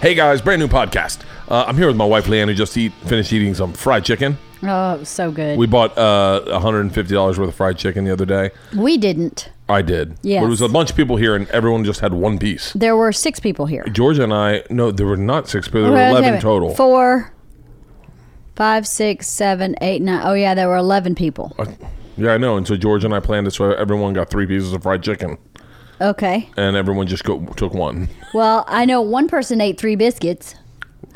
Hey guys, brand new podcast. Uh, I'm here with my wife LeeAnn, who just eat finished eating some fried chicken. Oh, it was so good. We bought uh, $150 worth of fried chicken the other day. We didn't. I did. But it was a bunch of people here, and everyone just had one piece. There were six people here. Georgia and I, no, there were not six, people. there were wait, 11 wait. total. Four, five, six, seven, eight, nine. Oh yeah, there were eleven people. Yeah, I know. And so Georgia and I planned it so everyone got three pieces of fried chicken, Okay. and everyone just go, took one. Well, I know one person ate three biscuits.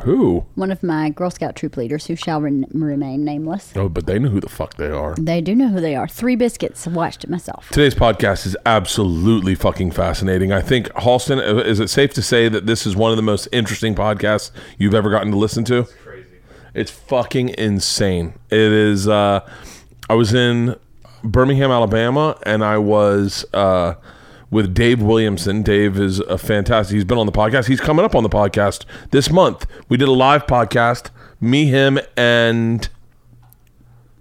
Who? One of my Girl Scout troop leaders, who shall re- remain nameless. Oh, but they know who the fuck they are. They do know who they are. Three biscuits. I watched it myself. Today's podcast is absolutely fucking fascinating. I think Halston, uh, is it safe to say that this is one of the most interesting podcasts you've ever gotten to listen to? It's crazy. It's fucking insane. It is. Uh, I was in Birmingham, Alabama, and I was uh, with Dave Williamson. Dave is a fantastic. He's been on the podcast. He's coming up on the podcast this month. We did a live podcast. Me, him, and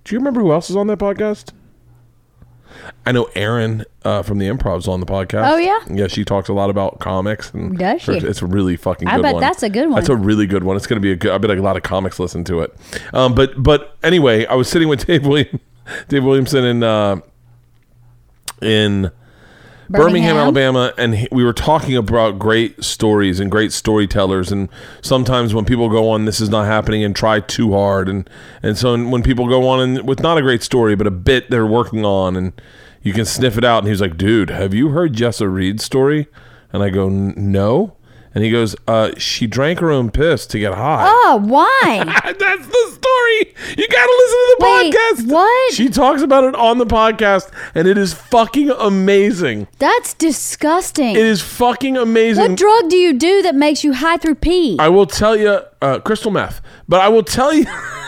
do you remember who else is on that podcast? I know Erin uh, from the Improv's on the podcast. Oh, yeah? yeah. She talks a lot about comics. And Does she? It's a really fucking. I good bet one. that's a good one. That's a really good one. It's going to be a good. I bet a lot of comics listen to it. Um, but but anyway, I was sitting with Dave William, Dave Williamson in uh, in Birmingham, Birmingham? Alabama, and he, we were talking about great stories and great storytellers. And sometimes when people go on, this is not happening, and try too hard, and and so when people go on and with not a great story, but a bit they're working on, and you can sniff it out. And he was like, "Dude, have you heard Jessa Reed's story?" And I go, "No." And he goes, uh, "She drank her own piss to get high." Oh, why? That's the story. You gotta listen to the Wait, podcast. what? She talks about it on the podcast, and it is fucking amazing. That's disgusting. It is fucking amazing. what drug do you do that makes you high through pee? I will tell you, uh, crystal meth. But I will tell you,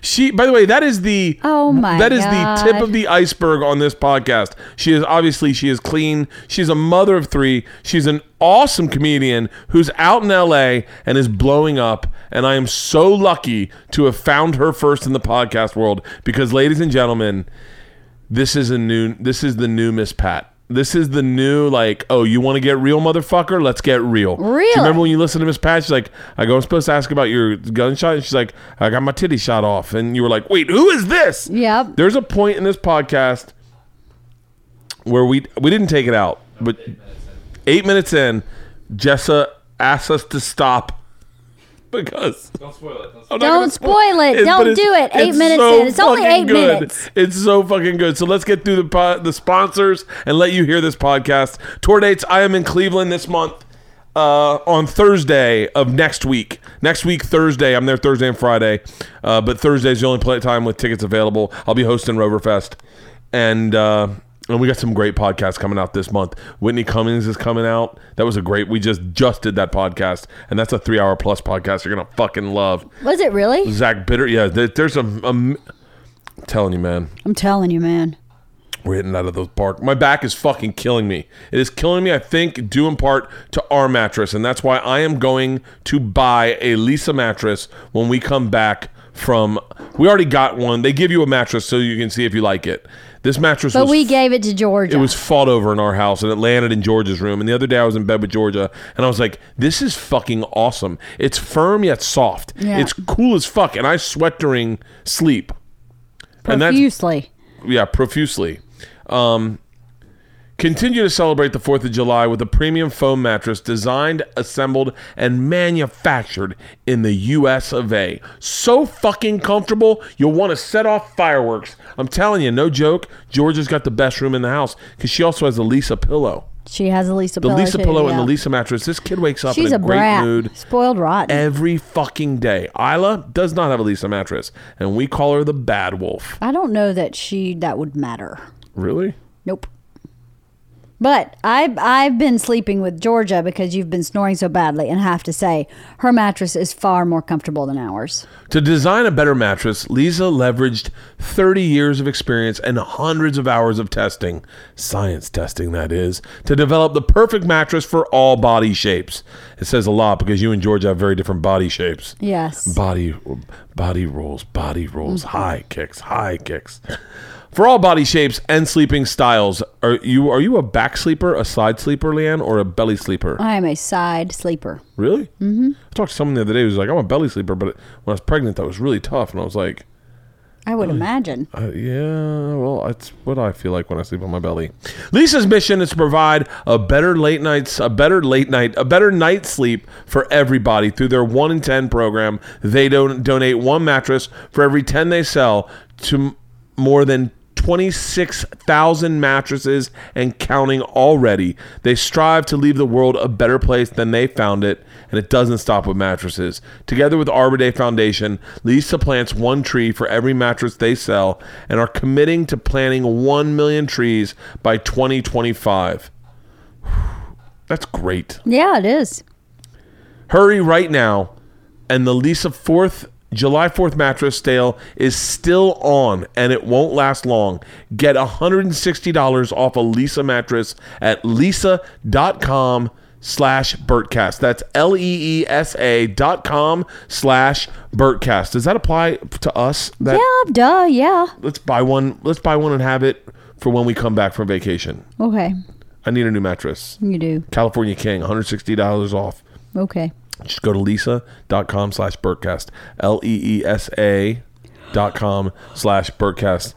she. By the way, that is the. Oh my That is God. the tip of the iceberg on this podcast. She is obviously she is clean. She's a mother of three. She's an awesome comedian who's out in L.A. and is blowing up. And I am so lucky to have found her first in the podcast world because, ladies and gentlemen, this is a new. This is the new Miss Pat. This is the new like, oh, you want to get real, motherfucker? Let's get real. Do you remember when you listen to Miss Pat? She's like, I go, I'm supposed to ask about your gunshot. And she's like, I got my titty shot off. And you were like, wait, who is this? Yep. There's a point in this podcast where we we didn't take it out, but eight minutes in, Jessa asked us to stop because don't spoil it. Don't spoil it. Don't do it. Eight minutes in. It's only eight minutes. It's so fucking good. So let's get through the po- the sponsors and let you hear this podcast. Tour dates. I am in Cleveland this month. Uh, on Thursday of next week. Next week, Thursday. I'm there Thursday and Friday. Uh, but Thursday is the only play time with tickets available. I'll be hosting Roverfest. And uh, and we got some great podcasts coming out this month. Whitney Cummings is coming out. That was a great. We just just did that podcast, and that's a three hour plus podcast. You're gonna fucking love. Was it really? Zach Bitter. Yeah, there, there's a. a I'm telling you, man. I'm telling you, man. We're hitting out of the park. My back is fucking killing me. It is killing me, I think, due in part to our mattress. And that's why I am going to buy a Leesa mattress when we come back from. We already got one. They give you a mattress so you can see if you like it. This mattress But was. we gave it to Georgia. it was fought over in our house and it landed in Georgia's room. And the other day I was in bed with Georgia and I was like, this is fucking awesome. It's firm yet soft. Yeah. It's cool as fuck. And I sweat during sleep. And that's- profusely. yeah, profusely. Um, Continue to celebrate the 4th of July with a premium foam mattress designed, assembled, and manufactured in the US of A. So fucking comfortable, you'll want to set off fireworks. I'm telling you, no joke, Georgia's got the best room in the house because she also has the Leesa pillow. She has a Leesa The pillow. Leesa too, pillow and yeah. the Leesa mattress. This kid wakes up She's in a, a great brat. mood Spoiled rotten. every fucking day. Ila does not have a Leesa mattress, and we call her the bad wolf. I don't know that she that would matter. Really? Nope. But I've I've been sleeping with Georgia because you've been snoring so badly, and I have to say her mattress is far more comfortable than ours. To design a better mattress, Leesa leveraged 30 years of experience and hundreds of hours of testing, science testing that is, to develop the perfect mattress for all body shapes. It says a lot because you and Georgia have very different body shapes. Yes. Body body rolls, body rolls, mm-hmm. high kicks, high kicks. For all body shapes and sleeping styles, are you are you a back sleeper, a side sleeper, LeeAnn, or a belly sleeper? I am a side sleeper. Really? Mm-hmm. I talked to someone the other day who was like, I'm a belly sleeper, but when I was pregnant, that was really tough. And I was like, I would imagine. uh, yeah, well, that's what I feel like when I sleep on my belly. Leesa's mission is to provide a better late nights, a better late night, a better night sleep for everybody through their one in ten program. They don't donate one mattress for every ten they sell to more than 26,000 mattresses and counting already. They strive to leave the world a better place than they found it, and it doesn't stop with mattresses. Together with Arbor Day Foundation, Leesa plants one tree for every mattress they sell and are committing to planting 1 million trees by 2025. That's great. Yeah, it is. Hurry right now. And the Leesa 4th, July 4th mattress sale is still on and it won't last long. Get $160 off a Leesa mattress at leesa.com slash Bertcast. That's L E E S A dot com slash Bertcast. Does that apply to us? That yeah, duh, yeah. let's buy one let's buy one and have it for when we come back from vacation. Okay, I need a new mattress. you do. California King, $160 off. Okay. Just go to leesa.com slash bertcast l-e-e-s-a dot com slash bertcast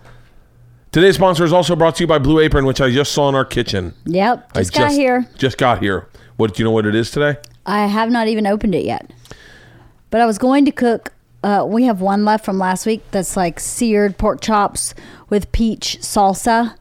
today's sponsor is also brought to you by blue apron which i just saw in our kitchen Yep, I just got here. just got here what do you know what it is today I have not even opened it yet. But I was going to cook. Uh, we have one left from last week that's like seared pork chops with peach salsa.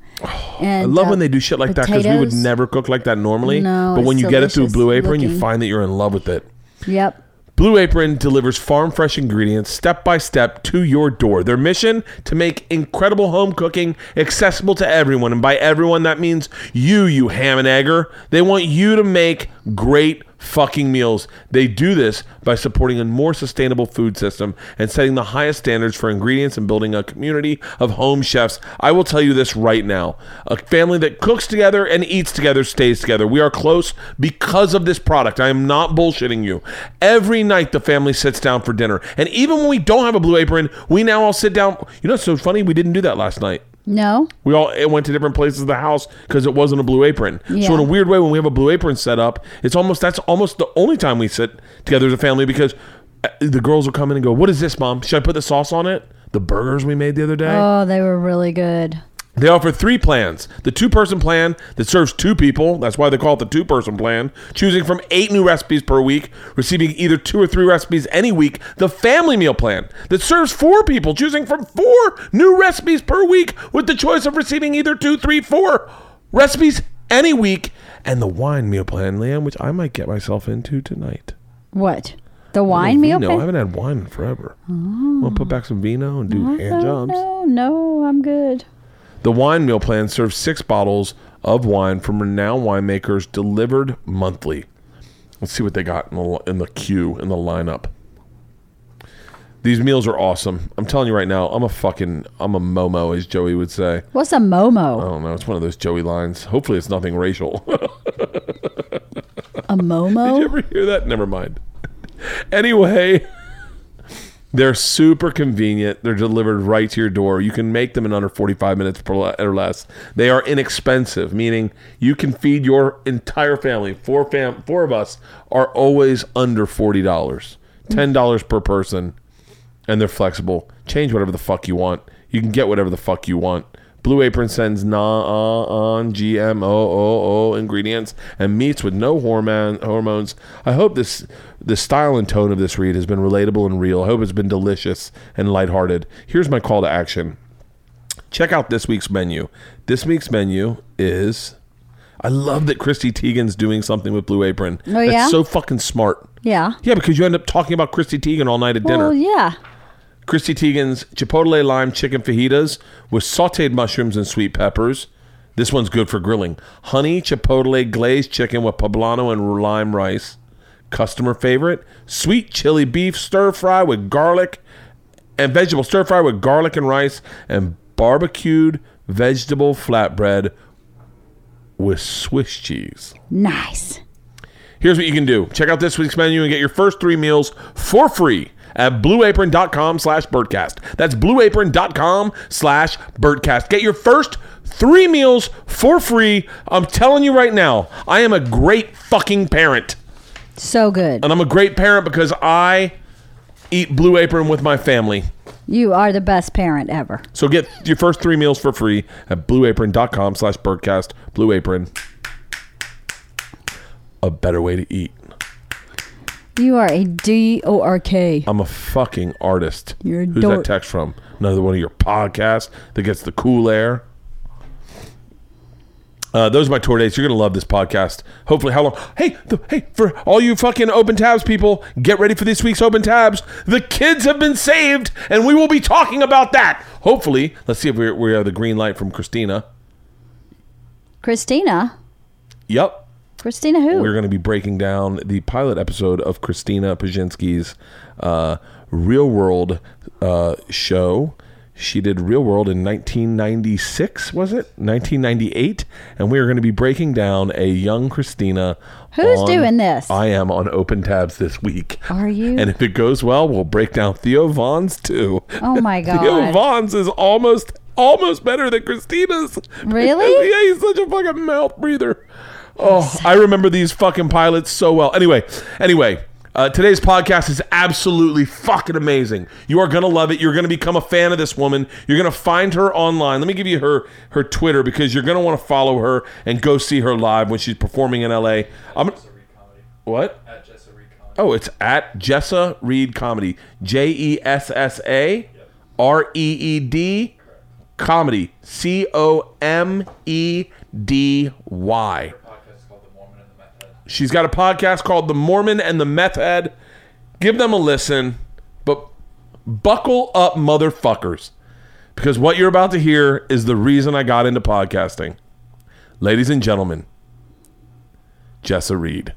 And i love uh, when they do shit like that because we would never cook like that normally No, but when you get it through blue apron you find that you're in love with it Yep. Blue Apron delivers farm fresh ingredients step by step to your door. Their mission to make incredible home cooking accessible to everyone. And by everyone, that means you, you ham and egger. They want you to make great fucking meals. They do this by supporting a more sustainable food system and setting the highest standards for ingredients and building a community of home chefs. I will tell you this right now. A family that cooks together and eats together stays together. We are close because of this product. I am not bullshitting you. Every night the family sits down for dinner. And even when we don't have a blue apron, we now all sit down. You know, it's so funny. We didn't do that last night. No. We all it went to different places of the house because it wasn't a blue apron. Yeah. So in a weird way, when we have a blue apron set up, it's almost that's almost the only time we sit together as a family because uh, the girls will come in and go, "What is this, mom? Should I put the sauce on it?" The burgers we made the other day. Oh, they were really good. They offer three plans. The two person plan that serves two people. That's why they call it the two person plan. Choosing from eight new recipes per week, receiving either two or three recipes any week. The family meal plan that serves four people, choosing from four new recipes per week with the choice of receiving either two, three, four recipes any week. And the wine meal plan, Liam, which I might get myself into tonight. What? The wine meal? Vino. I haven't had wine in forever. Oh. Want to put back some vino and do hand jobs? No, no, I'm good. The wine meal plan serves six bottles of wine from renowned winemakers delivered monthly. Let's see what they got in the, in the queue, in the lineup. These meals are awesome. I'm telling you right now, I'm a fucking, I'm a Momo, as Joey would say. What's a Momo? I don't know. It's one of those Joey lines. Hopefully, it's nothing racial. A Momo? Did you ever hear that? Never mind. Anyway, they're super convenient. They're delivered right to your door. You can make them in under 45 minutes or less. They are inexpensive, meaning you can feed your entire family. Four fam, four of us are always under forty dollars, ten dollars per person, and they're flexible. Change whatever the fuck you want. You can get whatever the fuck you want. Blue Apron sends non GMO ingredients and meats with no hormone hormones. I hope this the style and tone of this read has been relatable and real. I hope it's been delicious and lighthearted. Here's my call to action. Check out this week's menu. This week's menu is I love that Chrissy Teigen's doing something with Blue Apron. Oh, yeah? That's so fucking smart. Yeah. Yeah, because you end up talking about Christy Teigen all night at dinner. Well, yeah. Chrissy Teigen's Chipotle lime chicken fajitas with sauteed mushrooms and sweet peppers. This one's good for grilling. Honey Chipotle glazed chicken with poblano and lime rice. Customer favorite, sweet chili beef stir fry with garlic and vegetable stir fry with garlic and rice and barbecued vegetable flatbread with Swiss cheese. Nice. Here's what you can do. Check out this week's menu and get your first three meals for free at blueapron.com slash bertcast. That's blueapron.com slash bertcast. Get your first three meals for free. I'm telling you right now, I am a great fucking parent. So good. And I'm a great parent because I eat Blue Apron with my family. You are the best parent ever. So get your first three meals for free at blueapron.com slash bertcast. Blue Apron. A better way to eat. You are a D O R K. I'm a fucking artist. You're a Who's dork. that text from? Another one of your podcasts that gets the cool air. Uh, those are my tour dates. You're gonna love this podcast. Hopefully, how long? Hey, the, hey, for all you fucking open tabs people, get ready for this week's open tabs. The kids have been saved, and we will be talking about that. Hopefully, let's see if we we have the green light from Christina. Christina. Yep, Christina who? we're going to be breaking down the pilot episode of Christina Pazsitzky's uh, Real World uh, show. She did Real World in 1996, was it? 1998. And we are going to be breaking down a young Christina. Who's on- doing this? I am on Open Tabs this week. Are you? And if it goes well, we'll break down Theo Von's too. Oh my God. Theo Von's is almost almost better than Christina's. Really? Yeah, he's such a fucking mouth breather. Oh, I remember these fucking pilots so well. Anyway, anyway, uh, today's podcast is absolutely fucking amazing. You are gonna love it. You're gonna become a fan of this woman. You're gonna find her online. Let me give you her her Twitter because you're gonna want to follow her and go see her live when she's performing in LA. I'm what? Oh, it's at Jessa Reed Comedy. J E S S A R E E D Comedy. C O M E D Y. She's got a podcast called The Mormon and the Meth Head. Give them a listen, but buckle up, motherfuckers, because what you're about to hear is the reason I got into podcasting. Ladies and gentlemen, Jessa Reed.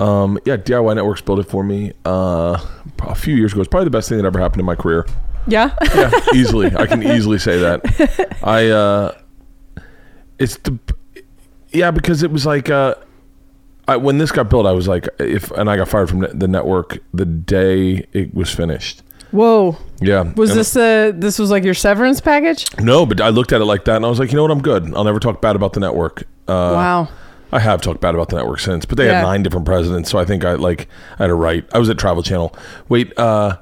Um, yeah, DIY Networks built it for me uh, a few years ago. It's probably the best thing that ever happened in my career. Yeah. Yeah, easily. I can easily say that. I uh it's the yeah because it was like uh I, when this got built, I was like, if and I got fired from the network the day it was finished. Whoa. Yeah, Was And- this uh this was like your severance package? no? But I looked at it like that, and I was like, you know what? I'm good. I'll never talk bad about the network. Uh, wow. I have talked bad about the network since, but they Yeah. had nine different presidents, so I think I like I had a right. I was at Travel Channel. Wait, uh,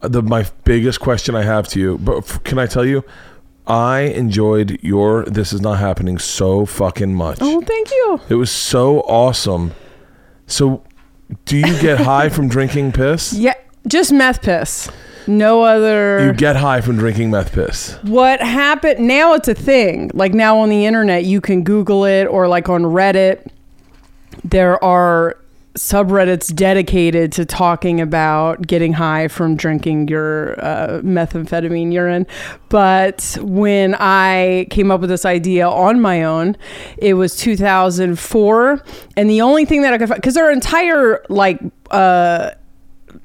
the my biggest question I have to you, but f- can I tell you? I enjoyed your "This Is Not Happening" so fucking much. Oh, thank you. It was so awesome. So, do you get high from drinking piss? Yeah, just meth piss. No other. You get high from drinking meth piss. what happened? Now it's a thing. Like now on the internet, you can Google it or like on Reddit, there are subreddits dedicated to talking about getting high from drinking your uh, methamphetamine urine. But when I came up with this idea on my own, it was 2004. And the only thing that I could find, because our entire like, uh,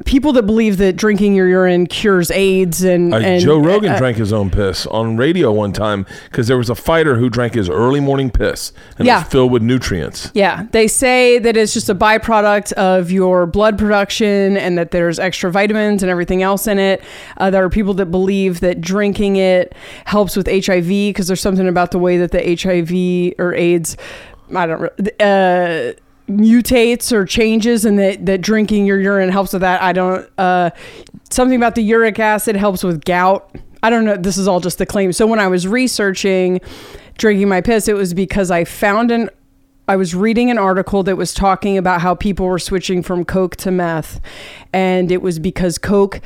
people that believe that drinking your urine cures AIDS and, Uh, and Joe Rogan uh, drank his own piss on radio one time because there was a fighter who drank his early morning piss and it was filled with nutrients. Yeah, they say that it's just a byproduct of your blood production and that there's extra vitamins and everything else in it. Uh, there are people that believe that drinking it helps with HIV because there's something about the way that the HIV or AIDS, I don't, re- uh, mutates or changes and that, that drinking your urine helps with that. I don't, uh, something about the uric acid helps with gout. I don't know. This is all just the claim. So when I was researching drinking my piss, it was because I found an I was reading an article that was talking about how people were switching from Coke to meth. And it was because Coke,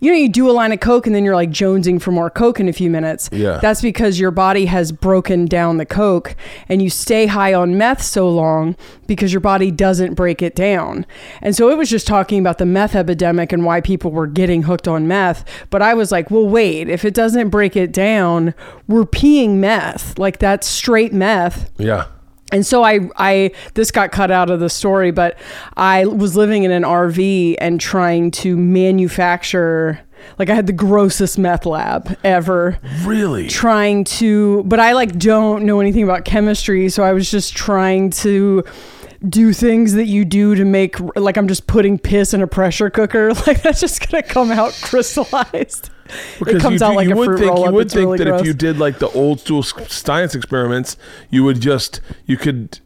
you know, you do a line of Coke and then you're like jonesing for more Coke in a few minutes. Yeah. That's because your body has broken down the Coke and you stay high on meth so long because your body doesn't break it down. And so it was just talking about the meth epidemic and why people were getting hooked on meth. But I was like, well, wait, if it doesn't break it down, we're peeing meth. Like that's straight meth. Yeah. And so I, I, this got cut out of the story, but I was living in an RV and trying to manufacture, like I had the grossest meth lab ever Really? trying to, but I like don't know anything about chemistry. So I was just trying to do things that you do to make, like I'm just putting piss in a pressure cooker. Like that's just going to come out crystallized. it comes you, out like a would fruit think roll you would think really that gross. if you did like the old school science experiments, you would just you could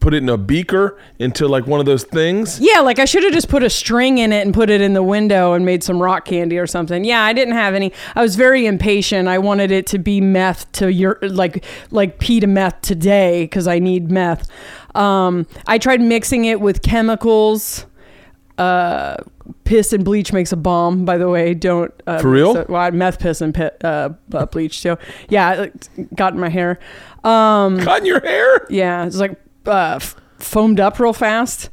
put it in a beaker into like one of those things. Yeah, like I should have just put a string in it and put it in the window and made some rock candy or something. Yeah, I didn't have any. I was very impatient. I wanted it to be meth to your like like pee to meth today because I need meth. Um, I tried mixing it with chemicals. Uh, piss and bleach makes a bomb. By the way, don't uh, For real? it- well, meth, piss, and pit, uh, uh, bleach too. Yeah, it got in my hair. Um, Cut in your hair. yeah, it's like uh, f- foamed up real fast.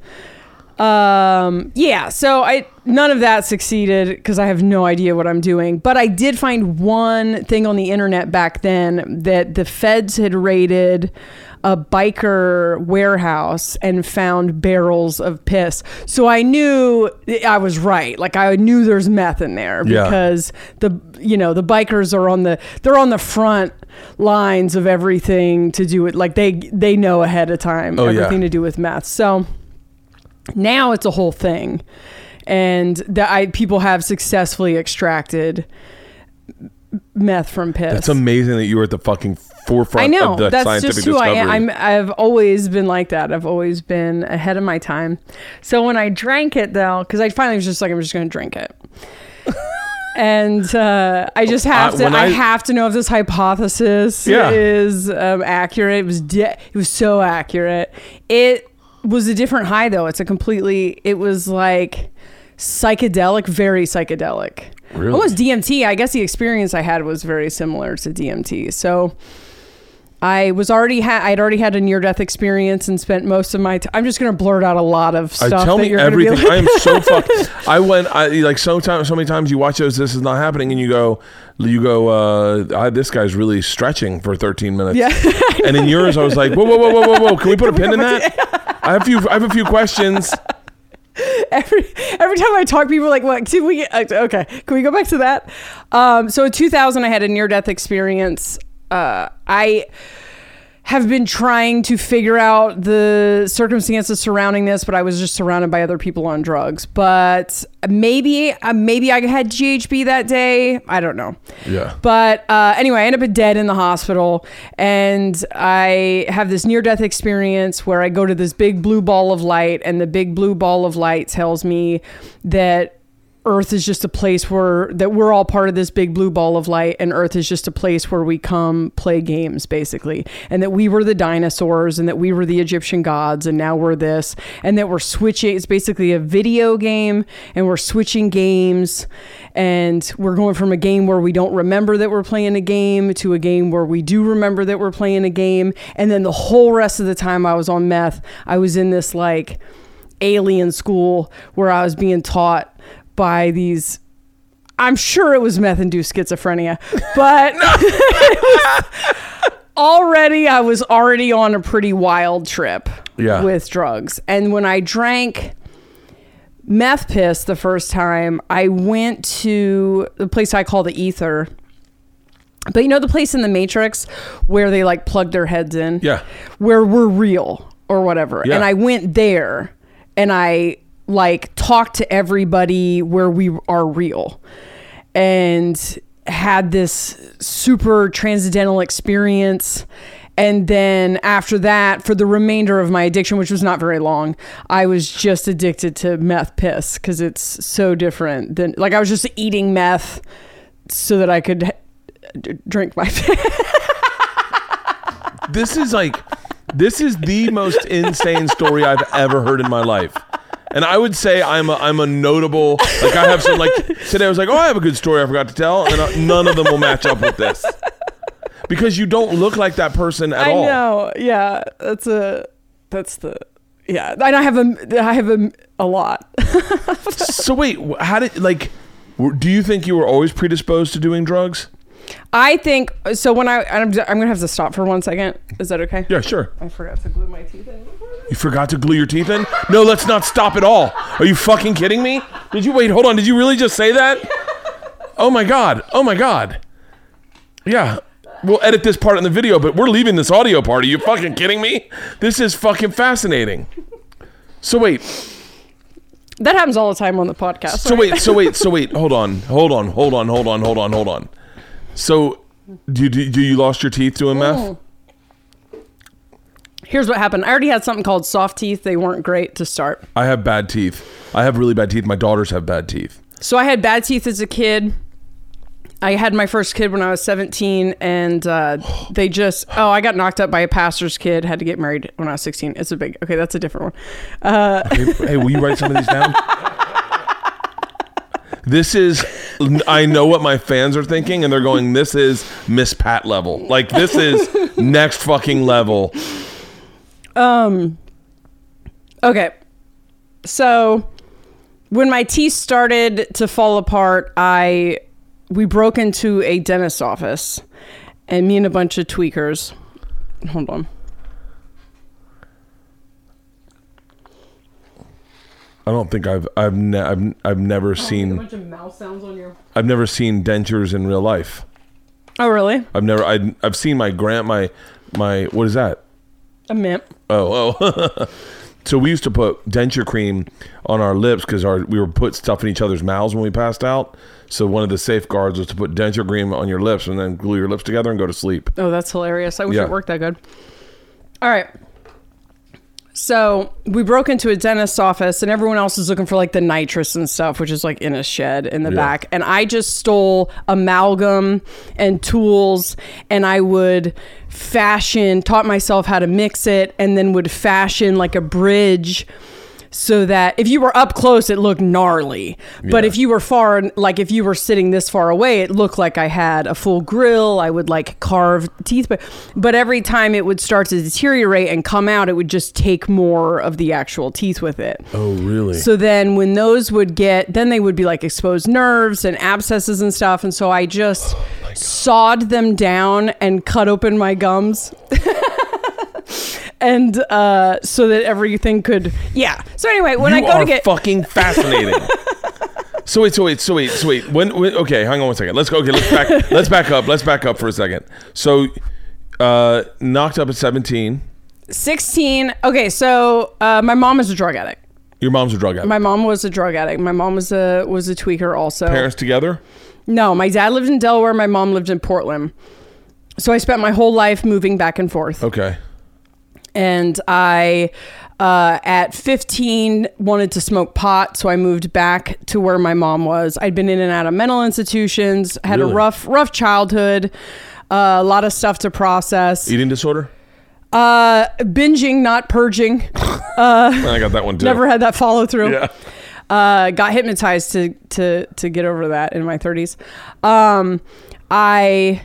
Um, yeah, so I none of that succeeded because I have no idea what I'm doing. But I did find one thing on the internet back then that the feds had raided a biker warehouse and found barrels of piss. So I knew I was right. Like I knew there's meth in there Yeah. because the you know the bikers are on the they're on the front lines of everything to do with like they they know ahead of time Oh, yeah. everything to do with meth. So now it's a whole thing, and that I people have successfully extracted meth from piss. That's amazing that you were at the fucking forefront I know that's just who I am. I'm, I've always been like that. I've always been ahead of my time. So when I drank it though, because I finally was just like, I'm just going to drink it. and uh, I just have to. I, I- have to know if this hypothesis Yeah. is um, accurate. It was. De- it was so accurate. It was a different high though. It's a completely. It was like psychedelic, very psychedelic. Really? Almost DMT. I guess the experience I had was very similar to DMT. So I was already had I'd already had a near death experience and spent most of my time. I'm just gonna blurt out a lot of I stuff. tell that me you're gonna be everything. like- I am so fucked. I went. I like so time, so many times you watch those. This is not happening, and you go, you go. Uh, I, this guy's really stretching for 13 minutes. Yeah. and in yours, I was like, whoa, whoa, whoa, whoa, whoa, whoa. Can we put a pin in that? I have a few. I have a few questions. every every time I talk, people are like, "What? Did we?" Okay, can we go back to that? Um, so in 2000, I had a near death experience. Uh, I have been trying to figure out the circumstances surrounding this, but I was just surrounded by other people on drugs. But maybe, uh, maybe I had GHB that day. I don't know. Yeah. But uh, anyway, I end up dead in the hospital, and I have this near death experience where I go to this big blue ball of light, and the big blue ball of light tells me that Earth is just a place where that we're all part of this big blue ball of light, and Earth is just a place where we come play games, basically, and that we were the dinosaurs, and that we were the Egyptian gods, and now we're this, and that we're switching. It's basically a video game, and we're switching games, and we're going from a game where we don't remember that we're playing a game to a game where we do remember that we're playing a game, and then the whole rest of the time I was on meth, I was in this like alien school where I was being taught by these. I'm sure it was meth induced schizophrenia, but already I was already on a pretty wild trip Yeah. with drugs. And when I drank meth piss the first time, I went to the place I call the Ether. But you know the place in the Matrix where they like plug their heads in? Yeah. Where we're real or whatever. Yeah. And I went there and I like talk to everybody where we are real and had this super transcendental experience. And then after that, for the remainder of my addiction, which was not very long, I was just addicted to meth piss because it's so different than like I was just eating meth so that I could d- drink my This is like, this is the most insane story I've ever heard in my life. And I would say I'm a, I'm a notable like I have some like today I was like oh I have a good story I forgot to tell and uh, none of them will match up with this because you don't look like that person at I all. know. Yeah, that's a that's the yeah. And I have a I have a, a lot. So wait, how did like? Do you think you were always predisposed to doing drugs? I think so. When I I'm, I'm gonna have to stop for one second. Is that okay? Yeah, sure. I forgot to glue my teeth in. You forgot to glue your teeth in? No, let's not stop at all. Are you fucking kidding me? Did you wait? Hold on. Did you really just say that? Oh my god. Oh my god. Yeah. We'll edit this part in the video, but we're leaving this audio part. Are you fucking kidding me? This is fucking fascinating. So wait. That happens all the time on the podcast. So right? wait, so wait, so wait, hold on, hold on, hold on, hold on, hold on, hold on. So, do, do, do you lost your teeth doing meth? Mm. Here's what happened. I already had something called soft teeth. They weren't great to start. I have bad teeth. I have really bad teeth. My daughters have bad teeth. So I had bad teeth as a kid. I had my first kid when I was 17, and uh, they just oh, I got knocked up by a pastor's kid. Had to get married when I was 16. It's a big okay. That's a different one. Uh, Hey, hey, will you write some of these down? This is, I know what my fans are thinking, and they're going, this is Miss Pat level. Like, this is next fucking level. Um, okay. So when my teeth started to fall apart, I we broke into a dentist's office and me and a bunch of tweakers. Hold on. I don't think I've, I've, ne- I've, I've never oh, seen, of mouth sounds on your I've never seen dentures in real life. Oh, really? I've never, I, I've seen my grant, my, my, what is that? A mint. Oh, oh. so we used to put denture cream on our lips because our we were put stuff in each other's mouths when we passed out. So one of the safeguards was to put denture cream on your lips and then glue your lips together and go to sleep. Oh, that's hilarious. I wish Yeah. it worked that good. All right. So we broke into a dentist's office, and everyone else is looking for like the nitrous and stuff, which is like in a shed in the Yeah. back. And I just stole amalgam and tools, and I would fashion, taught myself how to mix it, and then would fashion like a bridge so that if you were up close, it looked gnarly. But if you were far, like if you were sitting this far away, it looked like I had a full grill. I would like carve teeth, but but every time it would start to deteriorate and come out, it would just take more of the actual teeth with it. Oh, really? So then when those would get, then they would be like exposed nerves and abscesses and stuff. And so I just oh sawed them down and cut open my gums. and uh, so that everything could, yeah. So anyway, when you I go to get, fucking fascinating. so wait, so wait, so wait, so wait. When, when? Okay, hang on one second. Let's go. Okay, let's back. let's back up. Let's back up for a second. So, uh, knocked up at seventeen. 16, okay, so uh, my mom is a drug addict. Your mom's a drug addict. My mom was a drug addict. My mom was a was a tweaker also. Parents together. No, my dad lived in Delaware. My mom lived in Portland. So I spent my whole life moving back and forth. Okay. And I uh, at 15 wanted to smoke pot, so I moved back to where my mom was. I'd been in and out of mental institutions, had Really? a rough rough childhood, uh, a lot of stuff to process. Eating disorder. Uh, binging, not purging. I got that one too. Never had that follow through. Yeah. Uh, got hypnotized to to to get over that in my 30s. Um, I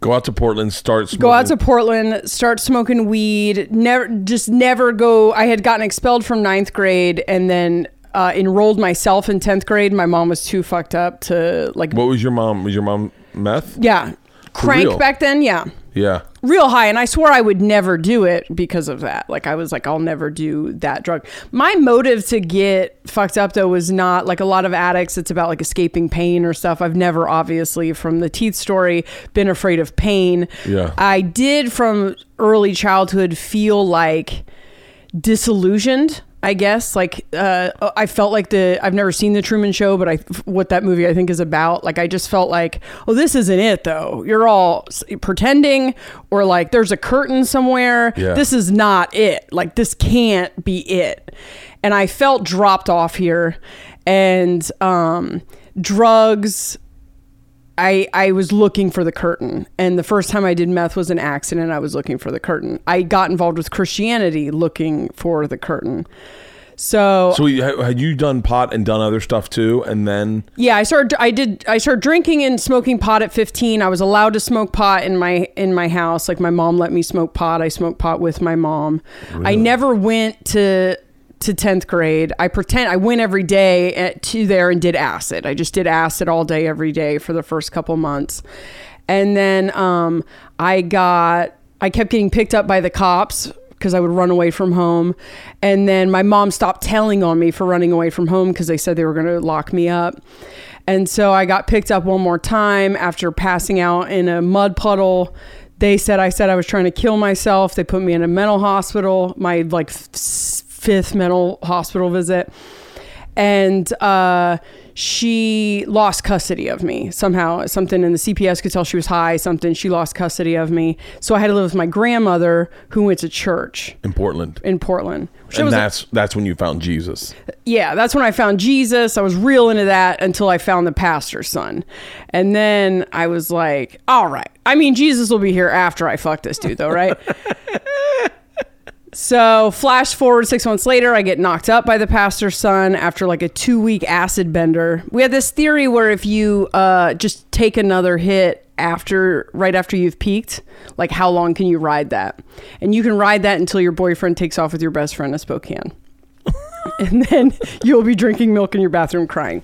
Go out to Portland. Start. Smoking. go out to Portland, start smoking weed. Never, just never go. I had gotten expelled from ninth grade, and then uh, enrolled myself in tenth grade. My mom was too fucked up to like. What was your mom? Was your mom meth? Yeah, crank real? back then. Yeah, Yeah. Real high and i swore i would never do it because of that. Like i was like i'll never do that drug. My motive to get fucked up though was not like a lot of addicts it's about like escaping pain or stuff. I've never obviously from the teeth story been afraid of pain. Yeah. i did from early childhood feel like disillusioned i guess like uh i felt like the i've never seen the truman show but i what that movie i think is about like i just felt like oh this isn't it though. You're all pretending or like there's a curtain somewhere. Yeah. this is not it. Like this can't be it. And i felt dropped off here. And um drugs I, I was looking for the curtain. And the first time I did meth was an accident. I was looking for the curtain. I got involved with Christianity looking for the curtain. So, So had you done pot and done other stuff too, and then yeah, I started I did I started drinking and smoking pot at 15. I was allowed to smoke pot in my in my house. Like my mom let me smoke pot. I smoked pot with my mom. I never went to to 10th grade. I pretend I went every day at, to there and did acid. I just did acid all day every day for the first couple months. And then um I got I kept getting picked up by the cops because I would run away from home. And then my mom stopped telling on me for running away from home because they said they were going to lock me up. And so I got picked up one more time after passing out in a mud puddle. They said I said I was trying to kill myself. They put me in a mental hospital, my like fifth mental hospital visit. And uh, she lost custody of me somehow. Something in the CPS could tell she was high, something. She lost custody of me. So I had to live with my grandmother who went to church in Portland, in Portland. And was a- that's that's when you found Jesus. yeah, that's when I found Jesus. I was real into that until I found the pastor's son. And then I was like, all right. I mean, Jesus will be here after I fuck this dude, though, right? so, flash forward six months later, I get knocked up by the pastor's son after like a two week acid bender. We had this theory where if you uh, just take another hit after right after you've peaked like how long can you ride that and you can ride that until your boyfriend takes off with your best friend in spokane and then you'll be drinking milk in your bathroom crying.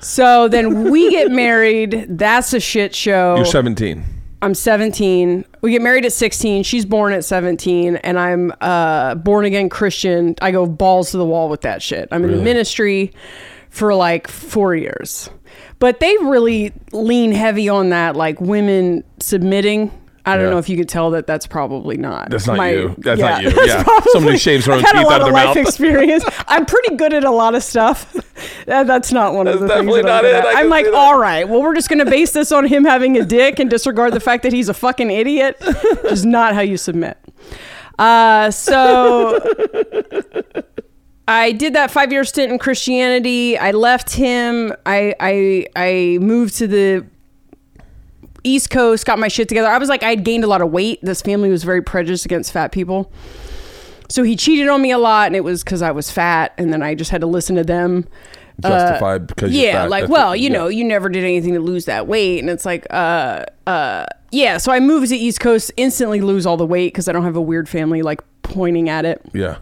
So then we get married. That's a shit show. You're 17. I'm 17. We get married at 16. She's born at 17, and I'm uh, born again Christian. I go balls to the wall with that shit. I'm in the Really? ministry for like four years, but they really lean heavy on that, like women submitting. I don't Yeah. know if you could tell that that's probably not. That's not my- you. That's not you. that's Yeah. probably- who shaves their own teeth out of of their life mouth. experience. I'm pretty good at a lot of stuff. That- that's not one of That's the things definitely that I'm not it. I'm like, all right, well, we're just going to base this on him having a dick and disregard the fact that he's a fucking idiot. Which is not how you submit. Uh, so I did that five year stint in Christianity. I left him. I I I moved to the East Coast, got my shit together. I was like, I had gained a lot of weight. This family was very prejudiced against fat people. So he cheated on me a lot, and it was because I was fat, and then I just had to listen to them. Justified because you're Uh, Yeah, fat. like, That's well, you Yeah. know, you never did anything to lose that weight, and it's like, uh, uh, yeah. So I moved to East Coast, instantly lose all the weight because I don't have a weird family like pointing at it Yeah.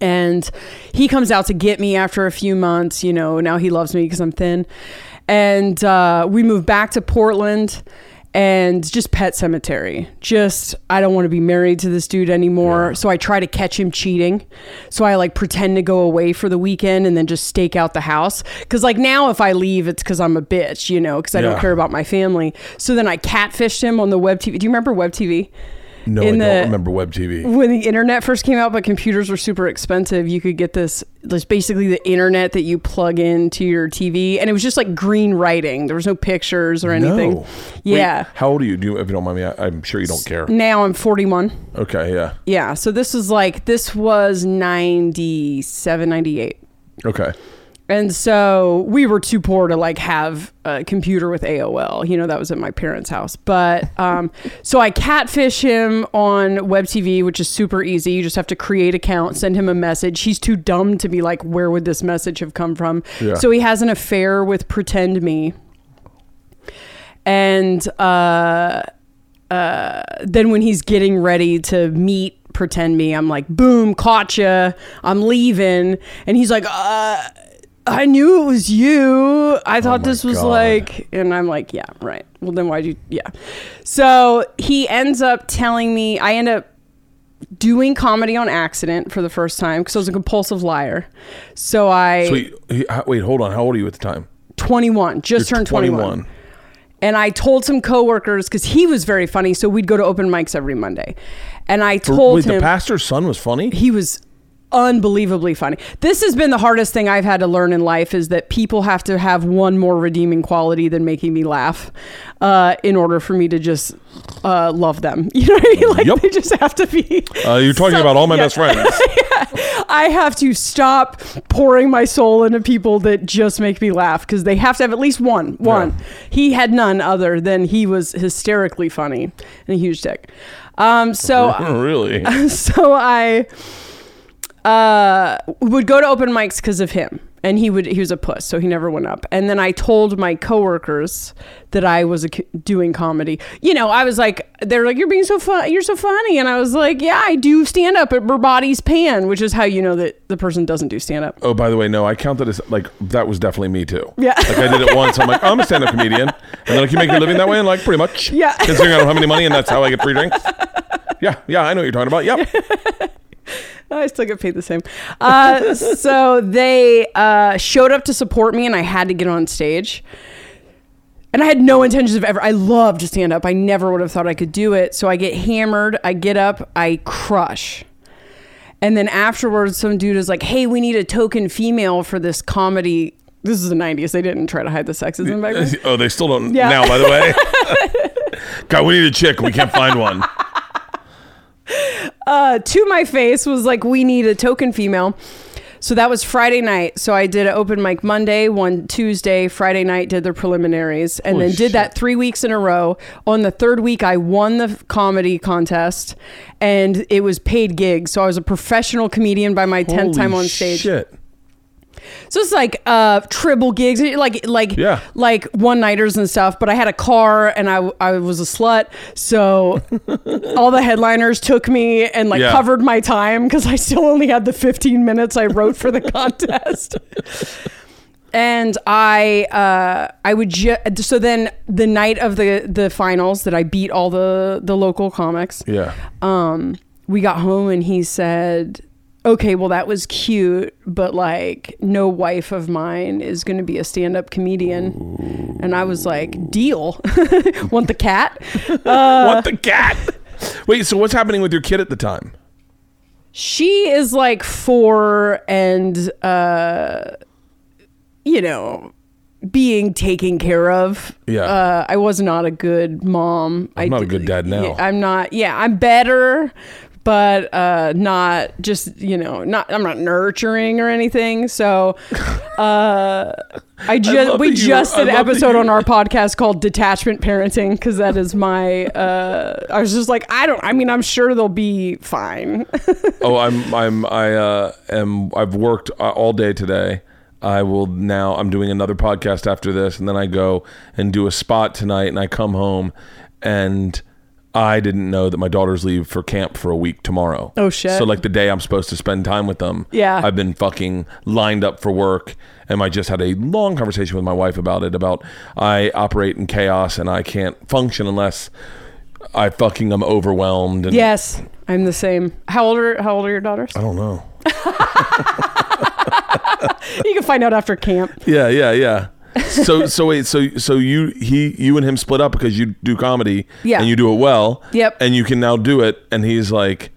and he comes out to get me after a few months you know now he loves me because i'm thin and uh, we moved back to portland and just pet cemetery. Just i don't want to be married to this dude anymore. So i try to catch him cheating. So i like pretend to go away for the weekend and then just stake out the house. Because like now if i leave it's because i'm a bitch you know because i Yeah. don't care about my family. So then i catfished him on the web tv do you remember web tv No, In I the- don't remember web TV. when the internet first came out, but computers were super expensive, you could get this, this basically the internet that you plug into your TV, and it was just like green writing. There was no pictures or anything. No. Wait, Yeah. how old are you? Do you, if you don't mind me, I, I'm sure you don't care. Now I'm 41. Okay. Yeah. Yeah. So this was like, this was 97, 98. Okay. And so we were too poor to like have a computer with AOL. You know, that was at my parents' house. But um, so I catfish him on Web TV, which is super easy. You just have to create account, send him a message. He's too dumb to be like, where would this message have come from? Yeah. So he has an affair with Pretend Me. And uh, uh, then when he's getting ready to meet Pretend Me, I'm like, boom, caught ya. I'm leaving. And he's like, uh, I knew it was you. I oh thought Oh this was God. like, and I'm like, yeah, right. Well, then why'd you, yeah. So he ends up telling me, I end up doing comedy on accident for the first time because I was a compulsive liar. So I, So he, he, wait, hold on. How old are you at the time? 21, just You're turned 21. And I told some coworkers because he was very funny. So we'd go to open mics every Monday. And I told Wait, him the pastor's son was funny? he was unbelievably funny. This has been the hardest thing I've had to learn in life is that people have to have one more redeeming quality than making me laugh uh, in order for me to just uh, love them. You know what I mean? Like Yep. they just have to be. Uh, you're talking So- about all my yeah. best friends. I have to stop pouring my soul into people that just make me laugh because they have to have at least one. One. Yeah. He had none other than he was hysterically funny and a huge dick. Um, so really? so I uh, would go to open mics because of him, and he would he was a puss, so he never went up. And then I told my coworkers that I was a, doing comedy. You know, I was like, they're like, "You're being so fun, you're so funny," and I was like, "Yeah, I do stand up at Burbati's Pan," which is how you know that the person doesn't do stand up. Oh, by the way, no, I count that as like that was definitely me too. Yeah. Like I did it once. I'm like, I'm a stand-up comedian, and they're like, you make your living that way, and like pretty much. Yeah. Considering I don't have any money, and that's how I get free drinks. Yeah, yeah, I know what you're talking about. Yep. I still get paid the same. Uh, so they uh, showed up to support me, and I had to get on stage. And I had no intentions of ever. I love to stand up. I never would have thought I could do it. So I get hammered. I get up. I crush. And then afterwards, some dude is like, "Hey, we need a token female for this comedy." This is the '90s. They didn't try to hide the sexism back then. Oh, they still don't Yeah. now. By the way, God, we need a chick. We can't find one. Uh, to my face was like, we need a token female. So that was Friday night. So I did an open mic Monday, one Tuesday, Friday night did the preliminaries, and Holy then did that three weeks in a row. On the third week, I won the comedy contest, and it was paid gigs. So I was a professional comedian by my tenth time on stage. Shit. So it's like uh triple gigs, like like Yeah. like one nighters and stuff. But I had a car and I I was a slut, so all the headliners took me and like Yeah. covered my time because I still only had the 15 minutes I wrote for the contest. And I, uh, I would just so then the night of the the finals that I beat all the the local comics Yeah. um we got home and he said okay well that was cute but like no wife of mine is going to be a stand-up comedian and i was like deal want the cat uh, Want the cat? Wait. So what's happening with your kid at the time? she is like four and uh you know being taken care of Yeah. uh i was not a good mom I'm not a d- good dad now. i'm not yeah i'm better but uh not just you know not i'm not nurturing or anything so uh i just we just did an episode on our podcast called detachment parenting because that is my uh i was just like i don't i mean i'm sure they'll be fine oh, I'm I'm I uh, am I've worked uh, all day today. I will now. I'm doing another podcast after this, and then I go and do a spot tonight, and I come home, and I didn't know that my daughters leave for camp for a week tomorrow. Oh, shit. So like the day I'm supposed to spend time with them, Yeah. I've been fucking lined up for work, and I just had a long conversation with my wife about it. About I operate in chaos, and I can't function unless I fucking am overwhelmed. And Yes, I'm the same. How old are How old are your daughters? I don't know. You can find out after camp. Yeah, yeah, yeah. So so wait, so so you he you and him split up because you do comedy Yeah. and you do it well. Yep. And you can now do it and he's like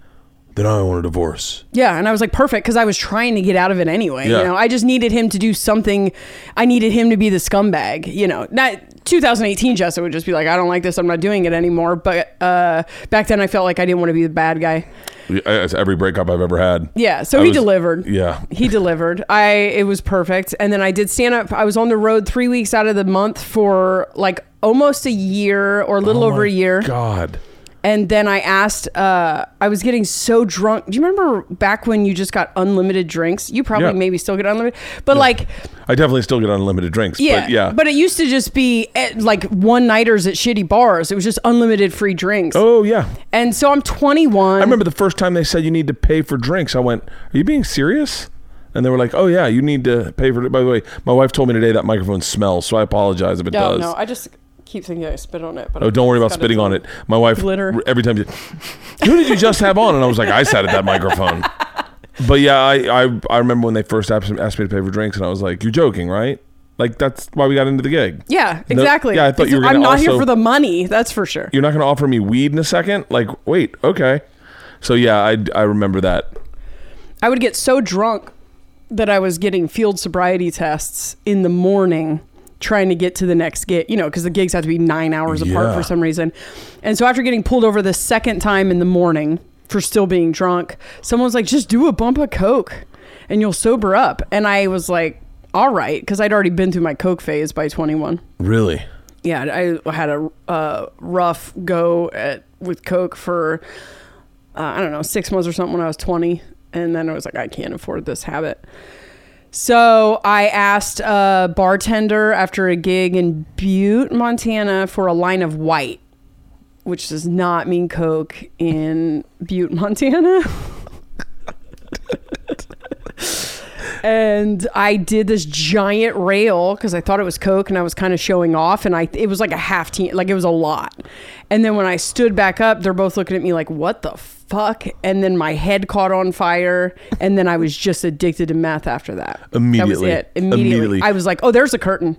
then I want a divorce. Yeah, and I was like perfect because I was trying to get out of it anyway. Yeah. You know, I just needed him to do something. I needed him to be the scumbag. You know, not 2018. Jessica would just be like, I don't like this. I'm not doing it anymore. But uh, back then, I felt like I didn't want to be the bad guy. It's every breakup I've ever had. Yeah, so I he was- delivered. Yeah. He delivered. I it was perfect. And then I did stand up. I was on the road three weeks out of the month for like almost a year or a little Oh over a year. God. And then I asked, uh, I was getting so drunk. Do you remember back when you just got unlimited drinks? You probably Yeah. maybe still get unlimited, but like, I definitely still get unlimited drinks. yeah, But yeah. But it used to just be at, like one nighters at shitty bars. It was just unlimited free drinks. oh yeah. And so I'm 21. I remember the first time they said you need to pay for drinks. I went, Are you being serious? And they were like, "Oh yeah, you need to pay for it." By the way, my wife told me today that microphone smells, so I apologize if it No, does. no, I just keep thinking I spit on it. But Oh, don't worry about spitting on it. My wife glitter. every time. You, Who did you just have on? And I was like, I sat at that microphone. But yeah, I, I I remember when they first asked, asked me to pay for drinks, and I was like, "You're joking, right?" Like that's why we got into the gig. Yeah, No- exactly. yeah, I thought you were I'm not here for the money. That's for sure. You're not going to offer me weed in a second? Like, wait, okay. So yeah, I I remember that. I would get so drunk that I was getting field sobriety tests in the morning trying to get to the next gig, you know, because the gigs have to be nine hours apart Yeah. for some reason. And so after getting pulled over the second time in the morning for still being drunk, someone was like, just do a bump of Coke and you'll sober up. And I was like, all right, because I'd already been through my Coke phase by 21 Really? yeah, I had a uh, rough go at with Coke for uh, I don't know six months or something when I was twenty, and then I was like, I can't afford this habit. So I asked a bartender after a gig in Butte, Montana, for a line of white, which does not mean Coke in Butte, Montana. and I did this giant rail because I thought it was Coke and I was kind of showing off and I it was like a half team like it was a lot. And then when I stood back up, they're both looking at me like, "What the fuck?" And then my head caught on fire, and then I was just addicted to meth after that. Immediately. that. Immediately, Immediately. I was like, "Oh, there's a curtain."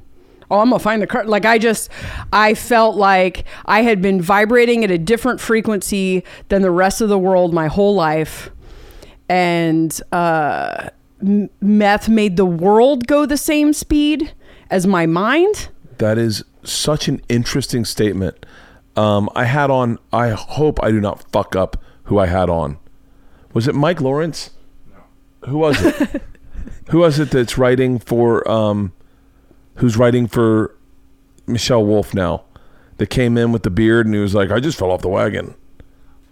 Oh, I'm gonna find the curtain. Like I just, I felt like I had been vibrating at a different frequency than the rest of the world my whole life, and uh, m- meth made the world go the same speed as my mind. That is such an interesting statement. Um, I had on. I hope I do not fuck up who I had on. Was it Mike Lawrence? No. Who was it? who was it that's writing for? Um, who's writing for Michelle Wolf now? That came in with the beard and he was like, "I just fell off the wagon."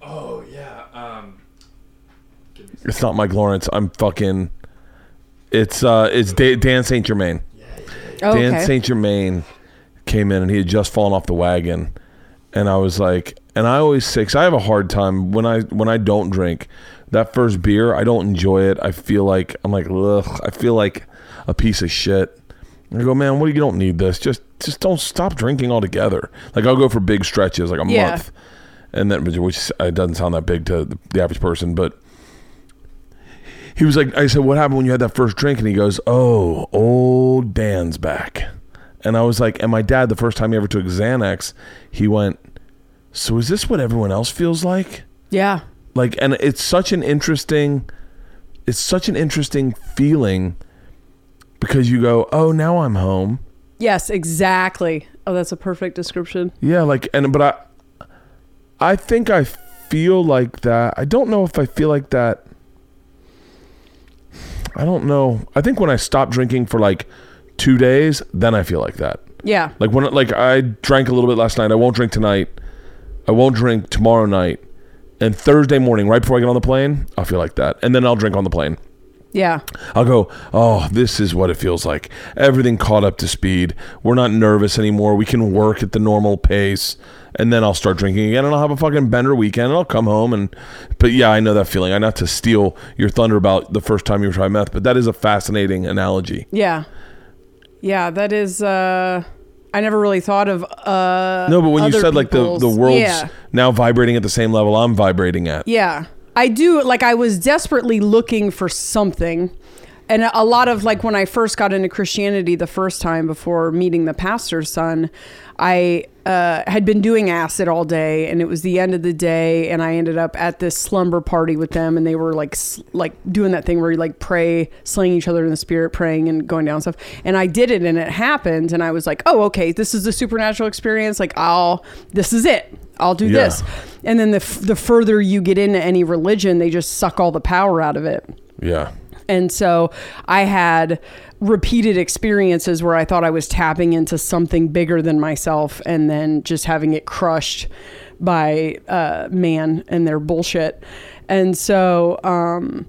Oh yeah. Um, It's not Mike Lawrence. I'm fucking. It's uh, it's Da- Dan Saint Germain. Yeah yeah Oh, Dan okay. Saint Germain came in and he had just fallen off the wagon, and I was like, and I always say, 'cause I have a hard time when I when I don't drink. That first beer, I don't enjoy it. I feel like I'm like, ugh. I feel like a piece of shit. And I go, man, what? You don't need this. Just just don't stop drinking altogether. Like I'll go for big stretches, like a Yeah. month, and then which it doesn't sound that big to the, the average person, but he was like, I said, what happened when you had that first drink? And he goes, oh, old Dan's back. And I was like, and my dad, the first time he ever took Xanax, he went, so is this what everyone else feels like? Yeah. Like, and it's such an interesting, it's such an interesting feeling because you go, oh, now I'm home. Yes, exactly. Oh, that's a perfect description. Yeah, like, and but I, I think I feel like that. I don't know if I feel like that. I don't know. I think when I stop drinking for like two days, then I feel like that. Yeah. Like when, like I drank a little bit last night. I won't drink tonight. I won't drink tomorrow night. And Thursday morning, right before I get on the plane, I'll feel like that, and then I'll drink on the plane. Yeah. I'll go, oh, this is what it feels like. Everything caught up to speed. We're not nervous anymore. We can work at the normal pace. And then I'll start drinking again and I'll have a fucking bender weekend and I'll come home and but yeah, I know that feeling. I not to steal your thunder about the first time you tried meth, but that is a fascinating analogy. Yeah. Yeah, that is uh I never really thought of uh No, but when you said like the, the world's Yeah. now vibrating at the same level I'm vibrating at. Yeah. I do like I was desperately looking for something. And a lot of like when I first got into Christianity the first time before meeting the pastor's son, I uh, had been doing acid all day and it was the end of the day and I ended up at this slumber party with them and they were like like doing that thing where you like pray, slaying each other in the spirit, praying and going down and stuff. And I did it and it happened and I was like, "Oh, okay, this is a supernatural experience. Like I'll this is it. I'll do Yeah. this." And then the f- the further you get into any religion, they just suck all the power out of it. Yeah. And so I had repeated experiences where I thought I was tapping into something bigger than myself and then just having it crushed by uh, man and their bullshit. And so, um,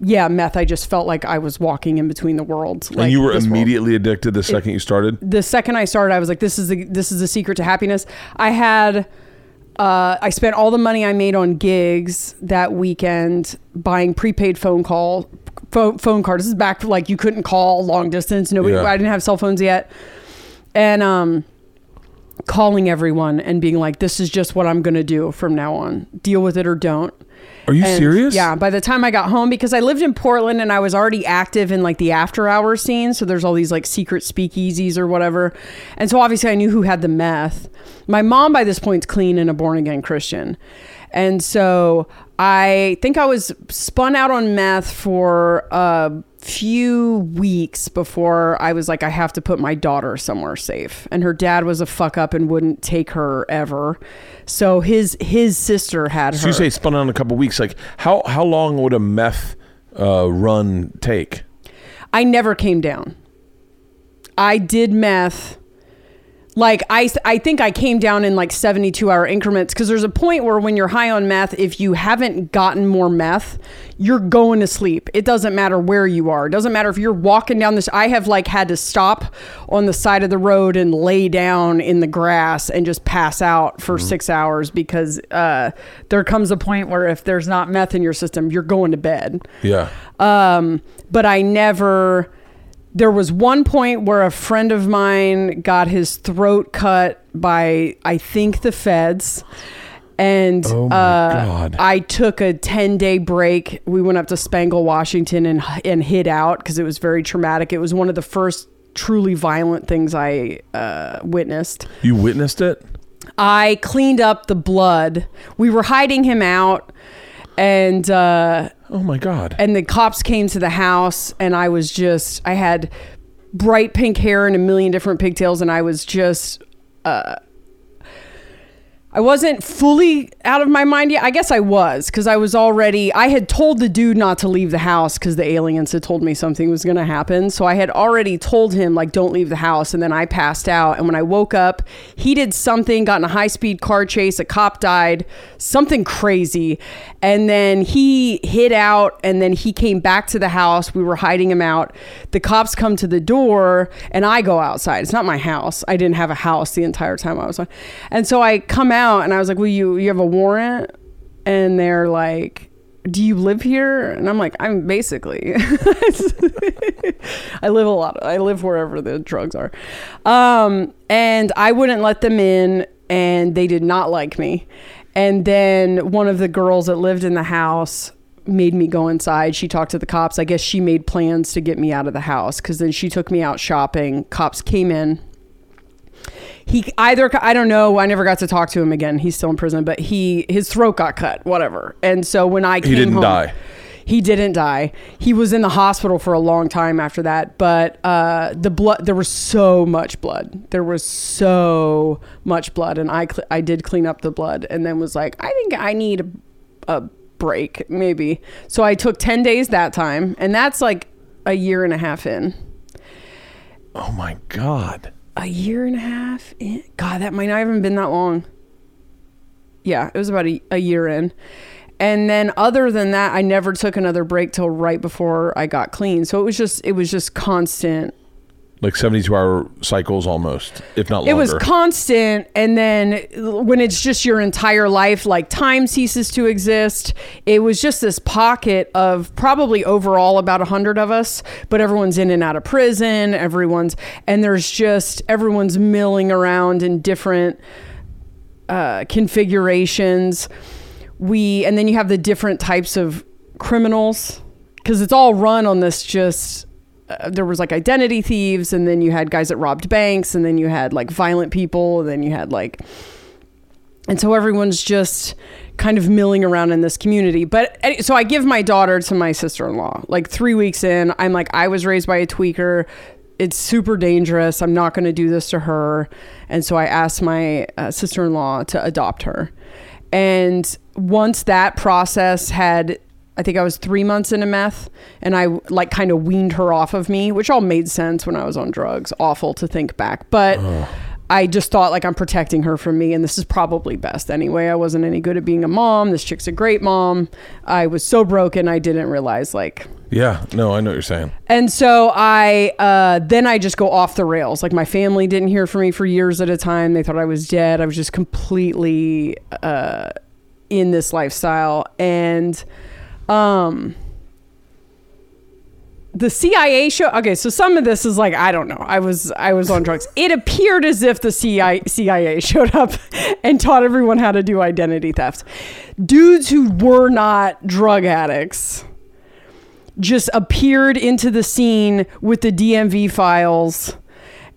yeah, meth, I just felt like I was walking in between the worlds. and you were this world immediately addicted the second you started? the second I started, I was like, "This is the this is the secret to happiness." I had, uh, I spent all the money I made on gigs that weekend buying prepaid phone call phone, phone card. This is back like you couldn't call long distance. Nobody, Yeah. I didn't have cell phones yet, and um, calling everyone and being like, "This is just what I'm gonna do from now on. Deal with it or don't." Are you And, serious? Yeah. By the time I got home, because I lived in Portland and I was already active in like the after hours scene. So there's all these like secret speakeasies or whatever. And so obviously I knew who had the meth. My mom by this point's clean and a born again Christian. And so I think I was spun out on meth for a few weeks before I was like, I have to put my daughter somewhere safe. And her dad was a fuck up and wouldn't take her ever. So his his sister had her. So you say spun on a couple weeks. Like how how long would a meth uh, run take? I never came down. I did meth. Like I, I think I came down in like 72 hour increments because there's a point where when you're high on meth, if you haven't gotten more meth, you're going to sleep. It doesn't matter where you are. It doesn't matter if you're walking down this. I have like had to stop on the side of the road and lay down in the grass and just pass out for six hours because uh, there comes a point where if there's not meth in your system, you're going to bed. Yeah. Um, but I never. There was one point where a friend of mine got his throat cut by, I think, the feds. And Oh uh, I took a 10 day break. We went up to Spangle, Washington and, and hid out because it was very traumatic. It was one of the first truly violent things I uh, witnessed. You witnessed it? I cleaned up the blood. We were hiding him out. And uh, Oh my god. and the cops came to the house and i was just i had bright pink hair and a million different pigtails and i was just uh I wasn't fully out of my mind yet. I guess I was because I was already. I had told the dude not to leave the house because the aliens had told me something was going to happen. So I had already told him like, "Don't leave the house." And then I passed out. And when I woke up, he did something, got in a high speed car chase. A cop died, something crazy. And then he hid out. And then he came back to the house. We were hiding him out. The cops come to the door, and I go outside. It's not my house. I didn't have a house the entire time I was on. And so I come out and I was like, "Well, you you have a warrant?" And they're like, "Do you live here?" And I'm like, "I'm basically I live a lot. I live wherever the drugs are." Um, and I wouldn't let them in and they did not like me. And then one of the girls that lived in the house made me go inside. She talked to the cops. I guess she made plans to get me out of the house cuz then she took me out shopping. Cops came in he either I don't know. I never got to talk to him again. He's still in prison, but he his throat got cut. Whatever. And so when I came he didn't home- die. He didn't die. He was in the hospital for a long time after that. But uh, the blood, there was so much blood. There was so much blood, and I cl- I did clean up the blood, and then was like, I think I need a, a break, maybe. So I took ten days that time, and that's like a year and a half in. Oh my god. A year and a half in. God, that might not even been that long. Yeah, it was about a, a year in. And then other than that, I never took another break till right before I got clean. So it was just it was just constant. Like 72 hour cycles almost, if not longer. It was constant and then when it's just your entire life like time ceases to exist. It was just this pocket of probably overall about a 100 of us, but everyone's in and out of prison, everyone's and there's just everyone's milling around in different uh, configurations. We and then you have the different types of criminals because it's all run on this just. Uh, there was like identity thieves, and then you had guys that robbed banks, and then you had like violent people, and then you had like, and so everyone's just kind of milling around in this community. But so I give my daughter to my sister in law. Like three weeks in, I'm like, I was raised by a tweaker. It's super dangerous. I'm not going to do this to her. And so I asked my uh, sister in law to adopt her. And once that process had, I think I was three months into meth, and I like kind of weaned her off of me, which all made sense when I was on drugs. Awful to think back. But. I just thought like I'm protecting her from me, and this is probably best anyway. I wasn't any good at being a mom. This chick's a great mom. I was so broken, I didn't realize like Yeah, no, I know what you're saying. and so I uh, then I just go off the rails. Like my family didn't hear from me for years at a time. They thought I was dead. I was just completely uh, in this lifestyle, and um, the CIA show. Okay, so some of this is like I don't know. I was I was on drugs. It appeared as if the CIA, CIA showed up and taught everyone how to do identity theft. Dudes who were not drug addicts just appeared into the scene with the DMV files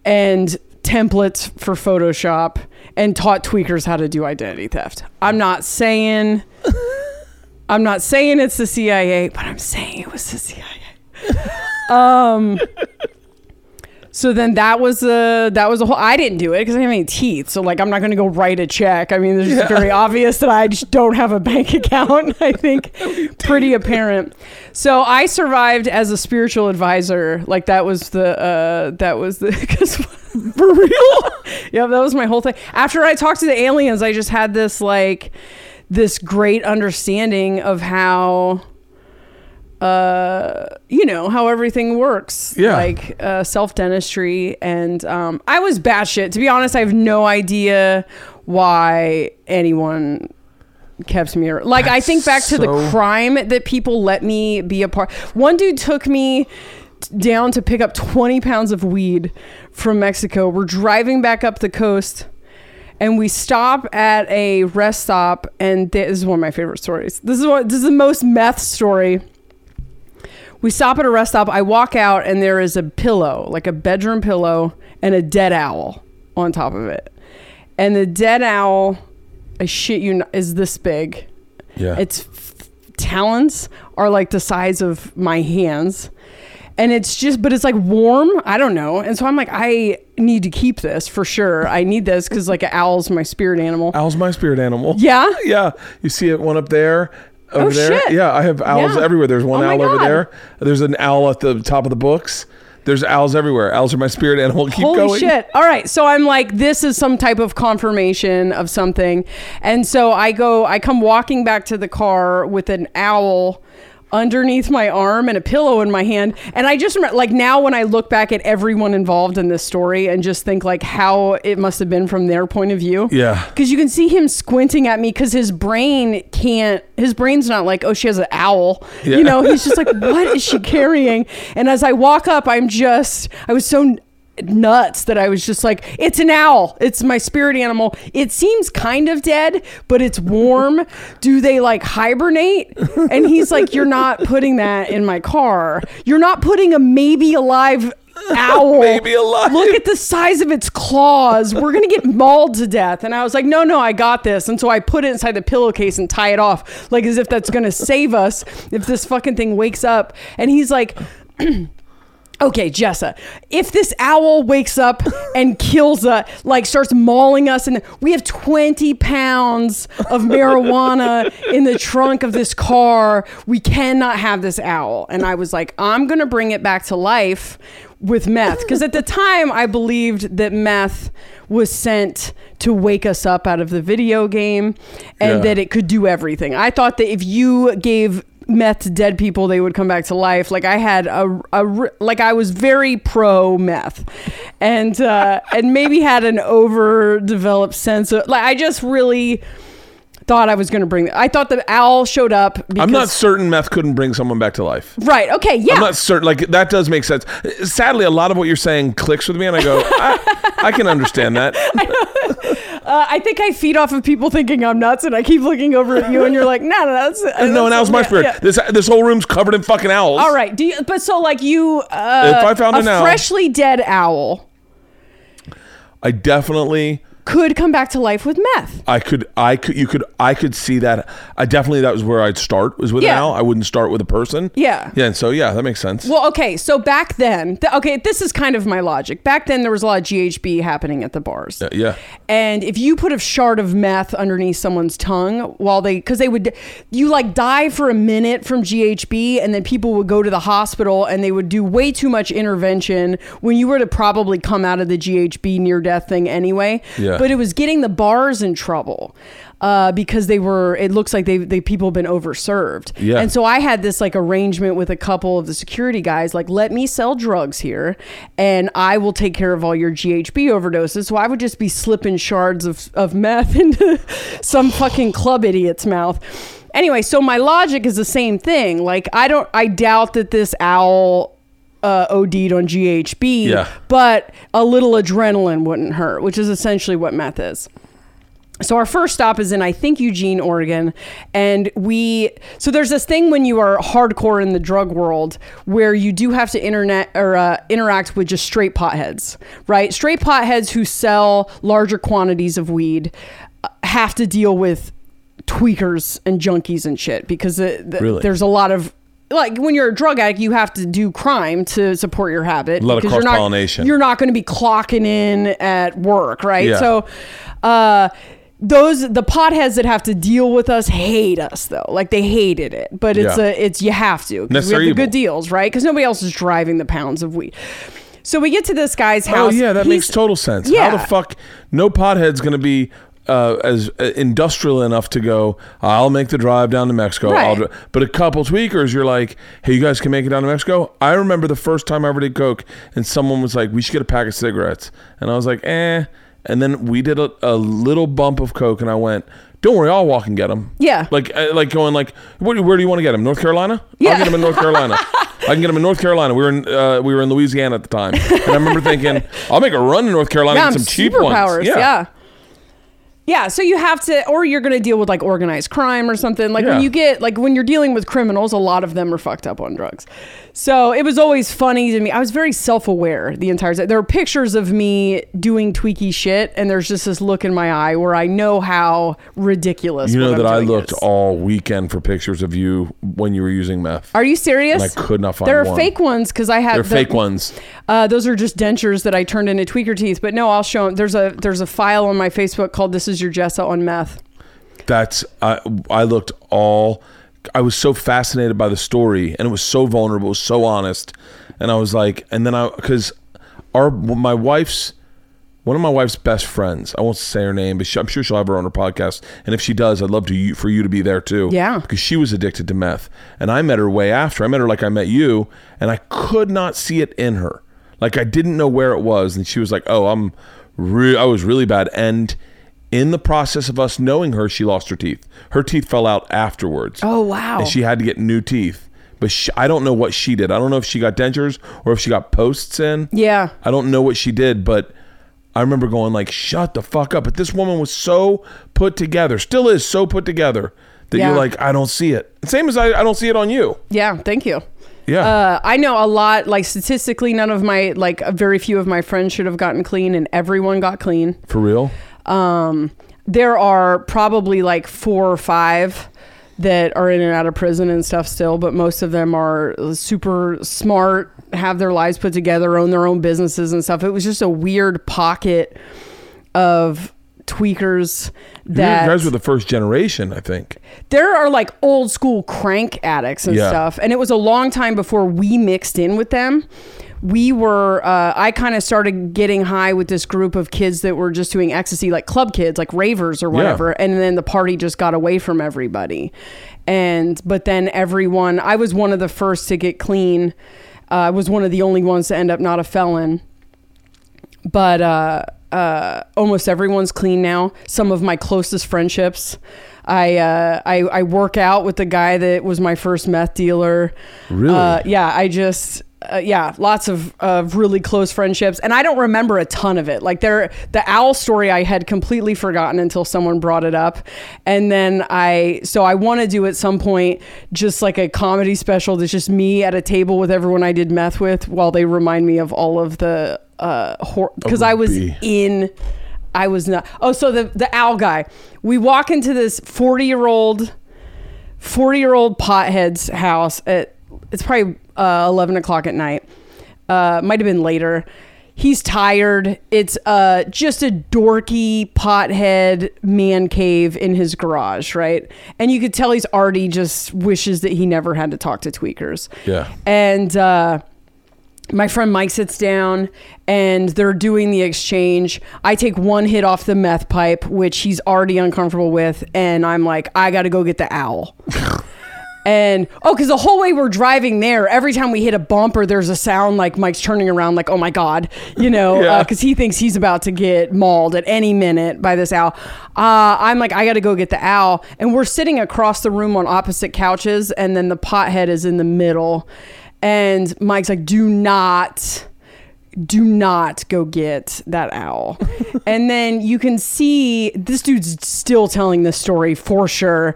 and templates for Photoshop and taught tweakers how to do identity theft. I'm not saying I'm not saying it's the CIA, but I'm saying it was the CIA. um so then that was a that was a whole I didn't do it because I didn't have any teeth. So like I'm not gonna go write a check. I mean, it's just very obvious that I just don't have a bank account. I think pretty apparent. So I survived as a spiritual advisor. Like that was the uh that was the because for real. yeah, that was my whole thing. After I talked to the aliens, I just had this like this great understanding of how uh you know how everything works. Yeah. like uh self dentistry and um i was batshit. To be honest i have no idea why anyone kept me like i think back to the crime that people let me be a part one dude took me down to pick up 20 pounds of weed from mexico. We're driving back up the coast and we stop at a rest stop and this is one of my favorite stories. This is what this is the most meth story. We stop at a rest stop i walk out and there is a pillow like a bedroom pillow and a dead owl on top of it. And the dead owl i shit you not, is this big. Yeah. its f- talons are like the size of my hands and it's just but it's like warm i don't know and so i'm like i need to keep this for sure i need this because like an owl's my spirit animal Owl's my spirit animal. Yeah? Yeah. You see it one up there. Over Oh, there. shit. Yeah, I have owls Yeah. everywhere. There's one Oh owl over there. There's an owl at the top of the books. There's owls everywhere. Owls are my spirit animal. Keep Holy going. shit. All right. So I'm like, this is some type of confirmation of something. And so I go, I come walking back to the car with an owl underneath my arm and a pillow in my hand. And I just remember, like, now when I look back at everyone involved in this story and just think, like, how it must have been from their point of view. Yeah. Because you can see him squinting at me because his brain can't, his brain's not like, oh, she has an owl. Yeah. You know, he's just like, what is she carrying? And as I walk up, I'm just, I was so nuts that I was just like, it's an owl. It's my spirit animal. It seems kind of dead, but it's warm. Do they like hibernate? And he's like, you're not putting that in my car. You're not putting a maybe alive owl. Maybe alive. Look at the size of its claws. We're gonna get mauled to death. And I was like, no, no, I got this. And so I put it inside the pillowcase and tie it off, like as if that's gonna save us if this fucking thing wakes up. And he's like. Okay, Jessa, if this owl wakes up and kills us, like starts mauling us, and we have 20 pounds of marijuana in the trunk of this car, we cannot have this owl. And I was like, I'm going to bring it back to life with meth. Because at the time, I believed that meth was sent to wake us up out of the video game and Yeah. that it could do everything. I thought that if you gave meth dead people they would come back to life. Like i had a, a like i was very pro meth. And uh and maybe had an overdeveloped sense of like i just really thought i was going to bring i thought the owl showed up because I'm not certain meth couldn't bring someone back to life. right okay yeah I'm not certain. Like that does make sense. Sadly, a lot of what you're saying clicks with me, and I go, I, I can understand that. uh, i think i feed off of people thinking i'm nuts and i keep looking over at you and you're like no no that's, And no, and that's owl's my spirit. yeah. This this whole room's covered in fucking owls. all right do you but so like you uh If I found a an owl- freshly dead owl I definitely could come back to life with meth I could, I could, you could, I could see that. I definitely that was where I'd start was with Yeah. owl. I wouldn't start with a person. Yeah. yeah. And so yeah, that makes sense. Well, okay, so back then, th- okay, this is kind of my logic. Back then, there was a lot of GHB happening at the bars. Yeah, yeah. And if you put a shard of meth underneath someone's tongue while they, because they would, you like die for a minute from GHB, and then people would go to the hospital and they would do way too much intervention when you were to probably come out of the GHB near death thing anyway. Yeah. But it was getting the bars in trouble. Uh, because they were, it looks like they, they people have been overserved. Yeah. And so I had this like arrangement with a couple of the security guys, like, let me sell drugs here and I will take care of all your GHB overdoses. So I would just be slipping shards of, of meth into some fucking club idiot's mouth. Anyway, so my logic is the same thing. Like, I don't, I doubt that this owl uh, OD'd on GHB, Yeah. but a little adrenaline wouldn't hurt, which is essentially what meth is. So our first stop is in I think Eugene, Oregon, and we so there's this thing when you are hardcore in the drug world where you do have to internet or uh, interact with just straight potheads, right? Straight potheads who sell larger quantities of weed uh, have to deal with tweakers and junkies and shit because the, the- Really? there's a lot of like when you're a drug addict, you have to do crime to support your habit. A lot of because you're not- not going to be clocking in at work, right? Yeah. So, uh, those the potheads that have to deal with us hate us though. Like they hated it, but it's Yeah. a it's you have to because we have the good deals, right? Because nobody else is driving the pounds of weed. So we get to this guy's house. Oh yeah, that He's- makes total sense. Yeah. How the fuck? No pothead's gonna be uh, as uh, industrial enough to go. I'll make the drive down to Mexico. I'll Right. But a couple tweakers, you're like, hey, you guys can make it down to Mexico. I remember the first time I ever did coke, and someone was like, we should get a pack of cigarettes, and I was like, eh. And then we did a, a little bump of coke, and I went. Don't worry, I'll walk and get them. Yeah. like uh, like going like, where, where do you want to get them? North Carolina? Yeah. I'll get them in North Carolina. I can get them in North Carolina. We were in uh, we were in Louisiana at the time, and I remember thinking, I'll make a run to North Carolina yeah, and get some cheap ones. Yeah. yeah. So you have to, or you're going to deal with like organized crime or something. Like Yeah. when you get, like when you're dealing with criminals, a lot of them are fucked up on drugs. So it was always funny to me. I was very self aware the entire time. There are pictures of me doing tweaky shit, and there's just this look in my eye where I know how ridiculous. You know what that I'm I doing looked is. all weekend for pictures of you when you were using meth. Are you serious? And I could not find There are one. fake ones because I had They're the- fake ones. Uh, those are just dentures that I turned into tweaker teeth. But no, I'll show them. There's a there's a file on my Facebook called "This Is Your Jessa on Meth." That's I I looked all I was so fascinated by the story and it was so vulnerable, so honest. And I was like and then I cuz our my wife's one of my wife's best friends. I won't say her name, but she, I'm sure she'll have her on her podcast. And if she does, I'd love to you, for you to be there too. Yeah. because she was addicted to meth, and I met her way after. I met her like I met you, and I could not see it in her. Like I didn't know where it was, and she was like, "Oh, I'm, re- I was really bad." And in the process of us knowing her, she lost her teeth. Her teeth fell out afterwards. Oh, wow. And she had to get new teeth. But she, I don't know what she did. I don't know if she got dentures or if she got posts in. Yeah. I don't know what she did, but I remember going like, "Shut the fuck up!" But this woman was so put together, still is so put together that Yeah. you're like, "I don't see it." Same as I, I don't see it on you. Yeah, thank you. Yeah, Uh, I know a lot. Like statistically, none of my like very few of my friends should have gotten clean, and everyone got clean. for real. Um, there are probably like four or five that are in and out of prison and stuff still, but most of them are super smart, have their lives put together, own their own businesses and stuff. It was just a weird pocket of tweakers You that guys were the first generation, I think. there are like old school crank addicts and Yeah. stuff and it was a long time before we mixed in with them we were uh, i kind of started getting high with this group of kids that were just doing ecstasy like club kids like ravers or whatever and then the party just got away from everybody and but then everyone i was one of the first to get clean uh, i was one of the only ones to end up not a felon but uh, uh, almost everyone's clean now. Some of my closest friendships. I, uh, I I work out with the guy that was my first meth dealer. Really? Uh, yeah, I just. Uh, yeah, lots of of really close friendships, and I don't remember a ton of it. Like there, the owl story I had completely forgotten until someone brought it up, and then I so I want to do at some point just like a comedy special that's just me at a table with everyone I did meth with, while they remind me of all of the uh because I was be. in I was not oh so the the owl guy we walk into this 40 year old 40 year old pothead's house at it's probably uh, 11 o'clock at night uh might have been later he's tired it's uh just a dorky pothead man cave in his garage right and you could tell he's already just wishes that he never had to talk to tweakers Yeah. and uh my friend Mike sits down and they're doing the exchange. I take one hit off the meth pipe, which he's already uncomfortable with, and I'm like, I gotta go get the owl. and oh, because the whole way we're driving there, every time we hit a bumper, there's a sound like Mike's turning around, like, oh my God, you know, Yeah. because he thinks he's about to get mauled at any minute by this owl. Uh, I'm like, I gotta go get the owl. And we're sitting across the room on opposite couches, and then the pothead is in the middle And Mike's like, do not, do not go get that owl. and then you can see this dude's still telling this story for sure.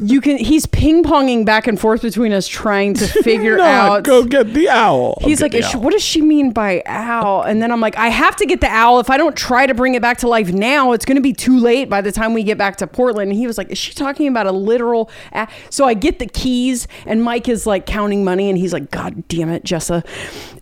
You can, he's ping ponging back and forth between us trying to figure Not out. go get the owl. He's Okay, like, the owl. what does she mean by owl? And then I'm like, I have to get the owl. If I don't try to bring it back to life now, it's going to be too late by the time we get back to Portland. And he was like, Is she talking about a literal? a-" So I get the keys, and Mike is like counting money, and he's like, God damn it, Jessa.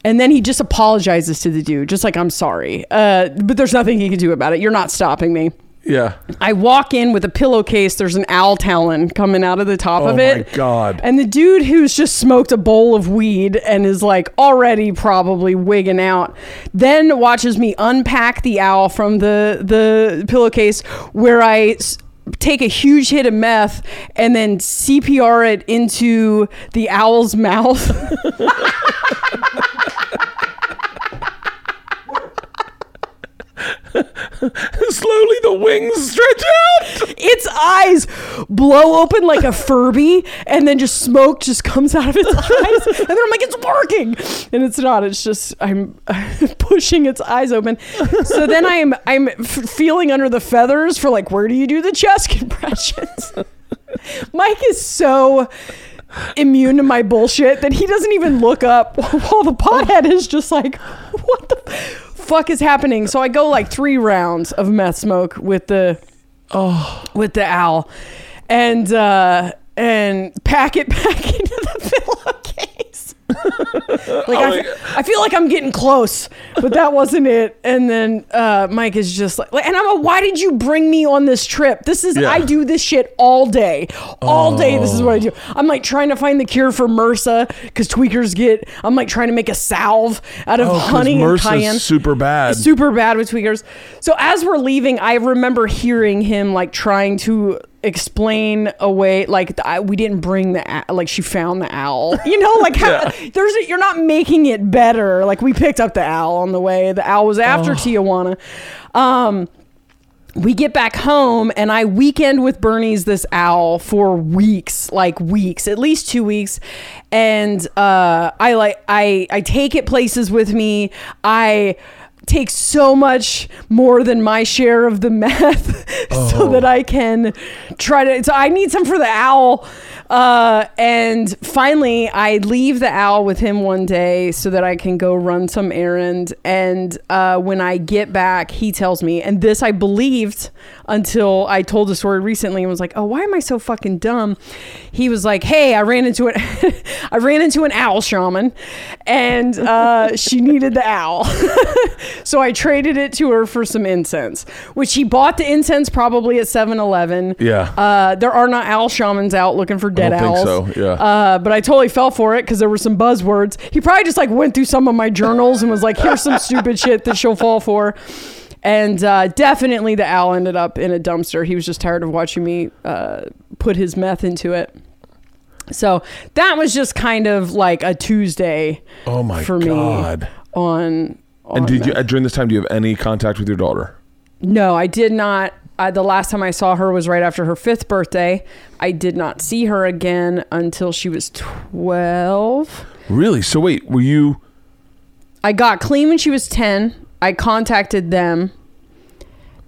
And then he just apologizes to the dude, just like, I'm sorry. Uh, but there's nothing he can do about it. You're not stopping me. Yeah. I walk in with a pillowcase. There's an owl talon coming out of the top Oh of it. Oh my. God. And the dude who's just smoked a bowl of weed and is like already probably wigging out, then watches me unpack the owl from the the pillowcase where I. s- Take a huge hit of meth and then CPR it into the owl's mouth. Slowly the wings stretch out. its eyes blow open like a Furby, and then just smoke just comes out of its eyes. And then I'm like, it's working, and it's not. It's just I'm pushing its eyes open. So then I'm I'm f- feeling under the feathers for like, where do you do the chest compressions? Mike is so immune to my bullshit that he doesn't even look up while the pothead is just like, what the fuck is happening? So I go like three rounds of meth smoke with the oh with the owl and uh and pack it back into the pillowcase. Like I, fe- I feel like I'm getting close, but that wasn't it. And then uh, Mike is just like, and I'm like, why did you bring me on this trip? This is Yeah. I do this shit all day, all day. This is what I do. I'm like trying to find the cure for MRSA because tweakers get. I'm like trying to make a salve out of Oh, 'cause honey and MRSA's cayenne. super bad. It's super bad with tweakers. So as we're leaving, I remember hearing him like trying to explain away like I, we didn't bring the like she found the owl. You know like how, there's a, you're not making it better. Like we picked up the owl on the way. The owl was after tijuana. Um we get back home and I weekend with Bernie's this owl for weeks, like weeks, at least two weeks. And uh, I like I I take it places with me. I take so much more than my share of the meth so that I can try to so I need some for the owl. Uh, and finally, I leave the owl with him one day so that I can go run some errand. And uh, when I get back, he tells me, and this I believed until I told the story recently and was like, "Oh, why am I so fucking dumb?" He was like, "Hey, I ran into an, I ran into an owl shaman, and uh, she needed the owl, so I traded it to her for some incense, which he bought the incense probably at 7-Eleven. Yeah. Uh, there are not owl shamans out looking for dead don't think owls. so, yeah. Uh, but I totally fell for it because there were some buzzwords. He probably just like went through some of my journals and was like, "Here's some stupid shit that she'll fall for." And uh, definitely the owl ended up in a dumpster. He was just tired of watching me uh, put his meth into it. So that was just kind of like a Tuesday Oh my for god. me on. on And did you during this time do you have any contact with your daughter? No, I did not. Uh, the last time I saw her was right after her fifth birthday. I did not see her again until she was 12. Really? So wait, were you I got clean when she was 10. I contacted them.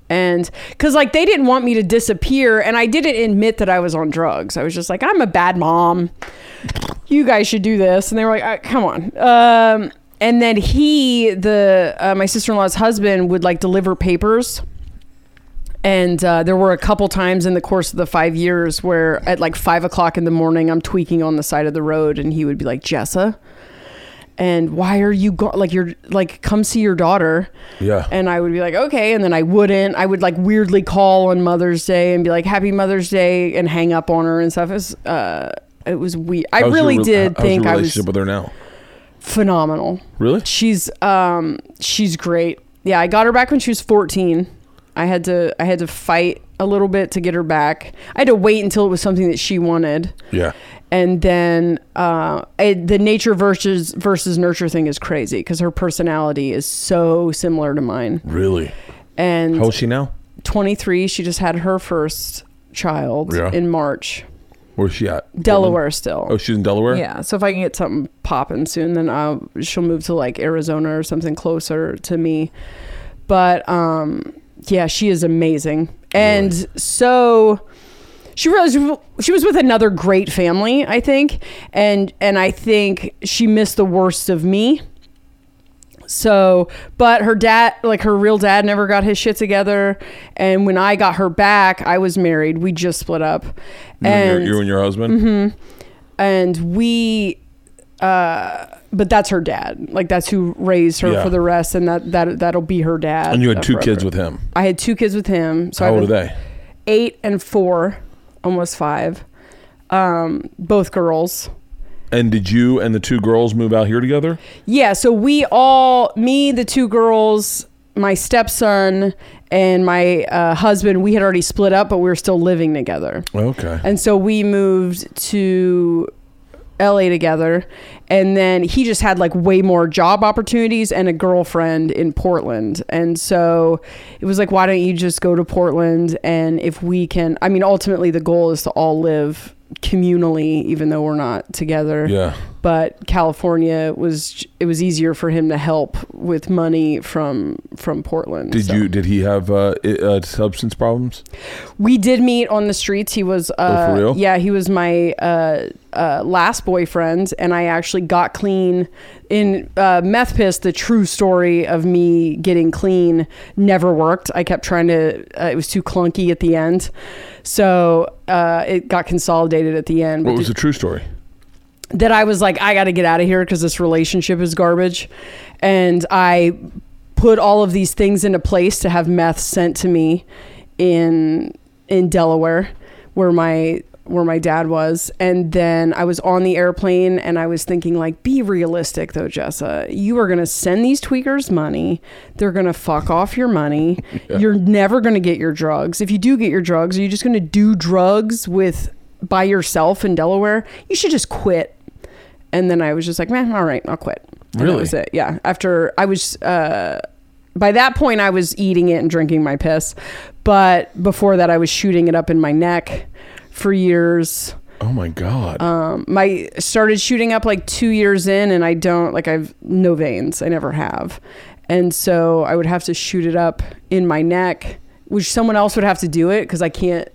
And because, like, they didn't want me to disappear. And I didn't admit that I was on drugs. I was just like, I'm a bad mom. You guys should do this. And they were like, uh, come on. Um, and then he, the uh, my sister in law's husband, would like deliver papers. And uh, there were a couple times in the course of the five years where at like five o'clock in the morning, I'm tweaking on the side of the road, and he would be like, Jessa, and why are you go like you're like come see your daughter Yeah. and i would be like okay and then i wouldn't i would like weirdly call on mother's day and be like happy mother's day and hang up on her and stuff it was uh it was weird i how's really re- did think i was relationship with her now? Phenomenal Really? she's um she's great yeah i got her back when she was 14 i had to i had to fight a little bit to get her back i had to wait until it was something that she wanted Yeah. and then uh, the nature versus versus nurture thing is crazy because her personality is so similar to mine. Really? And How old is she now? 23, she just had her first child Yeah. in March. Where's she at? Delaware still. Oh, she's in Delaware. Yeah. So if I can get something popping soon, then I'll, she'll move to like Arizona or something closer to me. But um, yeah, she is amazing. And so she realized she was with another great family, I think, and and I think she missed the worst of me. So, but her dad, like her real dad, never got his shit together. And when I got her back, I was married. We just split up, You and, and your, you and your husband. and we uh but that's her dad like that's who raised her Yeah. for the rest and that that that'll be her dad And you had two forever. kids with him. i had two kids with him so How I old have are they? eight and four almost five um both girls And did you and the two girls move out here together? yeah so we all me the two girls my stepson and my uh, husband we had already split up but we were still living together Okay. And so we moved to LA together. And then he just had like way more job opportunities and a girlfriend in Portland. And so it was like, why don't you just go to Portland? And if we can, I mean, ultimately the goal is to all live communally, even though we're not together yeah. but California was it was easier for him to help with money from from Portland. Did so. you? Did he have uh, uh, substance problems? We did meet on the streets. He was, uh, Oh, for real? yeah, he was my uh, uh, last boyfriend, and I actually got clean in uh, meth piss. The true story of me getting clean never worked. I kept trying to. Uh, it was too clunky at the end, so uh, it got consolidated at the end. What was the true story? that I was like, I got to get out of here because this relationship is garbage. And I put all of these things into place to have meth sent to me in in Delaware, where my where my dad was. And then I was on the airplane and I was thinking like, be realistic though, Jessa. You are gonna send these tweakers money. They're gonna fuck off your money. You're never gonna get your drugs. If you do get your drugs, are you just gonna do drugs with by yourself in Delaware? You should just quit. And then I was just like, man, all right, I'll quit. And Really? That was it. Yeah. After I was, uh, by that point, I was eating it and drinking my piss. But before that, I was shooting it up in my neck for years. Oh my god. Um, my started shooting up like two years in, and I don't like I've no veins. I never have, and so I would have to shoot it up in my neck, which someone else would have to do it because I can't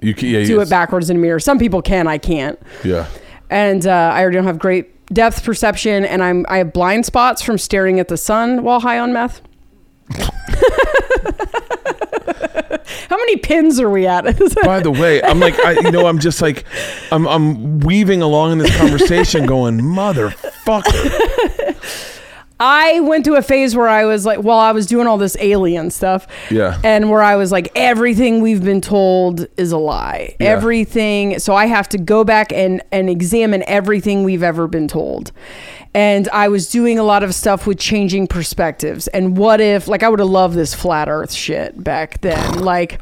you can, yeah, do yes. it backwards in a mirror. Some people can, I can't Yeah. and uh, I already don't have great depth perception, and I'm I have blind spots from staring at the sun while high on meth. How many pins are we at? By the way, I'm like, I, you know, I'm just like, I'm, I'm weaving along in this conversation, going, motherfucker. I went to a phase where I was like, well, I was doing all this alien stuff. Yeah. And where I was like, everything we've been told is a lie. Yeah. Everything. So I have to go back and, and examine everything we've ever been told. And I was doing a lot of stuff with changing perspectives. And what if, like, I would have loved this flat Earth shit back then. like,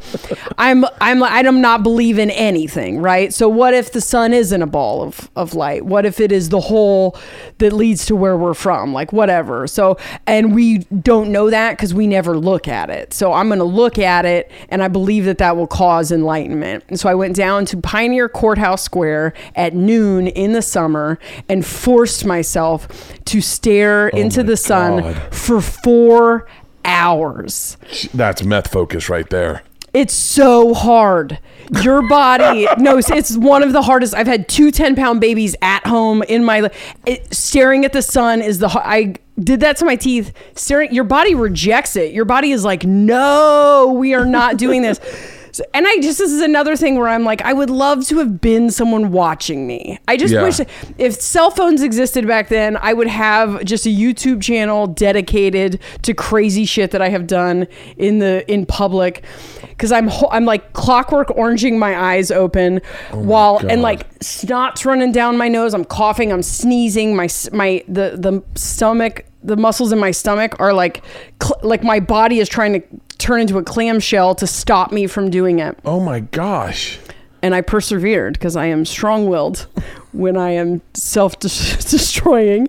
I'm, I'm, I do not believe in anything, right? So what if the sun isn't a ball of, of light? What if it is the hole that leads to where we're from? Like, whatever. So, and we don't know that because we never look at it. So I'm going to look at it and I believe that that will cause enlightenment. And so I went down to Pioneer Courthouse Square at noon in the summer and forced myself to stare oh into Oh my the sun God. for four hours. That's meth focus right there. It's so hard. Your body, no, it's- it's one of the hardest. I've had two 10 pound babies at home in my, it, staring at the sun is the, I did that to my teeth. Staring, your body rejects it. Your body is like, no, we are not doing this. So- And I just, this is another thing where I'm like, I would love to have been someone watching me. I just Yeah. wish if cell phones existed back then, I would have just a YouTube channel dedicated to crazy shit that I have done in the in public. Because I'm ho- I'm like clockwork oranging my eyes open oh while God. and like snot's running down my nose. I'm coughing. I'm sneezing. My s- my the the stomach the muscles in my stomach are like cl- like my body is trying to turn into a clamshell to stop me from doing it Oh my gosh. and I persevered because I am strong willed when I am self destroying.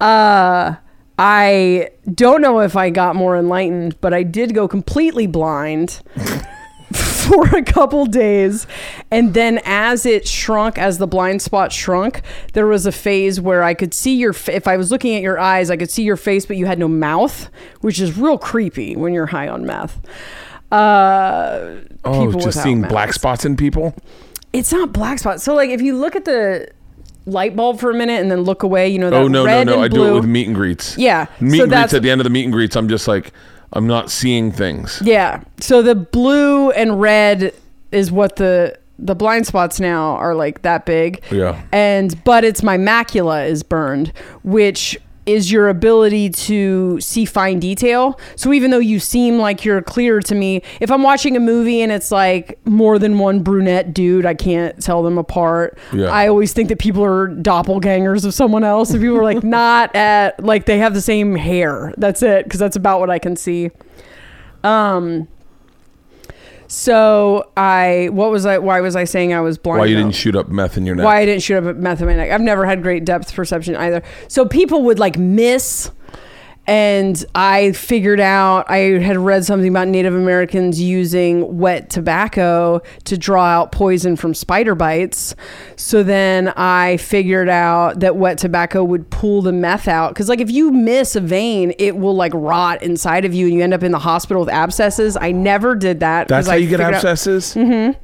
Uh, I don't know if I got more enlightened, but I did go completely blind for a couple days. And then as it shrunk, as the blind spot shrunk, there was a phase where I could see your, fa- if I was looking at your eyes, I could see your face, but you had no mouth, which is real creepy when you're high on meth. Uh, Oh, just seeing black spots in people. It's not black spots. So, like, if you look at the light bulb for a minute and then look away, you know, that Oh no, no, red no! and I do it with meet and greets. Yeah, meet so and greets at the end of the meet and greets. I'm just like, I'm not seeing things. Yeah. So the blue and red is what the the blind spots now are like that big. Yeah. And but it's my macula is burned, which is your ability to see fine detail. So even though you seem like you're clear to me, if I'm watching a movie and it's like more than one brunette dude, I can't tell them apart. Yeah. I always think that people are doppelgangers of someone else. And people are like not at like they have the same hair. That's it, because that's about what I can see. Um. So I, what was I? Why was I saying I was blind? Why you though? didn't shoot up meth in your neck? Why I didn't shoot up meth in my neck. I've never had great depth perception either. So people would like miss. And I figured out, I had read something about Native Americans using wet tobacco to draw out poison from spider bites. So then I figured out that wet tobacco would pull the meth out. Because, like, if you miss a vein, it will like rot inside of you and you end up in the hospital with abscesses. I never did that. That's how I you get figured out- abscesses. Mm-hmm.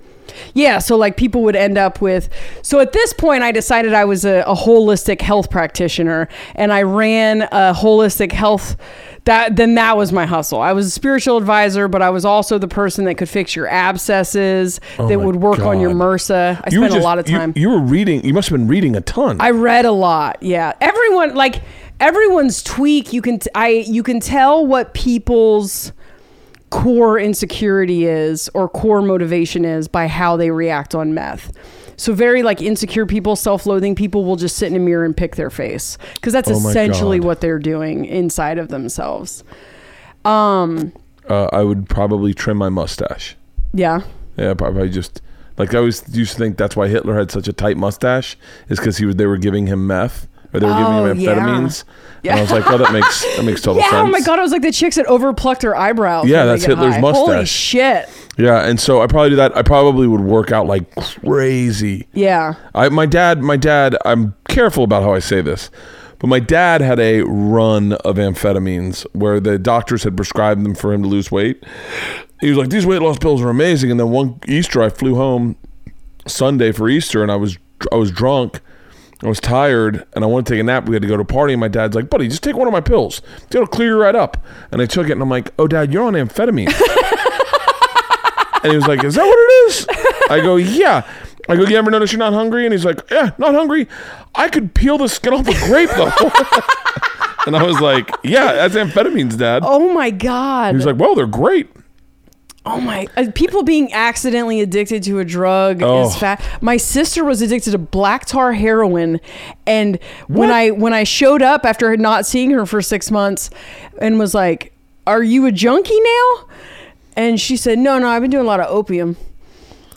Yeah, so like people would end up with. So at this point, I decided I was a, a holistic health practitioner, and I ran a holistic health. That then that was my hustle. I was a spiritual advisor, but I was also the person that could fix your abscesses, oh that Oh my would work on your God. MRSA. I You spent a lot of you- time. You, were reading. You must have been reading a ton. I read a lot. Yeah, everyone like everyone's tweak. You can t- I you can tell what people's core insecurity is or core motivation is by how they react on meth. So very like insecure people, self-loathing people will just sit in a mirror and pick their face because that's Oh essentially God. what they're doing inside of themselves. Um, uh, I would probably trim my mustache. yeah. Yeah, probably just like I always used to think that's why Hitler had such a tight mustache is because he was they were giving him meth or they were Oh, giving him yeah. amphetamines. And I was like, oh, that makes that makes total Yeah, sense. oh my god, I was like the chicks that overplucked their eyebrows. Yeah, when they that's get Hitler's high. Holy mustache. shit. Yeah, and so I probably do that. I probably would work out like crazy. Yeah. I my dad my dad I'm careful about how I say this. But my dad had a run of amphetamines where the doctors had prescribed them for him to lose weight. He was like, "These weight loss pills are amazing." And then one Easter, I flew home Sunday for Easter, and I was I was drunk, I was tired, and I wanted to take a nap. We had to go to a party, and my dad's like, "Buddy, just take one of my pills. It'll clear you right up." And I took it, and I'm like, "Oh, Dad, you're on amphetamine." and he was like, "Is that what it is?" I go, "Yeah." I go, "You ever notice you're not hungry?" And he's like, "Yeah, not hungry. I could peel the skin off a grape though." and I was like, "Yeah, that's amphetamines, Dad." Oh my god. He was like, "Well, they're great." Oh my! Uh, people being accidentally addicted to a drug Oh. is fat. My sister was addicted to black tar heroin, and when I when I showed up after not seeing her for six months, and was like, "Are you a junkie now?" And she said, "No, no, I've been doing a lot of opium."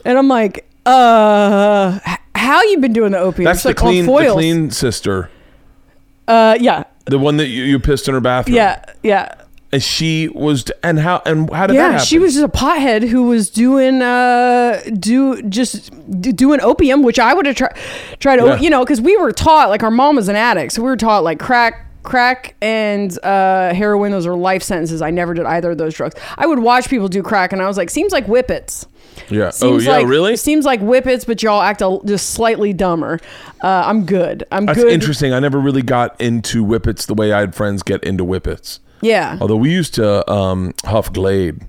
And I'm like, "Uh, how you been doing the opium?" That's She's the like, clean, the clean sister, Uh, yeah, the one that you, you pissed in her bathroom. yeah, yeah. And she was, and how, and how did that yeah, happen? she was just a pothead who was doing uh do just d- doing opium, which I would have tried tried to Yeah. you know because we were taught like our mom was an addict, so we were taught like crack. Crack and uh, heroin; those are life sentences. I never did either of those drugs. I would watch people do crack, and I was like, "Seems like whippets." Yeah. Oh Seems yeah, like, really? Seems like whippets, but y'all act a, just slightly dumber. Uh, I'm good. I'm That's good. interesting. I never really got into whippets the way I had friends get into whippets. Yeah. Although we used to um, huff Glade.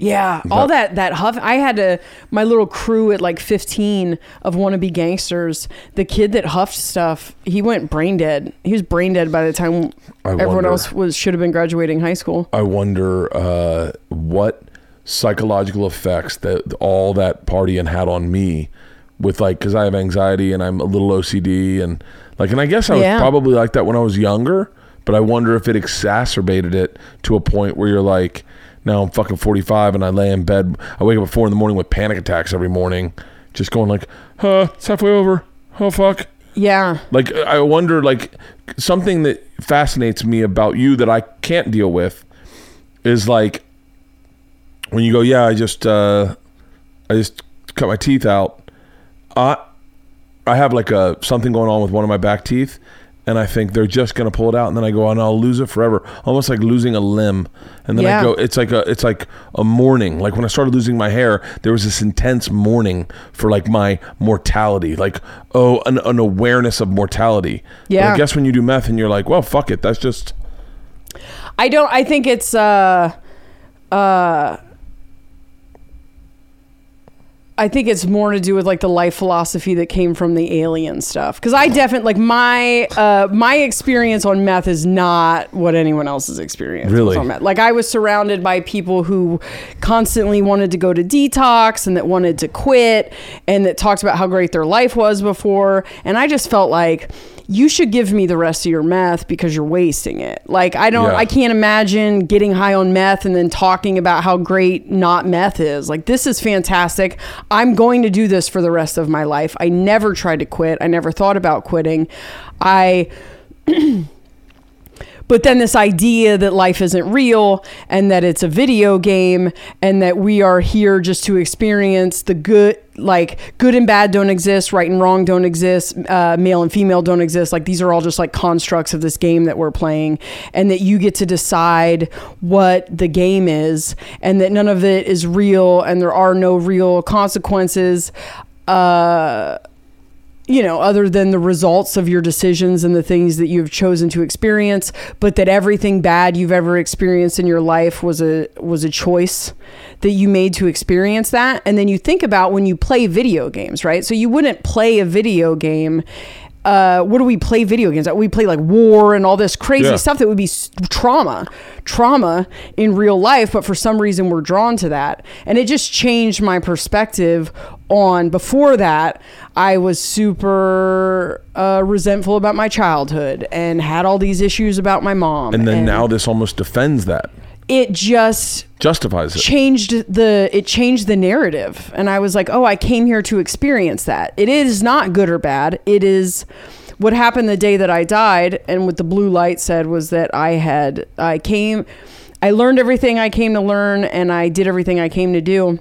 Yeah, all that that huff. I had to my little crew at like 15 of wannabe gangsters. The kid that huffed stuff, he went brain dead. He was brain dead by the time I everyone wonder. else was should have been graduating high school. I wonder uh, what psychological effects that all that partying had on me with like because I have anxiety and I'm a little OCD and like and I guess I was Yeah. probably like that when I was younger, but I wonder if it exacerbated it to a point where you're like, now I'm fucking 45 and I lay in bed, I wake up at four in the morning with panic attacks every morning, just going like, huh, it's halfway over, oh fuck. Yeah. Like I wonder, like something that fascinates me about you that I can't deal with is like when you go, yeah, I just uh, I just cut my teeth out. I I have like a something going on with one of my back teeth, and I think they're just gonna pull it out, and then I go, and I'll lose it forever, almost like losing a limb. And then Yeah. I go, it's like a it's like a mourning. Like when I started losing my hair, there was this intense mourning for like my mortality, like oh, an, an awareness of mortality. But Yeah. I guess when you do meth and you're like, well, fuck it, that's just I don't. I think it's uh, uh. I think it's more to do with like the life philosophy that came from the alien stuff. Because I definitely like my uh my experience on meth is not what anyone else's experience was Really? on meth. Like I was surrounded by people who constantly wanted to go to detox and that wanted to quit and that talked about how great their life was before. And I just felt like you should give me the rest of your meth because you're wasting it. Like I don't Yeah. I can't imagine getting high on meth and then talking about how great not meth is. Like this is fantastic. I'm going to do this for the rest of my life. I never tried to quit. I never thought about quitting. I but then this idea that life isn't real and that it's a video game and that we are here just to experience the good like good and bad don't exist right and wrong don't exist uh, male and female don't exist. Like these are all just like constructs of this game that we're playing and that you get to decide what the game is and that none of it is real and there are no real consequences uh you know, other than the results of your decisions and the things that you've chosen to experience, but that everything bad you've ever experienced in your life was a was a choice that you made to experience that. And then you think about when you play video games, right? So you wouldn't play a video game uh, what do we play video games? We play like war and all this crazy Yeah. stuff that would be s- trauma, trauma in real life. But for some reason, we're drawn to that, and it just changed my perspective on. Before that, I was super uh, resentful about my childhood and had all these issues about my mom. and then now this almost defends that, it just justifies it. changed the it changed the narrative. And i was like oh i came here to experience that. It is not good or bad. It is what happened the day that i died and what the blue light said was that i had i came i learned everything i came to learn and i did everything i came to do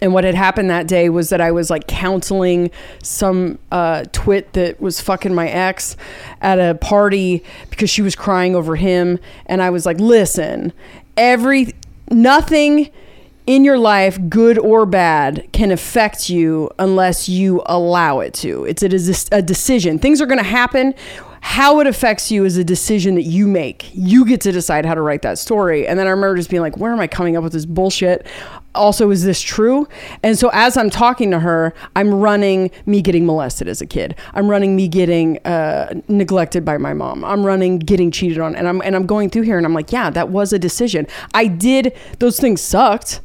and what had happened that day was that I was like counseling some uh, twit that was fucking my ex at a party because she was crying over him. And I was like, listen, every nothing in your life, good or bad, can affect you unless you allow it to. It's a, a decision. Things are going to happen. How it affects you is a decision that you make. You get to decide how to write that story. And then I remember just being like, where am I coming up with this bullshit? Also, is this true? And so as I'm talking to her, I'm running me getting molested as a kid. I'm running me getting uh, neglected by my mom. I'm running getting cheated on. And I'm and I'm going through here and I'm like, yeah, that was a decision. I did those things sucked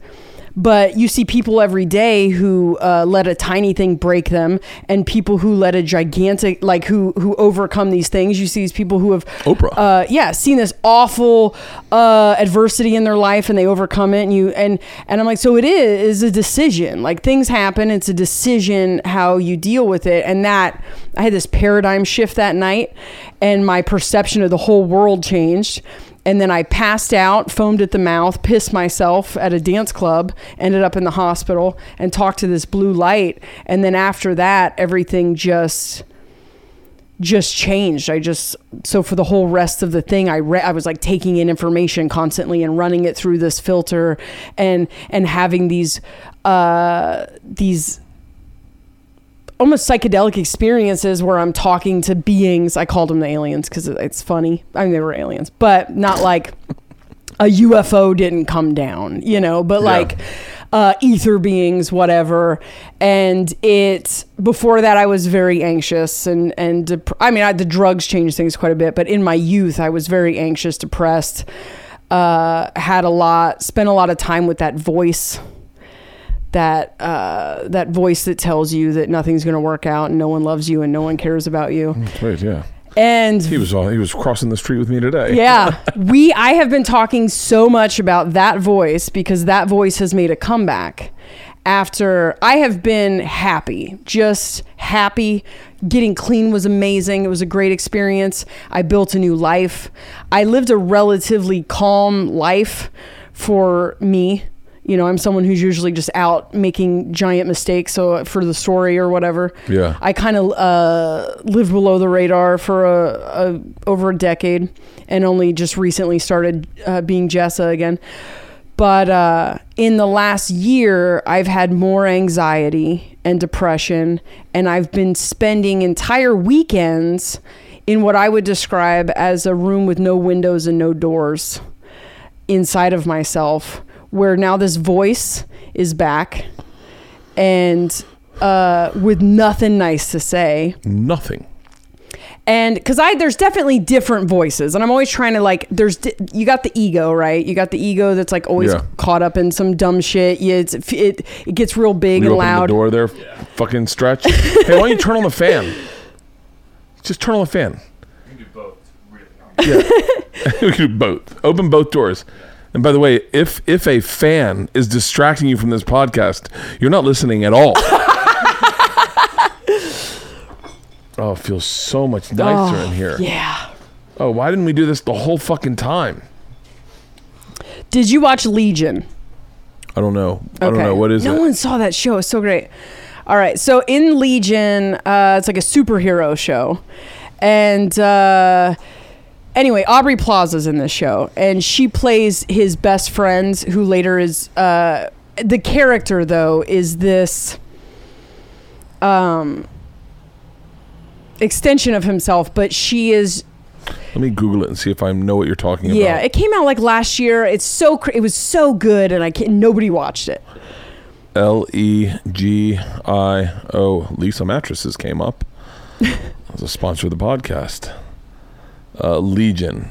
but you see people every day who uh, let a tiny thing break them and people who let a gigantic like who who overcome these things. You see these people who have Oprah. uh, yeah seen this awful uh, adversity in their life and they overcome it and you and and i'm like so it is a decision. Like things happen. It's a decision how you deal with it. And that i had this paradigm shift that night and my perception of the whole world changed and then I passed out, foamed at the mouth, pissed myself at a dance club, ended up in the hospital, and talked to this blue light. And then after that, everything just just changed. I just so for the whole rest of the thing, I re- I was like taking in information constantly and running it through this filter, and and having these uh these almost psychedelic experiences where I'm talking to beings. I called them the aliens because it's funny. I mean, they were aliens, but not like a UFO didn't come down, you know, but like uh, ether beings, whatever. And it before that, I was very anxious and and dep- I mean, I, the drugs changed things quite a bit, but in my youth, I was very anxious, depressed. Uh, had a lot, spent a lot of time with that voice that uh, that voice that tells you that nothing's going to work out and no one loves you and no one cares about you. Right, yeah. And He was all, he was crossing the street with me today. yeah, we I have been talking so much about that voice because that voice has made a comeback. After I have been happy, just happy. Getting clean was amazing. It was a great experience. I built a new life. I lived a relatively calm life for me you know, I'm someone who's usually just out making giant mistakes. So for the story or whatever, Yeah. I kind of uh, lived below the radar for a, a over a decade, and only just recently started uh, being Jessa again. But uh, in the last year, I've had more anxiety and depression, and I've been spending entire weekends in what I would describe as a room with no windows and no doors inside of myself, where now this voice is back and uh, with nothing nice to say Nothing. and because I there's definitely different voices, and I'm always trying to like there's di- you got the ego right, you got the ego that's like always Yeah. caught up in some dumb shit. Yeah, it's, it it gets real big You and open loud. the door there, fucking stretch. hey, why don't you turn on the fan? Just turn on the fan. You can do both. Really. Yeah. we can do both. Open both doors. And by the way, if if a fan is distracting you from this podcast, you're not listening at all. oh, it feels so much nicer in here. Yeah. Oh, why didn't we do this the whole fucking time? Did you watch Legion? I don't know. I don't know. What is no it? No one saw that show. It's so great. All right, so in Legion, uh, it's like a superhero show, and uh, anyway, Aubrey Plaza's in this show, and she plays his best friend, who later is uh, the character. Though is this um, extension of himself, but she is Let me Google it and see if I know what you're talking about. yeah. It came out like last year. It's so cr- it was so good, and I can't, nobody watched it. L E G I O. Leesa Mattresses came up as a sponsor of the podcast. Uh, Legion.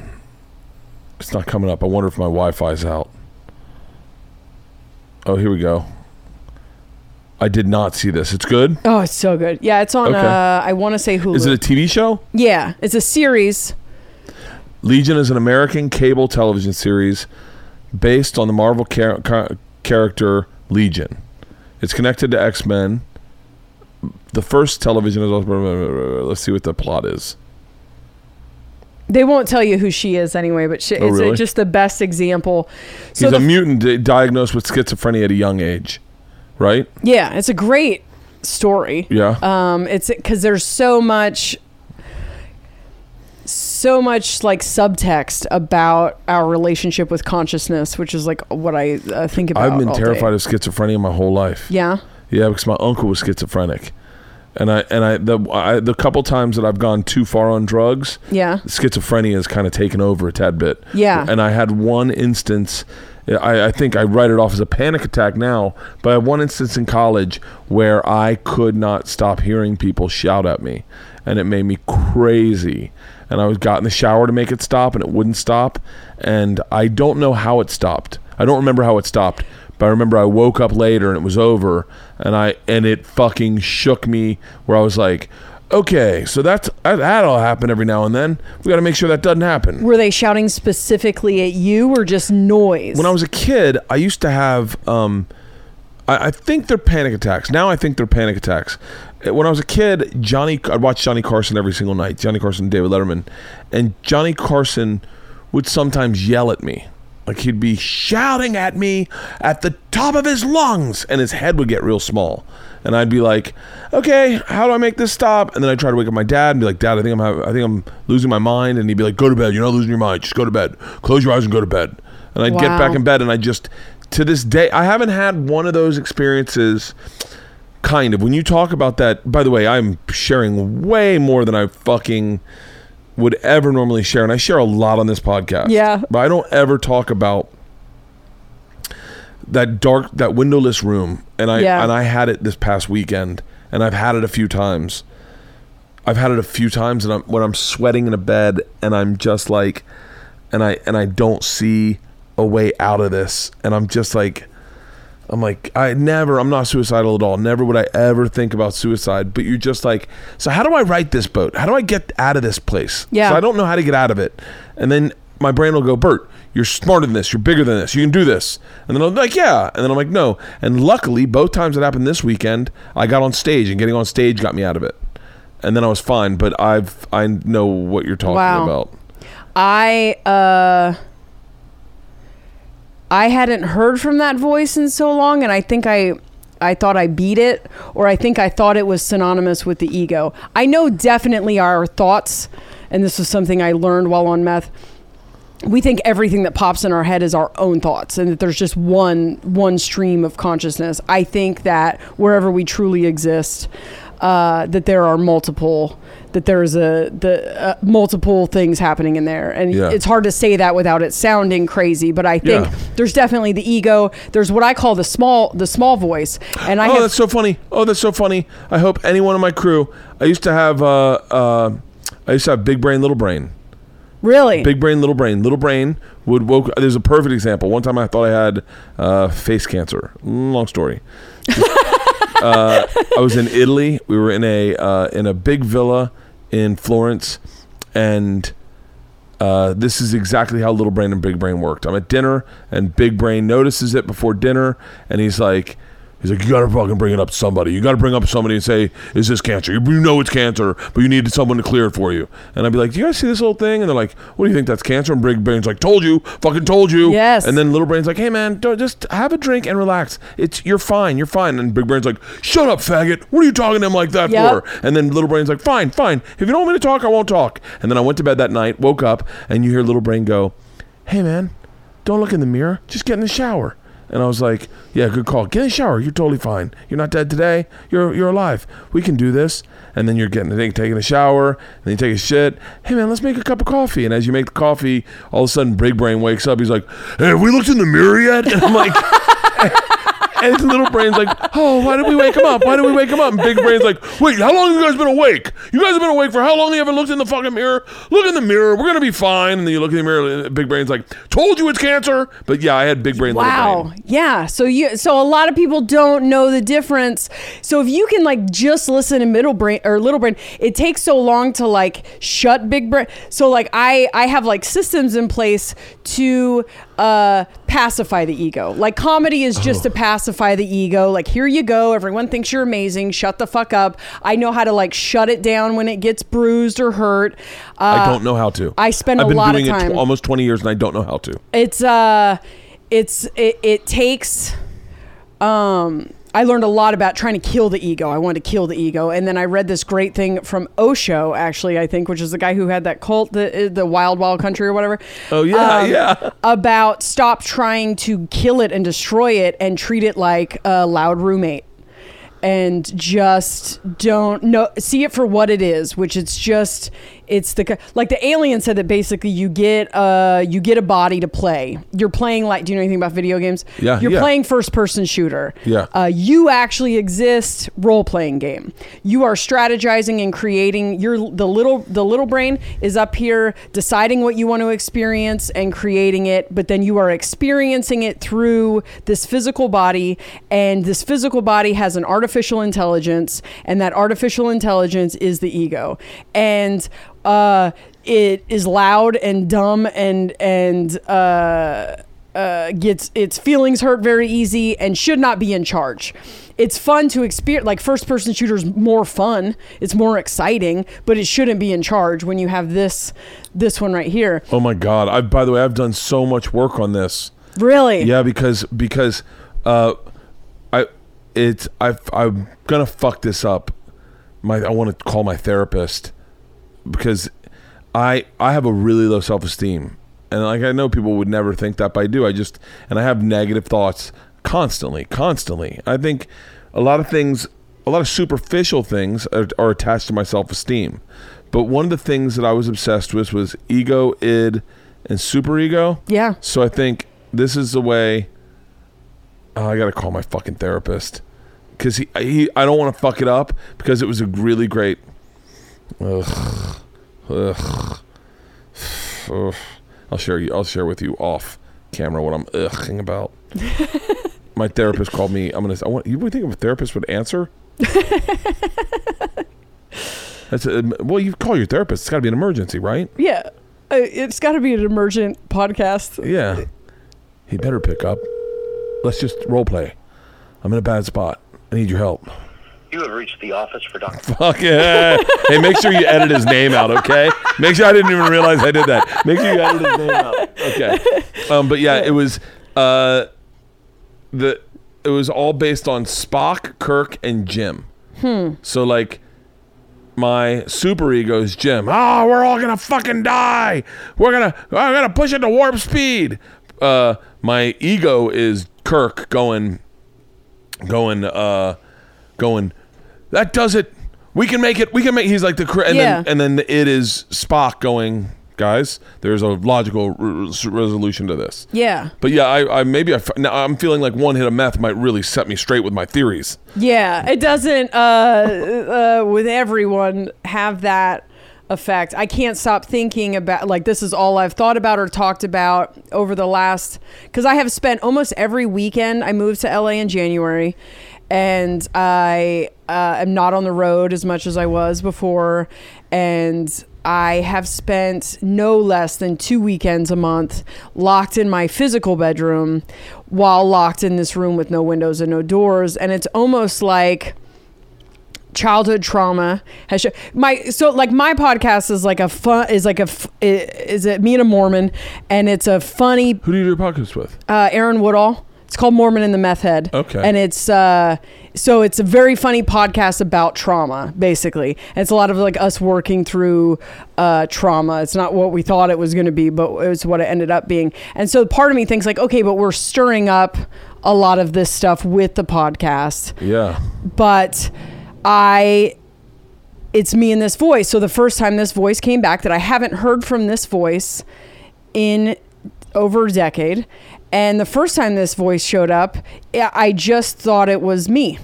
It's not coming up. I wonder if my Wi Fi's out. Oh, here we go. I did not see this. It's good. Oh, it's so good. Yeah, it's on. Okay. Uh, I want to say Hulu. Is it a TV show? yeah, it's a series. Legion is an American cable television series based on the Marvel char- char- character Legion. It's connected to X Men. The first television is. Let's see what the plot is. They won't tell you who she is anyway, but she, Oh, it's really? just the best example. So He's the a mutant di- diagnosed with schizophrenia at a young age, right? Yeah, it's a great story. Yeah. Um, it's because there's so much, so much like subtext about our relationship with consciousness, which is like what I uh, think about. I've been all day. terrified of schizophrenia my whole life. Yeah. Yeah, because my uncle was schizophrenic, and I and I the I, the couple times that I've gone too far on drugs, Yeah. schizophrenia has kind of taken over a tad bit. Yeah. And I had one instance. I, I think I write it off as a panic attack now, but I had one instance in college where I could not stop hearing people shout at me, and it made me crazy. And I was got in the shower to make it stop, and it wouldn't stop. And I don't know how it stopped. I don't remember how it stopped, but I remember I woke up later and it was over, and I and it fucking shook me where I was like, okay, so that's that- that'll happen every now and then. We got to make sure that doesn't happen. Were they shouting specifically at you or just noise? When I was a kid, I used to have. Um, I, I think they're panic attacks. Now I think they're panic attacks. Uh, When I was a kid, Johnny, I'd watch Johnny Carson every single night. Johnny Carson, and David Letterman, and Johnny Carson would sometimes yell at me. Like he'd be shouting at me at the top of his lungs, and his head would get real small. And I'd be like, "Okay, how do I make this stop?" And then I'd try to wake up my dad and be like, "Dad, I think I'm, hav- I think I'm losing my mind." And he'd be like, "Go to bed. You're not losing your mind. Just go to bed. Close your eyes and go to bed." And I'd get back in bed, and I just, to this day, I haven't had one of those experiences. Kind of. When you talk about that, by the way, I'm sharing way more than I fucking would ever normally share, and I share a lot on this podcast. Yeah. but I don't ever talk about that dark, that windowless room, and I Yeah. and I had it this past weekend, and I've had it a few times. I've had it a few times, and I'm when I'm sweating in a bed, and I'm just like, and I and I don't see a way out of this, and I'm just like. I'm like, I never, I'm not suicidal at all. Never would I ever think about suicide. But you're just like, so how do I right this boat? How do I get out of this place? Yeah. So I don't know how to get out of it. And then my brain will go, Bert, you're smarter than this. You're bigger than this. You can do this. And then I'm like, yeah. And then I'm like, no. And luckily, both times it happened this weekend, I got on stage, and getting on stage got me out of it. And then I was fine. But I've, I know what you're talking Wow. about. I uh I hadn't heard from that voice in so long, and I think I. I thought I beat it, or I think I thought it was synonymous with the ego. I know definitely our thoughts, and this was something I learned while on meth. We think everything that pops in our head is our own thoughts, and that there's just one one stream of consciousness. I think that wherever we truly exist, uh, that there are multiple that there's a the uh, multiple things happening in there and Yeah. it's hard to say that without it sounding crazy but i think Yeah. there's definitely the ego there's what i call the small the small voice and i oh, have that's so funny. Oh, that's so funny. I hope anyone in my crew. I used to have. Uh, uh, I used to have big brain, little brain. really Big brain, little brain. Little brain would woke. There's a perfect example. One time I thought I had uh, face cancer. Long story. uh, I was in Italy. We were in a uh, in a big villa in Florence, and uh, this is exactly how little brain and big brain worked. I'm at dinner, and big brain notices it before dinner, and he's like. He's like, you gotta fucking bring it up to somebody. You gotta bring up somebody and say, "Is this cancer?" You know it's cancer, but you need someone to clear it for you. And I'd be like, "Do you guys see this little thing?" And they're like, "What do you think? That's cancer?" And Big Brain's like, "Told you, fucking told you." Yes. And then Little Brain's like, "Hey man, don't just have a drink and relax. It's you're fine, you're fine." And Big Brain's like, "Shut up, faggot! What are you talking to him like that Yep. for?" And then Little Brain's like, "Fine, fine. If you don't want me to talk, I won't talk." And then I went to bed that night, woke up, and you hear Little Brain go, "Hey man, don't look in the mirror. Just get in the shower." And I was like, "Yeah, good call. Get in the shower. You're totally fine. You're not dead today. You're you're alive. We can do this." And then you're getting taking a shower, and then you take a shit. Hey man, let's make a cup of coffee. And as you make the coffee, all of a sudden, Big Brain wakes up. He's like, "Hey, have we looked in the mirror yet?" And I'm like. And his little brain's like, oh, why did we wake him up? Why did we wake him up? And big brain's like, wait, how long have you guys been awake? You guys have been awake for how long? You haven't looked in the fucking mirror? Look in the mirror. We're gonna be fine. And then you look in the mirror. And big brain's like, told you it's cancer. But yeah, I had big brain. Wow. brain. Yeah. So you so a lot of people don't know the difference. So if you can like just listen to middle brain or little brain, it takes so long to like shut big brain. So like I I have like systems in place to uh pacify the ego. Like comedy is just to pacify the ego. Like here you go, everyone thinks you're amazing. Shut the fuck up. I know how to like shut it down when it gets bruised or hurt. Uh, I don't know how to. I spend I've a lot of doing it time- tw- almost 20 years and I don't know how to. it's uh it's it, it takes um I learned a lot about trying to kill the ego. I wanted to kill the ego, and then I read this great thing from Osho, actually, I think, which is the guy who had that cult, the the Wild Wild Country or whatever. Oh, yeah, Um, yeah. About stop trying to kill it and destroy it, and treat it like a loud roommate, and just don't know see it for what it is, which it's just it's the like the alien said that basically you get uh you get a body to play. You're playing like do you know anything about video games? Yeah, You're yeah. playing first person shooter. Yeah. Uh, you actually exist role playing game. You are strategizing and creating your the little the little brain is up here deciding what you want to experience and creating it, but then you are experiencing it through this physical body and this physical body has an artificial intelligence and that artificial intelligence is the ego. And uh, it is loud and dumb and and uh, uh, gets its feelings hurt very easy and should not be in charge. It's fun to experience, like first person shooters, more fun. It's more exciting, but it shouldn't be in charge when you have this this one right here. Oh my God. I, by the way, I've done so much work on this. Really? Yeah, because because uh, I it's I I'm gonna fuck this up. My I want to call my therapist because I I have a really low self esteem, and like I know people would never think that, but I do. I just and I have negative thoughts constantly, constantly. I think a lot of things, a lot of superficial things are, are attached to my self esteem. But one of the things that I was obsessed with was ego, id, and superego. Yeah. So I think this is the way. Oh, I gotta call my fucking therapist because he, he I don't want to fuck it up because it was a really great. Ugh, ugh, ugh. I'll share you. I'll share with you off camera what I'm ughing about. my therapist called me. I'm gonna. I want. You would think a therapist would answer? That's a, well. You call your therapist. It's got to be an emergency, right? Yeah. Uh, It's got to be an emergent podcast. Yeah. He better pick up. Let's just role play. I'm in a bad spot. I need your help. You have reached the office for Dr. Fuck yeah. hey, make sure you edit his name out, okay? Make sure I didn't even realize I did that. Make sure you edit his name out. Okay. Um, but yeah, it was Uh, the it was all based on Spock, Kirk, and Jim. Hmm. So like, my super ego is Jim. Ah, we're all gonna fucking die. We're gonna I'm gonna push it to warp speed. Uh, my ego is Kirk going, going, uh, going. That does it. We can make it. We can make. He's like the and Yeah. then and then it is Spock going. Guys, there's a logical r- resolution to this. Yeah. But yeah, I, I maybe I, f- now I'm feeling like one hit of meth might really set me straight with my theories. Yeah, it doesn't uh, uh, with everyone have that effect. I can't stop thinking about like this is all I've thought about or talked about over the last cuz I have spent almost every weekend I moved to LA in January and I uh, am not on the road as much as I was before and I have spent no less than two weekends a month locked in my physical bedroom while locked in this room with no windows and no doors. And it's almost like childhood trauma has sh- my so like my podcast is like a fun is like a f- is it me and a Mormon and it's a funny Who do you do your podcast with? uh, Aaron Woodall. It's called Mormon and the Meth Head. Okay. And it's uh, so it's a very funny podcast about trauma, basically. And it's a lot of like us working through uh, trauma. It's not what we thought it was going to be, but it's what it ended up being. And so part of me thinks like, okay, but we're stirring up a lot of this stuff with the podcast Yeah. but I it's me and this voice. So the first time this voice came back that I haven't heard from this voice in over a decade. And the first time this voice showed up, I just thought it was me.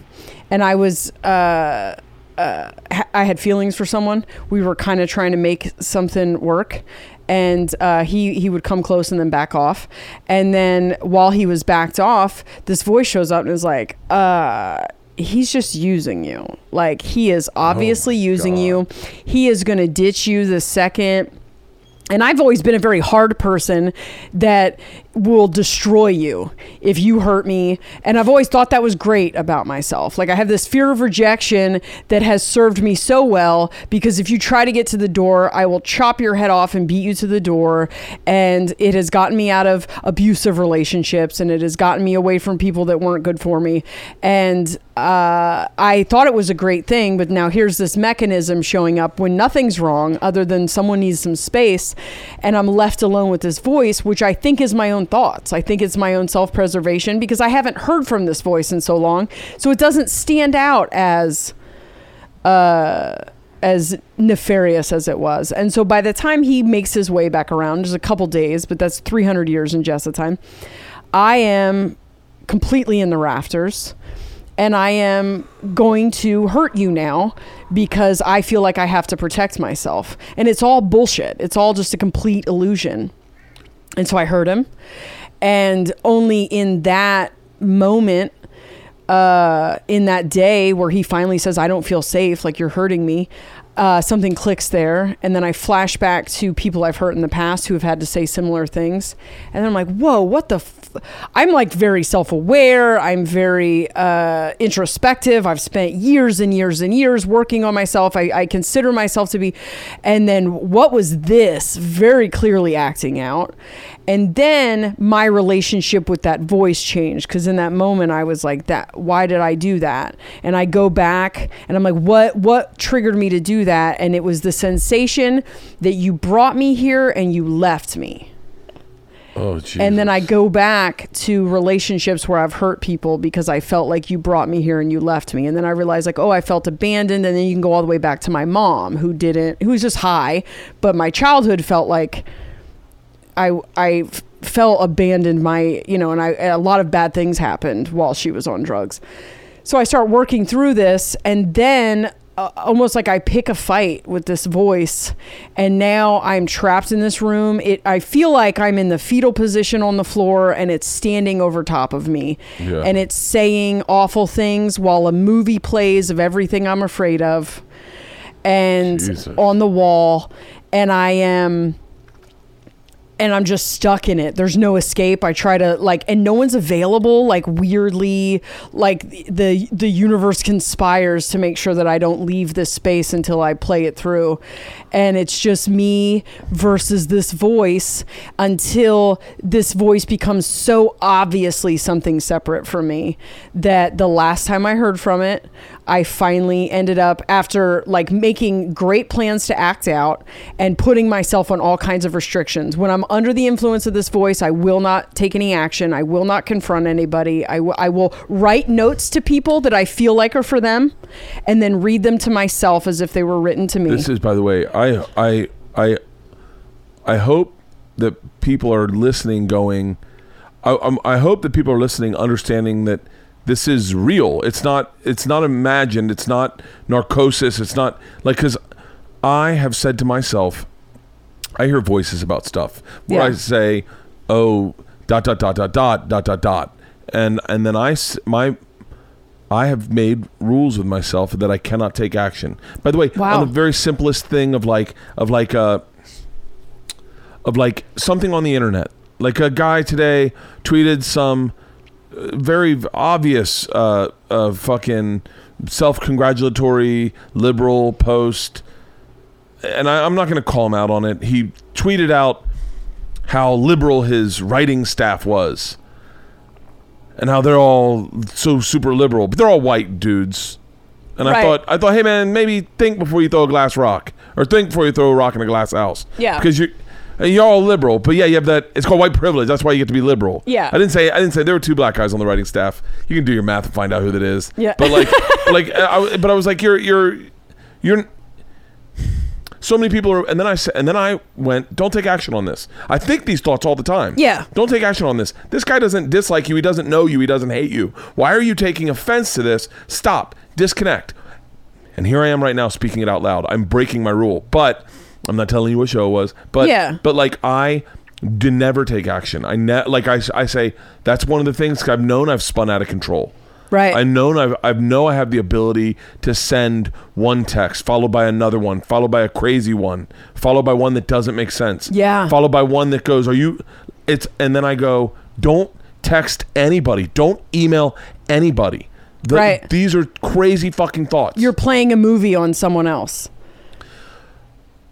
And I was, uh, uh, I had feelings for someone. We were kind of trying to make something work, and uh, he he would come close and then back off. And then while he was backed off, this voice shows up and is like, uh, "He's just using you. Like he is obviously using you. He is going to ditch you the second." And I've always been a very hard person that will destroy you if you hurt me. And I've always thought that was great about myself. Like I have this fear of rejection that has served me so well because if you try to get to the door, I will chop your head off and beat you to the door. And it has gotten me out of abusive relationships and it has gotten me away from people that weren't good for me. And uh, I thought it was a great thing, but now here's this mechanism showing up when nothing's wrong other than someone needs some space, and I'm left alone with this voice, which I think is my own thoughts. I think it's my own self preservation because I haven't heard from this voice in so long, so it doesn't stand out as uh, as nefarious as it was. And so by the time he makes his way back around, just a couple days, but that's 300 years in Jessa time, I am completely in the rafters. And I am going to hurt you now because I feel like I have to protect myself. And it's all bullshit. It's all just a complete illusion. And so I hurt him. And only in that moment, uh, in that day where he finally says, I don't feel safe, like you're hurting me, uh, something clicks there. And then I flash back to people I've hurt in the past who have had to say similar things. And then I'm like, whoa, what the? F-? I'm like very self aware. I'm very uh, introspective. I've spent years and years and years working on myself. I, I consider myself to be. And then what was this? Very clearly acting out. And then my relationship with that voice changed because in that moment I was like, "That why did I do that?" And I go back and I'm like, "What? What triggered me to do that?" And it was the sensation that you brought me here and you left me. Oh. And then I go back to relationships where I've hurt people because I felt like you brought me here and you left me. And then I realized like, oh, I felt abandoned. And then you can go all the way back to my mom who didn't, who was just high. But my childhood felt like I, I felt abandoned my, you know, and I, a lot of bad things happened while she was on drugs. So I start working through this and then uh, almost like I pick a fight with this voice and now I'm trapped in this room. It I feel like I'm in the fetal position on the floor and it's standing over top of me. Yeah. And it's saying awful things while a movie plays of everything I'm afraid of and Jesus. on the wall and I am and I'm just stuck in it. There's no escape. I try to like and no one's available like weirdly like the the universe conspires to make sure that I don't leave this space until I play it through. And it's just me versus this voice until this voice becomes so obviously something separate from me that the last time I heard from it, I finally ended up after like making great plans to act out and putting myself on all kinds of restrictions. When I'm under the influence of this voice, I will not take any action. I will not confront anybody. I will- will write notes to people that I feel like are for them and then read them to myself as if they were written to me. This is, by the way, I I I I hope that people are listening, going. I, I hope that people are listening, understanding that this is real. It's not. It's not imagined. It's not narcosis. It's not like because I have said to myself, I hear voices about stuff where Yeah. I say, "Oh, dot dot dot dot dot dot dot dot," and and then I s- my I have made rules with myself that I cannot take action. By the way, Wow. on the very simplest thing of like of like uh of like something on the internet. Like a guy today tweeted some very obvious uh, uh fucking self-congratulatory liberal post and I, I'm not going to call him out on it. He tweeted out how liberal his writing staff was and how they're all so super liberal, but they're all white dudes. And I thought, I thought, hey man, maybe think before you throw a glass rock, or think before you throw a rock in a glass house. Yeah. because you. Uh, you're all liberal, but yeah, you have that. It's called white privilege. That's why you get to be liberal. Yeah. I didn't say. I didn't say there were two black guys on the writing staff. You can do your math and find out who that is. Yeah. But like, like, uh, I, but I was like, you're, you're, you're. So many people are, and then I said, and then I went, don't take action on this. I think these thoughts all the time. Yeah. Don't take action on this. This guy doesn't dislike you. He doesn't know you. He doesn't hate you. Why are you taking offense to this? Stop. Disconnect. And here I am right now speaking it out loud. I'm breaking my rule, but I'm not telling you what show it was. But Yeah. but like I did never take action. I ne- like I, I say that's one of the things I've known I've spun out of control. Right. I know I've I know I have the ability to send one text followed by another one, followed by a crazy one, followed by one that doesn't make sense. Yeah. Followed by one that goes, "Are you?" It's and then I go, "Don't text anybody. Don't email anybody." The- Right. These are crazy fucking thoughts. You're playing a movie on someone else.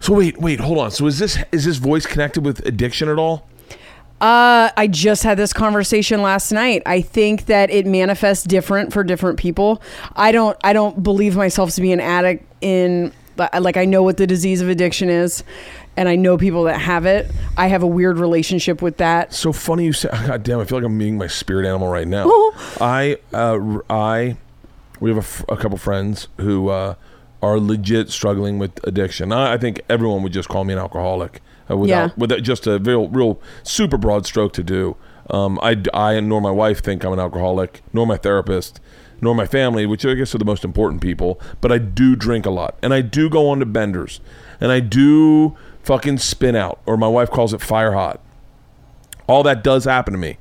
So wait, wait, hold on. So is this is this voice connected with addiction at all? Uh, I just had this conversation last night. I think that it manifests different for different people. I don't. I don't believe myself to be an addict in like I know what the disease of addiction is, and I know people that have it. I have a weird relationship with that. So funny you say. God damn, I feel like I'm meeting my spirit animal right now. I, uh, I we have a, f- a couple friends who uh, are legit struggling with addiction. I, I think everyone would just call me an alcoholic uh, without, Yeah. without just a real, real super broad stroke to do. Um, I, I and nor my wife think I'm an alcoholic, nor my therapist, nor my family, which I guess are the most important people. But I do drink a lot, and I do go on to benders, and I do fucking spin out, or my wife calls it fire hot all that does happen to me.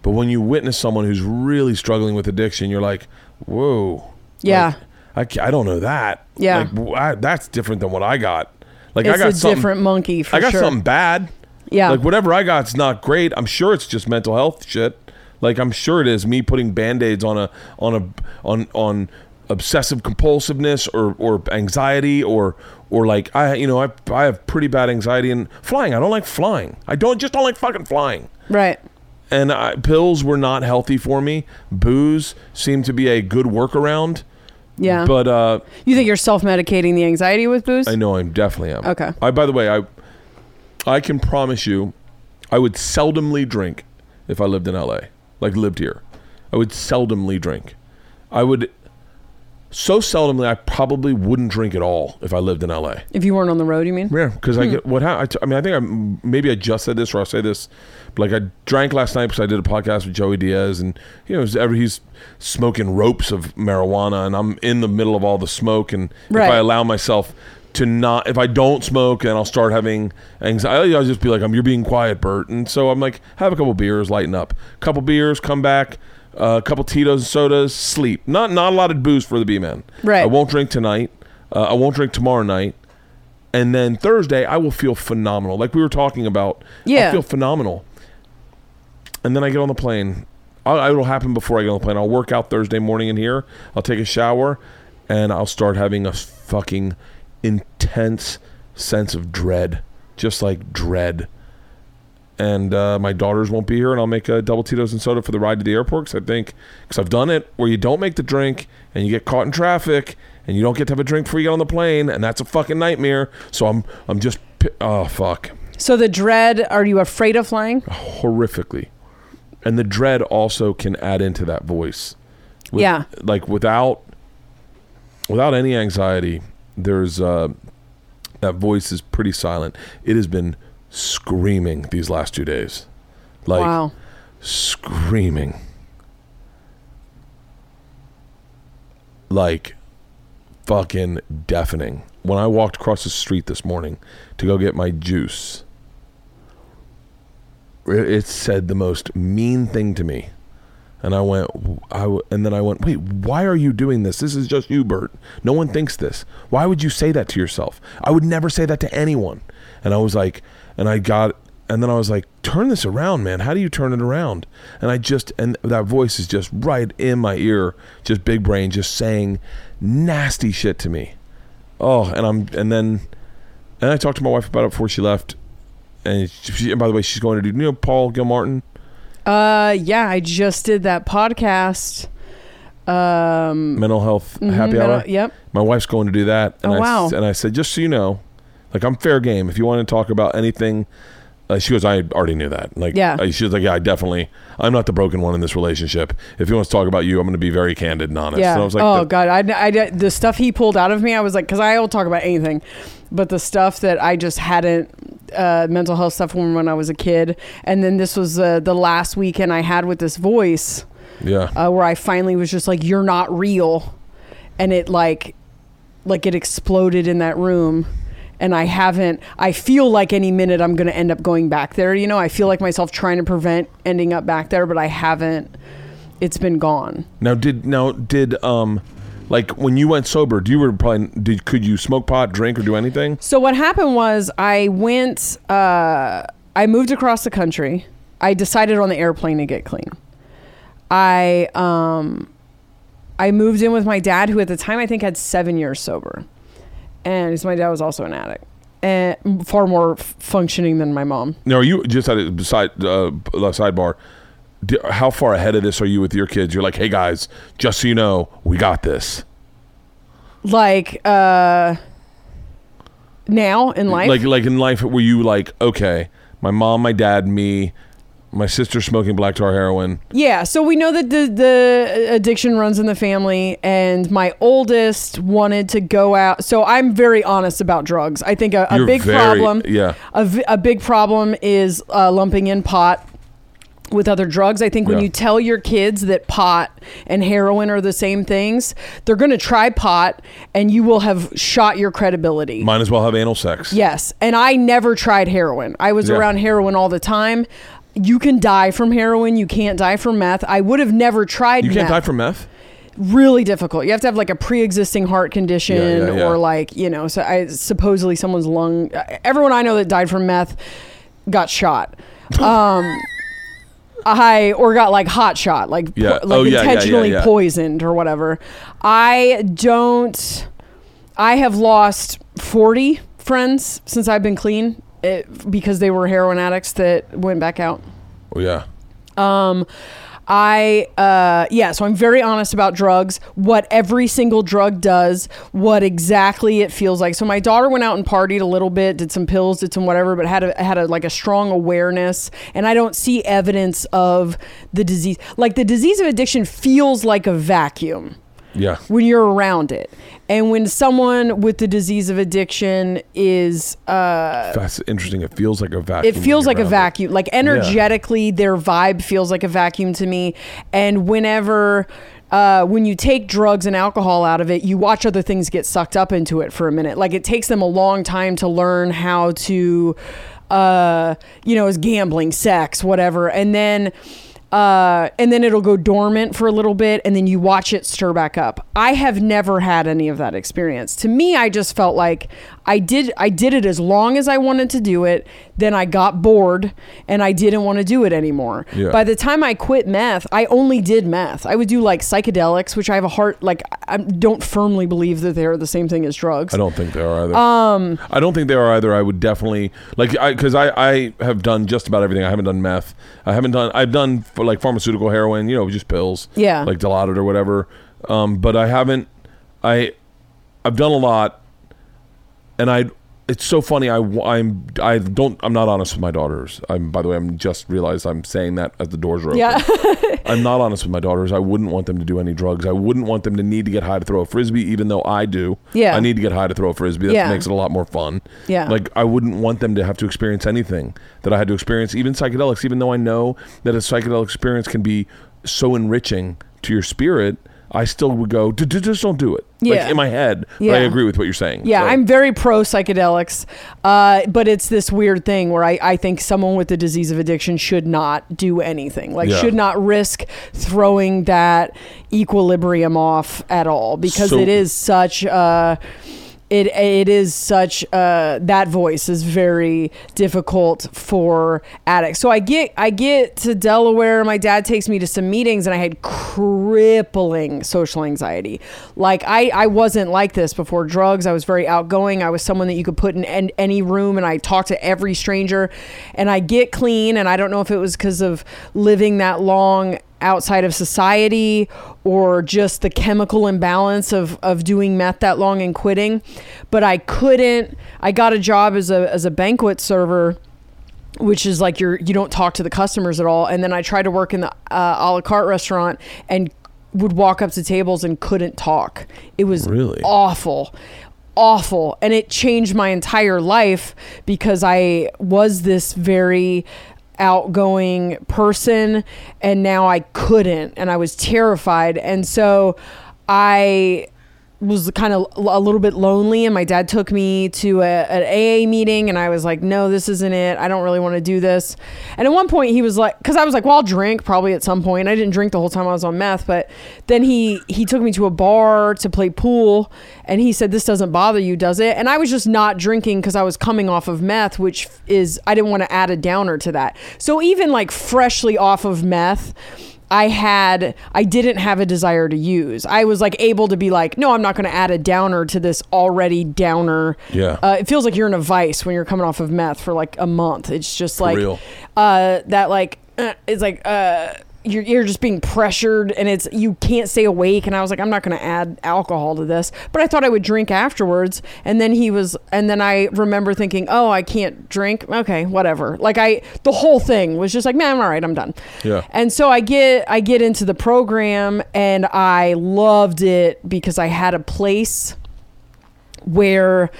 But when you witness someone who's really struggling with addiction, you're like, whoa. Yeah. Like, I, I don't know that. Yeah. Like, I- that's different than what I got. Like, I got a different monkey for I got sure. something bad. Yeah. Like, whatever I got's not great. I'm sure it's just mental health shit. Like, I'm sure it is me putting band-aids on a, on a, on, on, obsessive compulsiveness or, or anxiety or or like I you know I, I have pretty bad anxiety and flying I don't like flying I don't just don't like fucking flying Right. and I, pills were not healthy for me. Booze seemed to be a good workaround, Yeah. but uh, you think you're self-medicating the anxiety with booze? I know I'm definitely am. Okay. I by the way, I I can promise you, I would seldomly drink if I lived in L.A. Like lived here, I would seldomly drink. I would so seldomly I probably wouldn't drink at all if I lived in L.A. If you weren't on the road, you mean? Yeah, because I hmm. get what ha- I, t- I mean. I think I maybe I just said this or I'll say this, but like I drank last night because I did a podcast with Joey Diaz, and you know, every he's smoking ropes of marijuana, and I'm in the middle of all the smoke, and if I allow myself to not, if I don't smoke, then I'll start having anxiety. I'll just be like, "I'm you're being quiet, Bert," and so I'm like, have a couple beers, lighten up, couple beers, come back. Uh, a couple Tito's and sodas, sleep. Not not a lot of booze for the B man. Right. I won't drink tonight. Uh, I won't drink tomorrow night. and then Thursday I will feel phenomenal. Like we were talking about. Yeah. I feel phenomenal. And then I get on the plane. I, it'll happen before I get on the plane. I'll work out Thursday morning in here. I'll take a shower, and I'll start having a fucking intense sense of dread, just like dread. And uh, my daughters won't be here, and I'll make a double Tito's and soda for the ride to the airport. Because I think, because I've done it where you don't make the drink and you get caught in traffic, and you don't get to have a drink before you get on the plane, and that's a fucking nightmare. So I'm, I'm just, oh fuck So the dread. Are you afraid of flying? horrifically. And the dread also can add into that voice. With- Yeah. Like without without any anxiety, there's uh that voice is pretty silent. It has been screaming these last two days. Like wow. screaming. Like fucking deafening. When I walked across the street this morning to go get my juice, it said the most mean thing to me. And I went, I and then I went, wait, why are you doing this? This is just you, Bert. No one thinks this. Why would you say that to yourself? I would never say that to anyone. And I was like, and I got, and then I was like, turn this around, man. How do you turn it around? And I just, and that voice is just right in my ear, just big brain, just saying nasty shit to me. Oh, and I'm, and then, and I talked to my wife about it before she left. And, she, and by the way, she's going to do, you know, Paul Gilmartin. Uh, yeah. I just did that podcast. Um. mental health mhm, happy mental- hour. Yep. My wife's going to do that. And Oh, I, wow. And I said, just so you know, like I'm fair game. If you want to talk about anything, uh, she goes, I already knew that. Like, Yeah. uh, she was like, yeah, I definitely, I'm not the broken one in this relationship. If he wants to talk about you, I'm going to be very candid and honest. Yeah. And I was like, oh the- God, I, I the stuff he pulled out of me, I was like, because I will talk about anything, but the stuff that I just hadn't, uh, mental health stuff when when I was a kid, and then this was uh, the last weekend I had with this voice, yeah. uh, where I finally was just like, "You're not real," and it like, like it exploded in that room. And I haven't. I feel like any minute I'm going to end up going back there. You know, I feel like myself trying to prevent ending up back there, but I haven't. It's been gone. now, did, now, did, um, like when you went sober, do you were probably, did, could you smoke pot, drink, or do anything? So what happened was I went uh I moved across the country. I decided on the airplane to get clean. I um I moved in with my dad who at the time I think had 7 years sober. And because my dad was also an addict and far more f- functioning than my mom. Now, are you just at a side, uh, sidebar? How far ahead of this are you with your kids? You're like, hey guys, just so you know, we got this. Like uh now in life like like in life were you like okay my mom my dad me my sister smoking black tar heroin Yeah, so we know that the the addiction runs in the family, and my oldest wanted to go out. So I'm very honest about drugs. I think a, a You're big very- problem, yeah. a, v- a big problem is uh, lumping in pot with other drugs. I think when Yeah. you tell your kids that pot and heroin are the same things, they're going to try pot, and you will have shot your credibility. might as well have anal sex Yes, and I never tried heroin. I was Yeah. around heroin all the time. You can die from heroin. You can't die from meth. I would have never tried. you can't meth. die from meth Really difficult. You have to have like a pre-existing heart condition, Yeah, yeah, yeah. or like you know. So I supposedly someone's lung. Everyone I know that died from meth got shot. Um, I or got like hot shot, like po- like Oh, yeah, yeah, yeah, intentionally yeah. poisoned or whatever. I don't. I have lost forty friends since I've been clean it, because they were heroin addicts that went back out. oh yeah Um, I uh, yeah, so I'm very honest about drugs. What every single drug does, what exactly it feels like. So my daughter went out and partied a little bit, did some pills, did some whatever, but had a had a like a strong awareness, and I don't see evidence of the disease. Like the disease of addiction feels like a vacuum yeah when you're around it. And when someone with the disease of addiction is uh that's interesting it feels like a vacuum it feels like a around it. vacuum. Like energetically, their vibe feels like a vacuum to me. And whenever, uh, when you take drugs and alcohol out of it, you watch other things get sucked up into it for a minute. Like it takes them a long time to learn how to, uh, you know, is gambling, sex, whatever, and then. Uh, and then it'll go dormant for a little bit, and then you watch it stir back up. I have never had any of that experience. To me, I just felt like I did I did it as long as I wanted to do it. Then I got bored, and I didn't want to do it anymore. Yeah. By the time I quit meth, I only did meth. I would do like psychedelics, which I have a heart like I don't firmly believe that they're the same thing as drugs. I don't think they are either. Um, I don't think they are either. I would definitely like I because I I have done just about everything. I haven't done meth. I haven't done. I've done for like pharmaceutical heroin. You know, just pills. Yeah. Like Dilaudid or whatever. Um, but I haven't. I I've done a lot, and I. It's so funny. I I'm I don't I'm not honest with my daughters. I'm by the way I'm just realized I'm saying that as the doors are open. Yeah. I'm not honest with my daughters. I wouldn't want them to do any drugs. I wouldn't want them to need to get high to throw a frisbee, even though I do. Yeah. I need to get high to throw a frisbee. That Yeah. makes it a lot more fun. Yeah. Like I wouldn't want them to have to experience anything that I had to experience, even psychedelics. Even though I know that a psychedelic experience can be so enriching to your spirit, I still would go, "D- d- just don't do it. Yeah. Like in my head, but Yeah. I agree with what you're saying. Yeah, So- I'm very pro psychedelics, uh, but it's this weird thing where I, I think someone with the disease of addiction should not do anything. Like, Yeah. should not risk throwing that equilibrium off at all because So- it is such. Uh, it, it is such uh, that voice is very difficult for addicts. So I get I get to Delaware. My dad takes me to some meetings, and I had crippling social anxiety. Like I I wasn't like this before drugs. I was very outgoing. I was someone that you could put in an, any room, and I talked to every stranger. And I get clean, and I don't know if it was because of living that long outside of society or just the chemical imbalance of, of doing meth that long and quitting. But I couldn't, I got a job as a, as a banquet server which is like you're you don't talk to the customers at all and then i tried to work in the uh, a la carte restaurant and would walk up to tables and couldn't talk it was Really? awful awful and it changed my entire life because i was this very outgoing person and now I couldn't and I was terrified. And so I was kind of a little bit lonely and my dad took me to a, an AA meeting and I was like no this isn't it. I don't really want to do this. And at one point he was like cuz I was like well I'll drink probably at some point. I didn't drink the whole time I was on meth but then he he took me to a bar to play pool and he said this doesn't bother you does it? And I was just not drinking cuz I was coming off of meth which is I didn't want to add a downer to that. So even like freshly off of meth I had I didn't have a desire to use. I was like able to be like, no, I'm not going to add a downer to this already downer. Yeah. Uh, it feels like you're in a vice when you're coming off of meth for like a month. It's just like real. uh that like uh, it's like uh you're, you're just being pressured and it's you can't stay awake. And i was like i'm not going to add alcohol to this. But i thought i would drink afterwards. And then he was and then i remember thinking oh i can't drink? Okay whatever. Like i the whole thing was just like man i'm all right i'm done. Yeah. and so i get i get into the program and i loved it because i had a place where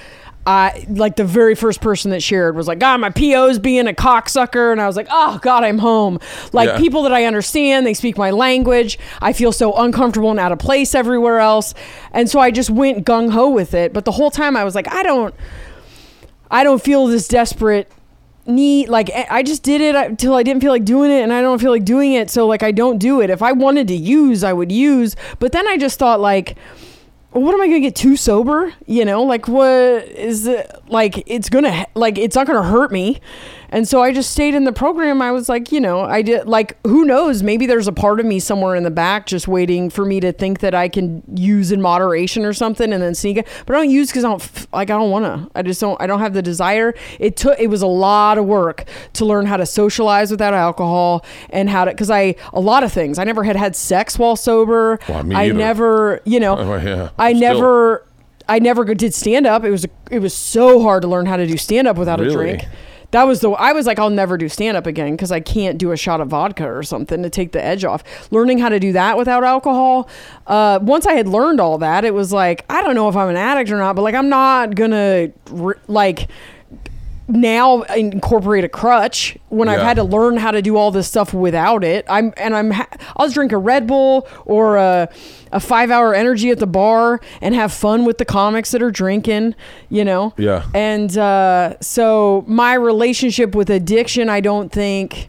I like the very first person that shared was like, God, my PO's being a cocksucker. And I was like, oh, God, I'm home. Like Yeah. people that I understand, they speak my language. I feel so uncomfortable and out of place everywhere else. And so I just went gung ho with it. But the whole time I was like, I don't, I don't feel this desperate need like I- I just did it uh, until I didn't feel like doing it and I don't feel like doing it so like I don't do it. If I wanted to use, I would use, but then I just thought like what am I gonna get too sober? You know, like what is it like? It's gonna like it's not gonna hurt me, and so I just stayed in the program. I was like, you know, I did like who knows? Maybe there's a part of me somewhere in the back just waiting for me to think that I can use in moderation or something, and then sneak it. But I don't use because I don't like I don't want to. I just don't. I don't have the desire. It took. It was a lot of work to learn how to socialize without alcohol and how to because I a lot of things. I never had had sex while sober. Well, I either. never, you know. Oh, yeah. I Still. never I never did stand up. It was it was so hard to learn how to do stand up without Really? a drink. That was the I was like I'll never do stand up again cuz I can't do a shot of vodka or something to take the edge off. Learning how to do that without alcohol. Uh, once I had learned all that, it was like I don't know if I'm an addict or not, but like I'm not to like now incorporate a crutch when I've had to learn how to do all this stuff without it. I'm and I'm ha- I'll drink a Red Bull or a a 5-hour energy at the bar and have fun with the comics that are drinking, you know. Yeah. And uh, so my relationship with addiction, I don't think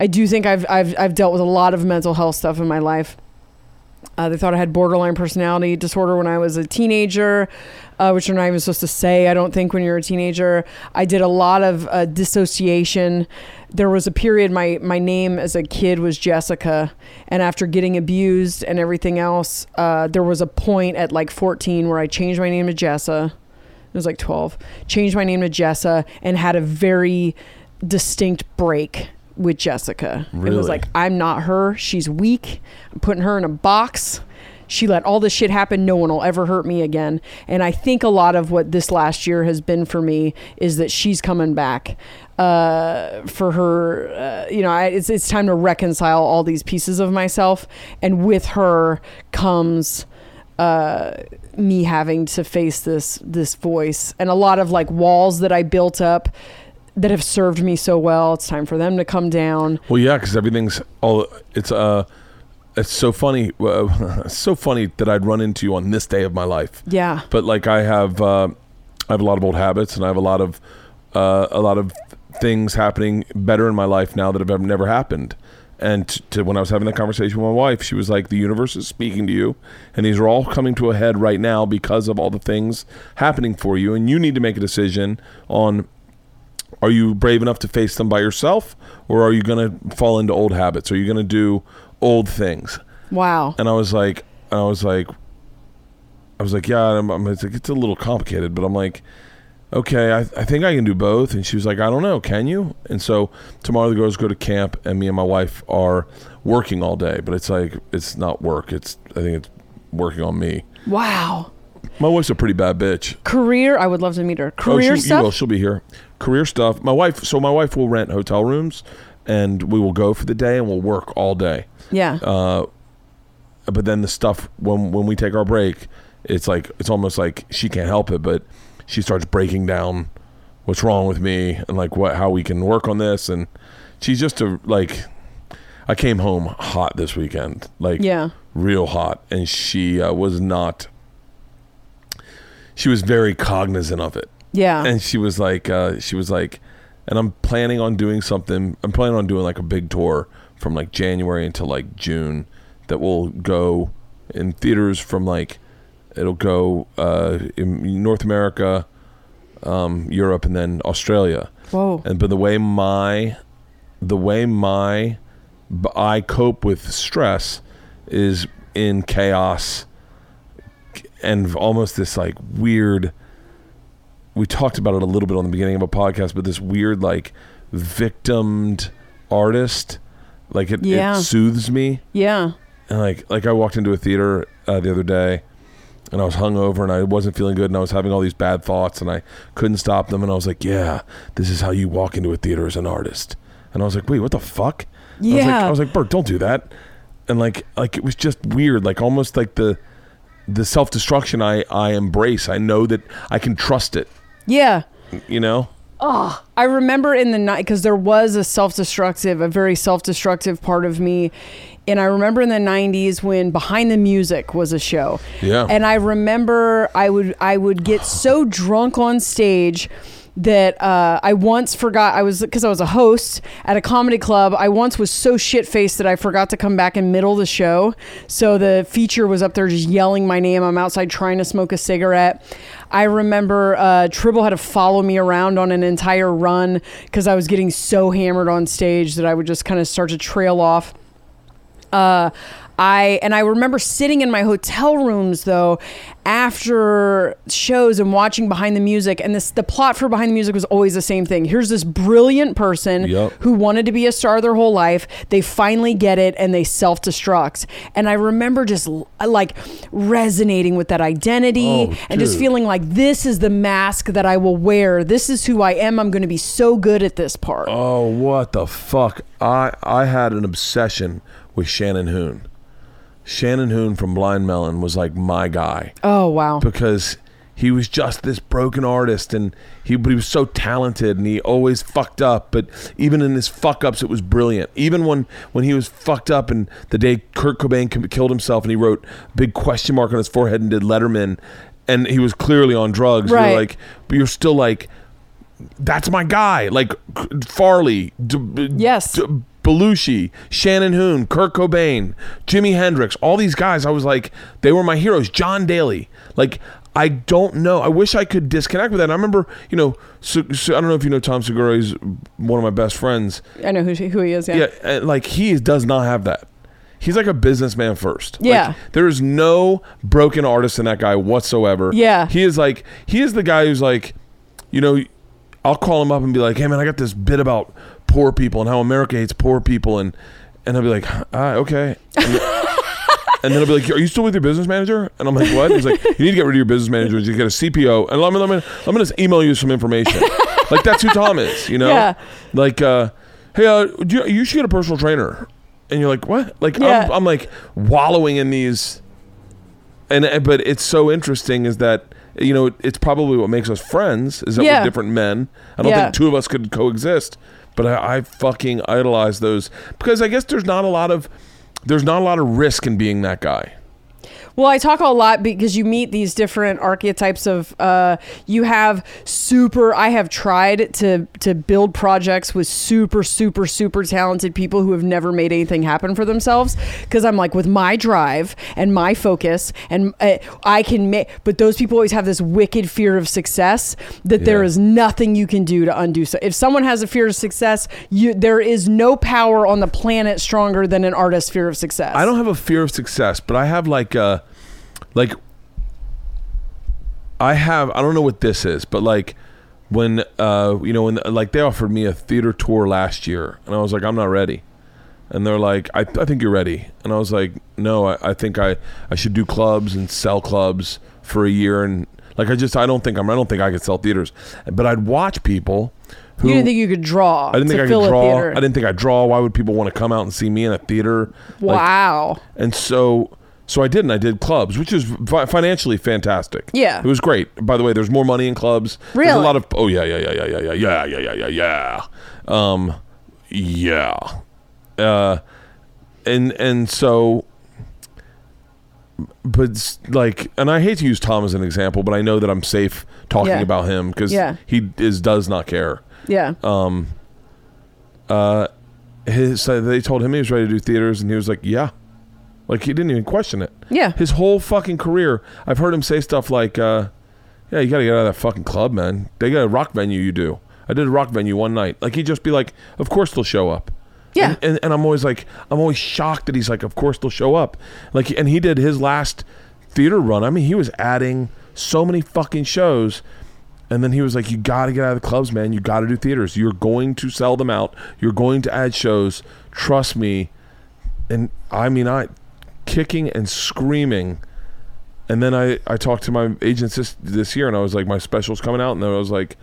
I do think I've I've I've dealt with a lot of mental health stuff in my life. Uh, they thought I had borderline personality disorder when I was a teenager, uh, which you're not even supposed to say. I don't think when you're a teenager. I did a lot of uh, dissociation. There was a period my my name as a kid was Jessica, and after getting abused and everything else, uh, there was a point at like 14 where I changed my name to Jessa. It was like 12. Changed my name to Jessa and had a very distinct break with Jessica. It was like I'm not her. She's weak. I'm putting her in a box. She let all this shit happen. No one will ever hurt me again. And I think a lot of what this last year has been for me is that she's coming back. Uh, for her, uh, you know, I, it's it's time to reconcile all these pieces of myself, and with her comes uh, me having to face this this voice and a lot of like walls that I built up that have served me so well. It's time for them to come down. Well, yeah, because everything's all. It's uh, it's so funny. Uh, so funny that I'd run into you on this day of my life. Yeah. But like I have, uh, I have a lot of old habits, and I have a lot of, uh, a lot of things happening better in my life now that have ever, never happened. And t- to, when I was having that conversation with my wife, she was like, "The universe is speaking to you, and these are all coming to a head right now because of all the things happening for you, and you need to make a decision on." Are you brave enough to face them by yourself, or are you going to fall into old habits? Are you going to do old things? Wow. And I was like, I was like, I was like, yeah, I'm, I'm, it's, like, it's a little complicated, but I'm like, okay, I, I think I can do both. And she was like, I don't know, can you? And so tomorrow the girls go to camp, and me and my wife are working all day, but it's like, it's not work. It's, I think it's working on me. Wow. My wife's a pretty bad bitch. Career. I would love to meet her. Oh, Career she, you stuff. will. She'll be here. Career stuff. My wife. So my wife will rent hotel rooms, and we will go for the day, and we'll work all day. yeah. Uh, but then the stuff when when we take our break, it's like it's almost like she can't help it, but she starts breaking down what's wrong with me and like what how we can work on this, and she's just a like. I came home hot this weekend, like Yeah. real hot, and she uh, was not. She was very cognizant of it yeah. and she was like uh, she was like and i'm planning on doing something i'm planning on doing like a big tour from like january until like june that will go in theaters from like it'll go uh, in north america um, europe and then australia Whoa. and but the way my the way my I cope with stress is in chaos and almost this like weird we talked about it a little bit on the beginning of a podcast but this weird like victimed artist like it, Yeah. it soothes me yeah. and like like I walked into a theater uh, the other day, and I was hungover and I wasn't feeling good and I was having all these bad thoughts and I couldn't stop them and I was like, yeah, this is how you walk into a theater as an artist. And I was like, wait, what the fuck? I was like, Yeah. I was like, Bert, don't do that. And like like it was just weird, like almost like the the self destruction I I embrace. I know that I can trust it. Yeah. You know. Oh, I remember in the night because there was a self-destructive, a very self-destructive part of me, and I remember in the '90s when Behind the Music was a show. Yeah. And I remember I would I would get so drunk on stage that uh, I once forgot I was because I was a host at a comedy club. I once was so shit faced that I forgot to come back in middle of the show. So the feature was up there just yelling my name. I'm outside trying to smoke a cigarette. I remember uh, Tribble had to follow me around on an entire run because I was getting so hammered on stage that I would just kind of start to trail off. Uh, I and I remember sitting in my hotel rooms though after shows and watching behind the music and this the plot for behind the music was always the same thing. Here's this brilliant person Yep. who wanted to be a star their whole life. They finally get it and they self-destruct. And I remember just like resonating with that identity Oh, and just feeling like this is the mask that I will wear. This is who I am. I'm going to be so good at this part. Oh, what the fuck! I I had an obsession with Shannon Hoon. Shannon Hoon from Blind Melon was like my guy Oh wow. because he was just this broken artist and he but he was so talented and he always fucked up but even in his fuck ups it was brilliant even when when he was fucked up and the day Kurt Cobain killed himself and he wrote big question mark on his forehead and did Letterman and he was clearly on drugs Right. you're like but you're still like that's my guy like Farley D- b- Yes. D- Belushi, Shannon Hoon, Kurt Cobain, Jimi Hendrix, all these guys. I was like, they were my heroes. John Daly. Like, I don't know. I wish I could disconnect with that. And I remember, you know, Su- Su- I don't know if you know Tom Segura. He's one of my best friends. I know who, she- who he is. Yeah. Yeah, like he does not have that. He's like a businessman first. Like, Yeah. there is no broken artist in that guy whatsoever. Yeah. He is like he is the guy who's like, you know, I'll call him up and be like, "Hey man, I got this bit about poor people and how America hates poor people," and and I'll be like, ah, "Okay." And, and then I'll be like, "Are you still with your business manager?" And I'm like, "What?" He's like, "You need to get rid of your business manager. You get a CPO, and let me let me let me just email you some information." like that's who Tom is, you know? Yeah. Like, uh, hey, uh, do you, you should get a personal trainer, and you're like, "What?" Like, Yeah. I'm, I'm like wallowing in these and but it's so interesting is that you know it's probably what makes us friends is that Yeah. we're different men. I don't Yeah. think two of us could coexist, but I, I fucking idolize those because I guess there's not a lot of there's not a lot of risk in being that guy. Well, I talk a lot because you meet these different archetypes of. Uh, you have super. I have tried to to build projects with super super super talented people who have never made anything happen for themselves. Because I'm like with my drive and my focus, and uh, I can make. But those people always have this wicked fear of success that there Yeah. is nothing you can do to undo. So if someone has a fear of success, you there is no power on the planet stronger than an artist's fear of success. I don't have a fear of success, but I have like uh like I have I don't know what this is, but like when uh you know when like they offered me a theater tour last year and I was like I'm not ready. And they're like I, I think you're ready. And I was like no, I, I think I I should do clubs and sell clubs for a year and like I just I don't think I'm I don't think I could sell theaters. But I'd watch people who You didn't think you could draw. I didn't think i could draw i didn't think i'd draw. Why would people want to come out and see me in a theater? Like, Wow. and so so I did and I did clubs, which is fi- financially fantastic. Yeah. It was great. By the way, there's more money in clubs. There's Really? a lot of oh yeah, yeah, yeah, yeah, yeah, yeah, yeah, yeah, yeah, yeah, yeah. Um yeah. Uh and and so but like and I hate to use Tom as an example, but I know that I'm safe talking Yeah. about him cuz Yeah. he is does not care Yeah. um uh his so they told him he was ready to do theaters and he was like yeah like he didn't even question it Yeah. his whole fucking career i've heard him say stuff like uh yeah you gotta get out of that fucking club man they got a rock venue you do i did a rock venue one night like he'd just be like of course they'll show up Yeah. and, and, and i'm always like i'm always shocked that he's like of course they'll show up like and he did his last theater run i mean he was adding so many fucking shows and then he was like, "You got to get out of the clubs, man. You got to do theaters. You're going to sell them out. You're going to add shows. Trust me." And I mean, I kicking and screaming. And then I I talked to my agents this this year, and I was like, "My special's coming out," and then I was like,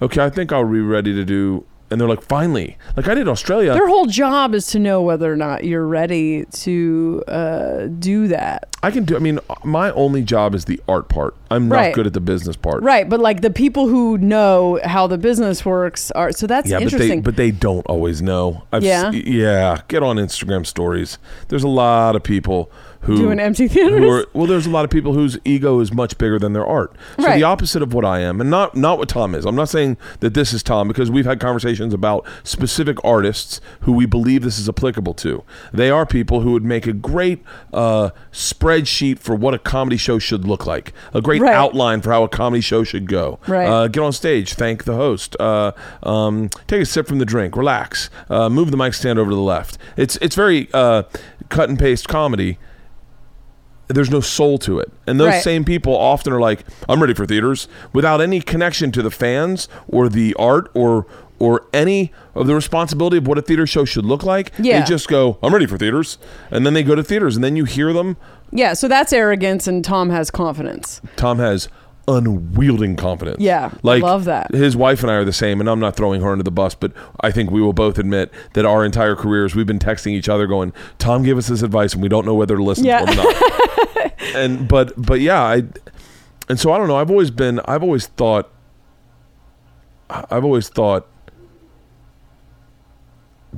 "Okay, I think I'll be ready to do." And they're like, "Finally!" Like I did Australia. Their whole job is to know whether or not you're ready to uh, do that. I can do. I mean, my only job is the art part. I'm not Right. good at the business part. Right. But like the people who know how the business works are. So that's Yeah, but they interesting. but they don't always know. I've Yeah? s- yeah. Get on Instagram stories. There's a lot of people who do an empty? Who are, well, there's a lot of people whose ego is much bigger than their art. So Right. the opposite of what I am, and not not what Tom is. I'm not saying that this is Tom because we've had conversations about specific artists who we believe this is applicable to. They are people who would make a great uh, spreadsheet for what a comedy show should look like, a great Right. outline for how a comedy show should go. Right. Uh, get on stage, thank the host, uh, um, take a sip from the drink, relax, uh, move the mic stand over to the left. It's it's very uh, cut and paste comedy. There's no soul to it, and those Right. same people often are like, "I'm ready for theaters," without any connection to the fans or the art or or any of the responsibility of what a theater show should look like. Yeah. They just go, "I'm ready for theaters," and then they go to theaters, and then you hear them. yeah. So that's arrogance, and Tom has confidence. Tom has unwielding confidence. Yeah, I like love that. His wife and I are the same, and I'm not throwing her under the bus, but I think we will both admit that our entire careers we've been texting each other, going, "Tom gave us this advice, and we don't know whether to listen Yeah. to it or not." and but but yeah, I and so I don't know. I've always been. I've always thought. I've always thought.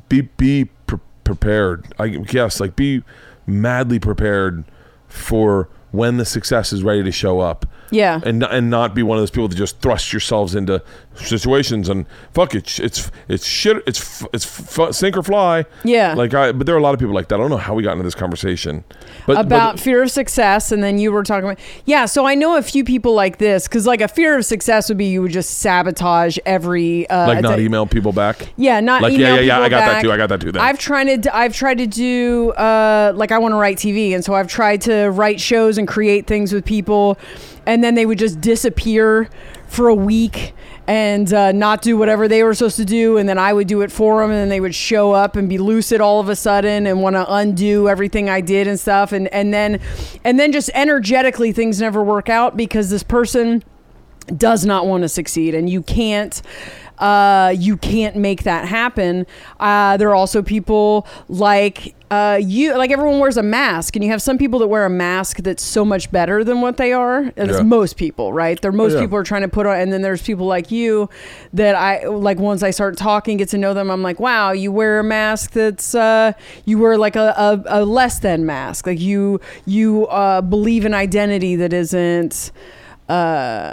Be be pre- prepared. I guess like be madly prepared for when the success is ready to show up. Yeah. and and not be one of those people that just thrust yourselves into situations and fuck it, it's it's shit, it's it's f- sink or fly. Yeah. like I. But there are a lot of people like that. I don't know how we got into this conversation, but about but, fear of success and then you were talking about yeah so i know a few people like this because like a fear of success would be you would just sabotage every uh like not email people back. yeah not Like, yeah, yeah, yeah, I got that too, I got that too then. i've tried to i've tried to do uh like i want to write tv and so i've tried to write shows and create things with people and then they would just disappear for a week and uh, not do whatever they were supposed to do. And then i would do it for them and then they would show up and be lucid all of a sudden and want to undo everything i did and stuff. And and then and then just energetically things never work out because this person does not want to succeed and you can't uh, you can't make that happen uh, there are also people like uh, you like everyone wears a mask and you have some people that wear a mask that's so much better than what they are Yeah. most people right they're most Yeah. people are trying to put on and then there's people like you that i like once i start talking get to know them i'm like wow you wear a mask that's uh, you wear like a, a, a less than mask like you you uh, believe an identity that isn't uh,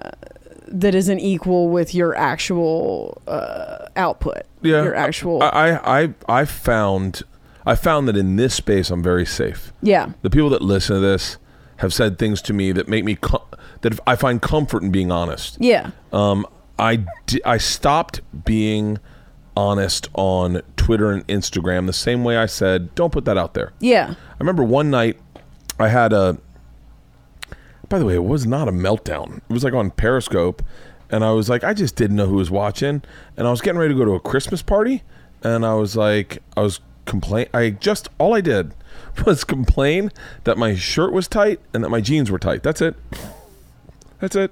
that isn't equal with your actual uh, output. Yeah, Your actual. I I I found I found that in this space I'm very safe. yeah. The people that listen to this have said things to me that make me co- that I find comfort in being honest. Yeah. Um, I di- I stopped being honest on Twitter and Instagram the same way I said don't put that out there. Yeah. I remember one night I had a. By the way, it was not a meltdown. It was like on Periscope, and I was like, I just didn't know who was watching, and I was getting ready to go to a Christmas party, and I was like, I was complain. I just all I did was complain that my shirt was tight and that my jeans were tight. That's it. That's it.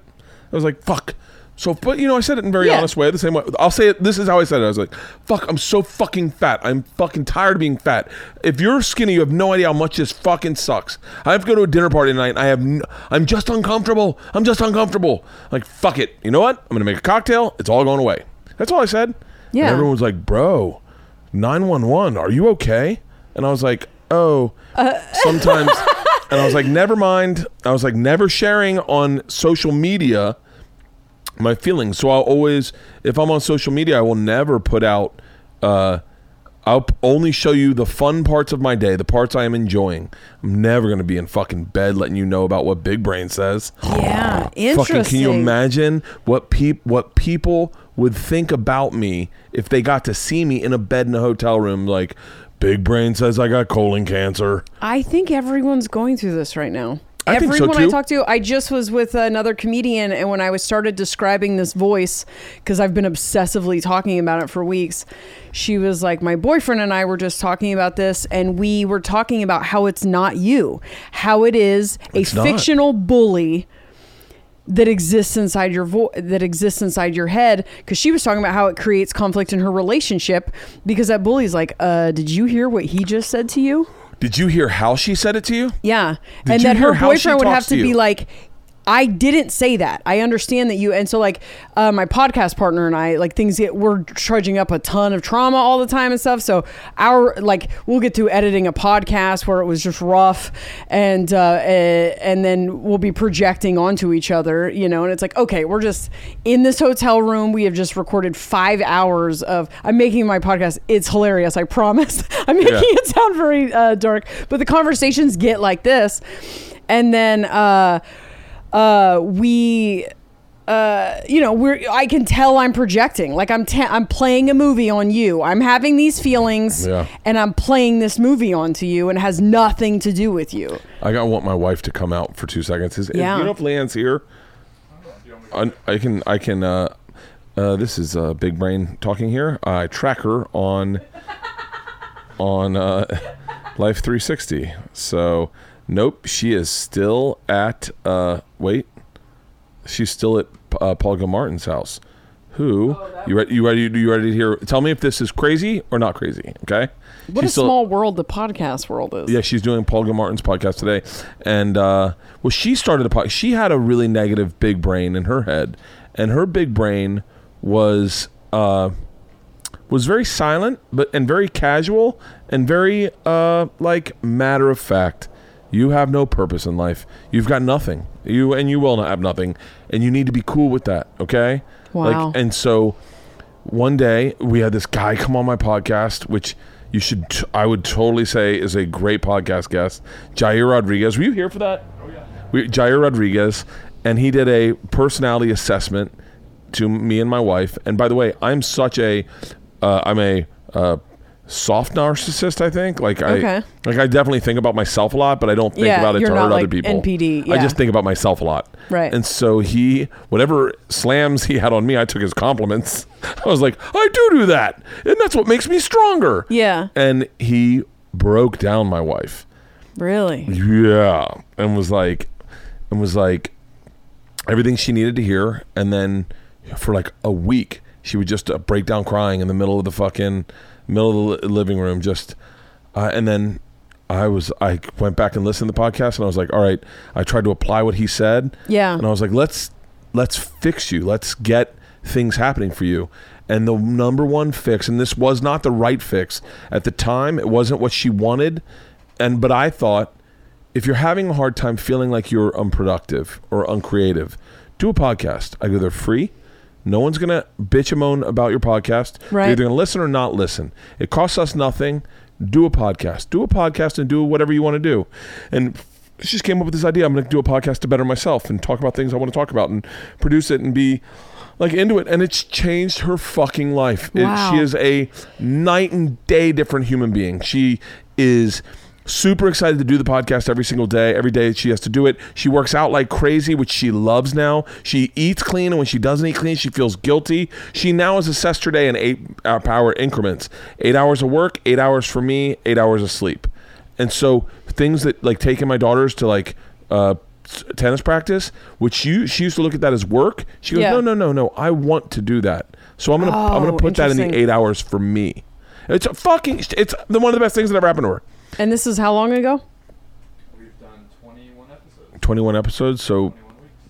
I was like, fuck. So, but you know, I said it in a very Yeah. honest way, the same way. I'll say it. This is how I said it. I was like, fuck, I'm so fucking fat. I'm fucking tired of being fat. If you're skinny, you have no idea how much this fucking sucks. I have to go to a dinner party tonight. And I have, n- I'm just uncomfortable. I'm just uncomfortable. Like, fuck it. You know what? I'm gonna make a cocktail. It's all going away. That's all I said. Yeah. And everyone was like, bro, 911, are you okay? And I was like, oh, uh, sometimes. and I was like, never mind. I was like, never sharing on social media my feelings. So I'll always, if I'm on social media, I will never put out. Uh, I'll only show you the fun parts of my day, the parts I am enjoying. I'm never gonna be in fucking bed letting you know about what Big Brain says. Yeah. Interesting. Fucking, can you imagine what peop what people would think about me if they got to see me in a bed in a hotel room? Like, Big Brain says I got colon cancer. I think everyone's going through this right now. I think so, Everyone I talked to, I just was with another comedian, and when I was started describing this voice, because I've been obsessively talking about it for weeks, she was like, "My boyfriend and I were just talking about this, and we were talking about how it's not you, how it is a It's not. fictional bully." that exists inside your vo- that exists inside your head because she was talking about how it creates conflict in her relationship because that bully's like uh did you hear what he just said to you Did you hear how she said it to you? yeah Did and you then hear her how she boyfriend would have to to be like I didn't say that. I understand that you and so like uh, my podcast partner and I like things get we're trudging up a ton of trauma all the time and stuff. So our like we'll get to editing a podcast where it was just rough and uh, eh, and then we'll be projecting onto each other, you know. And it's like okay, we're just in this hotel room. We have just recorded five hours of I'm making my podcast. It's hilarious. I promise. I'm making Yeah. it sound very uh, dark, but the conversations get like this, and then uh, uh, we. Uh, you know, we're. I can tell I'm projecting. Like I'm. I'm playing a movie on you. I'm having these feelings, Yeah. and I'm playing this movie onto you, and it has nothing to do with you. I got to want my wife to come out for two seconds. Is, Yeah. You know if LeeAnn's here? I, I can. I can. Uh, uh, this is uh, Big Brain talking here. I track her on on uh, Life 360. So, nope, she is still at. Uh, wait, she's still at uh, Paul Gilmartin's house. Who you ready? You ready? You ready to hear? Tell me if this is crazy or not crazy. Okay. What She's a still- small world the podcast world is. yeah, she's doing Paul Gilmartin's podcast today, and uh, well, she started a podcast. She had a really negative big brain in her head, and her big brain was uh, was very silent, but and very casual and very uh, like matter of fact. You have no purpose in life. You've got nothing. You and you will not have nothing, and you need to be cool with that. Okay. Wow. Like, and so one day we had this guy come on my podcast, which you should, t- I would totally say is a great podcast guest, Jair Rodriguez. Were you here for that? Oh yeah. We, Jair Rodriguez, and he did a personality assessment to me and my wife. And by the way, I'm such a, uh, I'm a uh, soft narcissist. I think like I, Okay. like I definitely think about myself a lot, but I don't think Yeah, about it to hurt other people. NPD, I just think about myself a lot. Right. And so he, whatever slams he had on me, I took his compliments. I was like, I do do that, and that's what makes me stronger. Yeah. And he broke down my wife. Really? Yeah, and was like, and was like, everything she needed to hear, and then for like a week, she would just uh, break down crying in the middle of the fucking middle of the living room, just, uh, and then I was I went back and listened to the podcast, and I was like, all right, I tried to apply what he said, Yeah. and I was like, let's let's fix you, let's get things happening for you. And the number one fix, and this was not the right fix at the time, it wasn't what she wanted, and but I thought if you're having a hard time feeling like you're unproductive or uncreative, do a podcast. I go, they're free. No one's gonna bitch and moan about your podcast. Right. You're either gonna listen or not listen. It costs us nothing. Do a podcast. Do a podcast and do whatever you want to do. And she just came up with this idea. I'm gonna do a podcast to better myself and talk about things I want to talk about and produce it and be like into it. And it's changed her fucking life. It- she is a night and day different human being. She is super excited to do the podcast every single day. Every day she has to do it. She works out like crazy, which she loves now. She eats clean, and when she doesn't eat clean, she feels guilty. She now has assessed her day in eight hour increments eight hours of work, eight hours for me, eight hours of sleep. And so things that like taking my daughters to like, uh, tennis practice which you she used to look at that as work she goes Yeah. no no no no i want to do that so i'm gonna i'm Oh, gonna put that in the eight hours for me it's a fucking it's the one of the best things that ever happened to her And this is how long ago? We've done 21 episodes. 21 episodes, so 21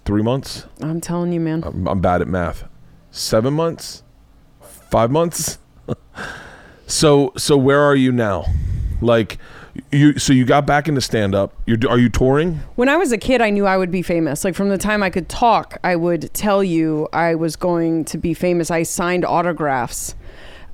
three months. I'm telling you, man. I'm, I'm bad at math. Seven months, five months. so so where are you now? Like you so you got back into stand up. You're are you touring? When I was a kid, I knew I would be famous. Like from the time I could talk, I would tell you I was going to be famous. I signed autographs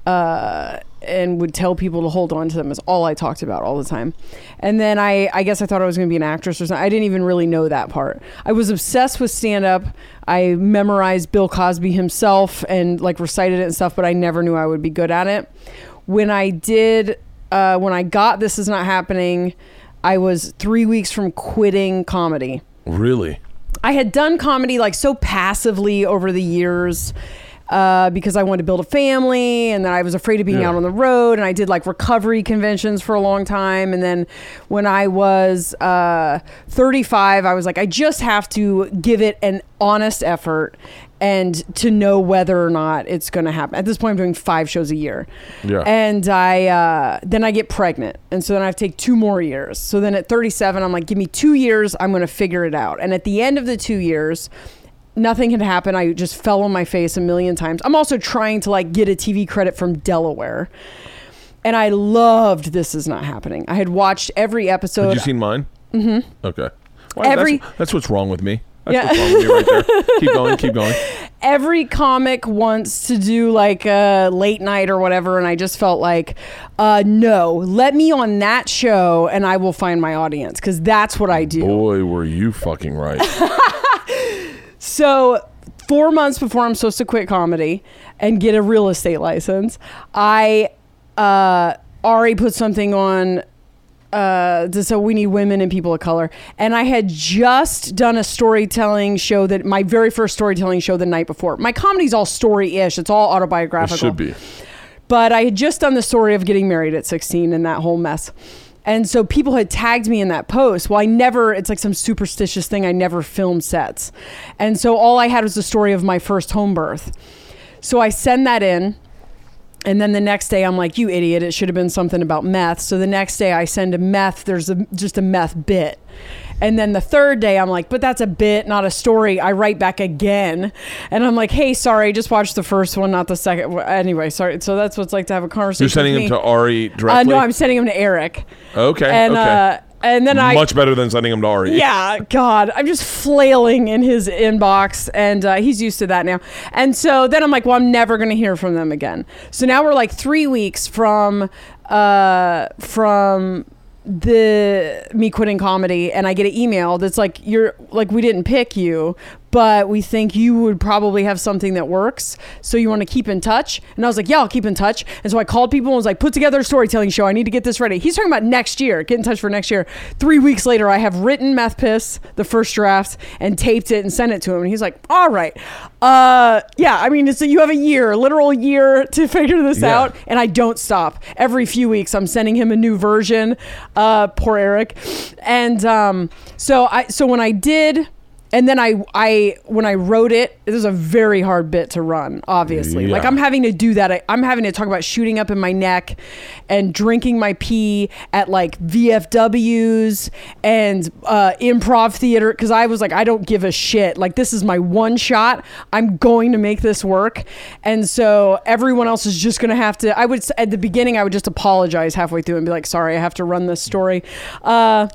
uh, and would tell people to hold on to them. Is all I talked about all the time. And then I, I guess I thought I was going to be an actress or something. I didn't even really know that part. I was obsessed with stand up. I memorized Bill Cosby himself and like recited it and stuff, but I never knew I would be good at it. When I did, uh, when I got This Is Not Happening, I was three weeks from quitting comedy. Really? I had done comedy like so passively over the years uh, because I wanted to build a family and then I was afraid of being Yeah. out on the road and I did like recovery conventions for a long time. And then when I was uh, 35, I was like, I just have to give it an honest effort and to know whether or not it's going to happen. At this point, I'm doing five shows a year. Yeah. And I uh, then I get pregnant, and so then I have to take two more years. So then at 37, I'm like, give me two years, I'm going to figure it out. And at the end of the two years, nothing had happened. I just fell on my face a million times. I'm also trying to like get a TV credit from Delaware. And I loved This Is Not Happening. I had watched every episode. Had you seen mine? Mm-hmm. Okay. Well, Every- that's, that's what's wrong with me. That's Yeah. what's wrong with me right there. keep going, keep going. every comic wants to do like a late night or whatever and i just felt like uh no let me on that show and i will find my audience because that's what i do Boy, were you fucking right. so four months before i'm supposed to quit comedy and get a real estate license i uh ari put something on uh, so we need women and people of color. And I had just done a storytelling show that my very first storytelling show the night before. My comedy's all story-ish. It's all It autobiographical. should be. But I had just done the story of getting married at 16 and that whole mess. And so people had tagged me in that post. Well, I never, it's like some superstitious thing. I never filmed sets. And so all I had was the story of my first home birth. So I send that in. And then the next day, I'm like, you idiot, it should have been something about meth. So the next day, I send a meth, there's a, just a meth bit. And then the third day, I'm like, but that's a bit, not a story. I write back again. And I'm like, hey, sorry, just watched the first one, not the second. one. Anyway, sorry. So that's what it's like to have a conversation. You're sending him to Ari Uh, directly? no, I'm sending him to Eric. Okay, And okay. uh, And then I Much better than sending them to Ari. yeah, God, I'm just flailing in his inbox, and uh, he's used to that now. And so then I'm like, well, I'm never going to hear from them again. So now we're like three weeks from uh, from the me quitting comedy, and I get an email that's like, you're like, we didn't pick you, but we think you would probably have something that works. So you want to keep in touch? And I was like, yeah, I'll keep in touch. And so I called people and was like, put together a storytelling show. I need to get this ready. He's talking about next year. Get in touch for next year. Three weeks later, I have written Meth Piss, the first draft, and taped it and sent it to him. And he's like, all right. Uh, yeah, I mean, it's you have a year, a literal year to figure this Yeah. out. And I don't stop. Every few weeks, I'm sending him a new version. Uh, poor Eric. And um, so I, so when I did, and then I, I, when I wrote it, it was a very hard bit to run. Obviously, Yeah. like I'm having to do that. I, I'm having to talk about shooting up in my neck, and drinking my pee at like VFWs and uh, improv theater because I was like, I don't give a shit. Like this is my one shot. I'm going to make this work, and so everyone else is just gonna have to. I would at the beginning, I would just apologize halfway through and be like, sorry, I have to run this story. Uh,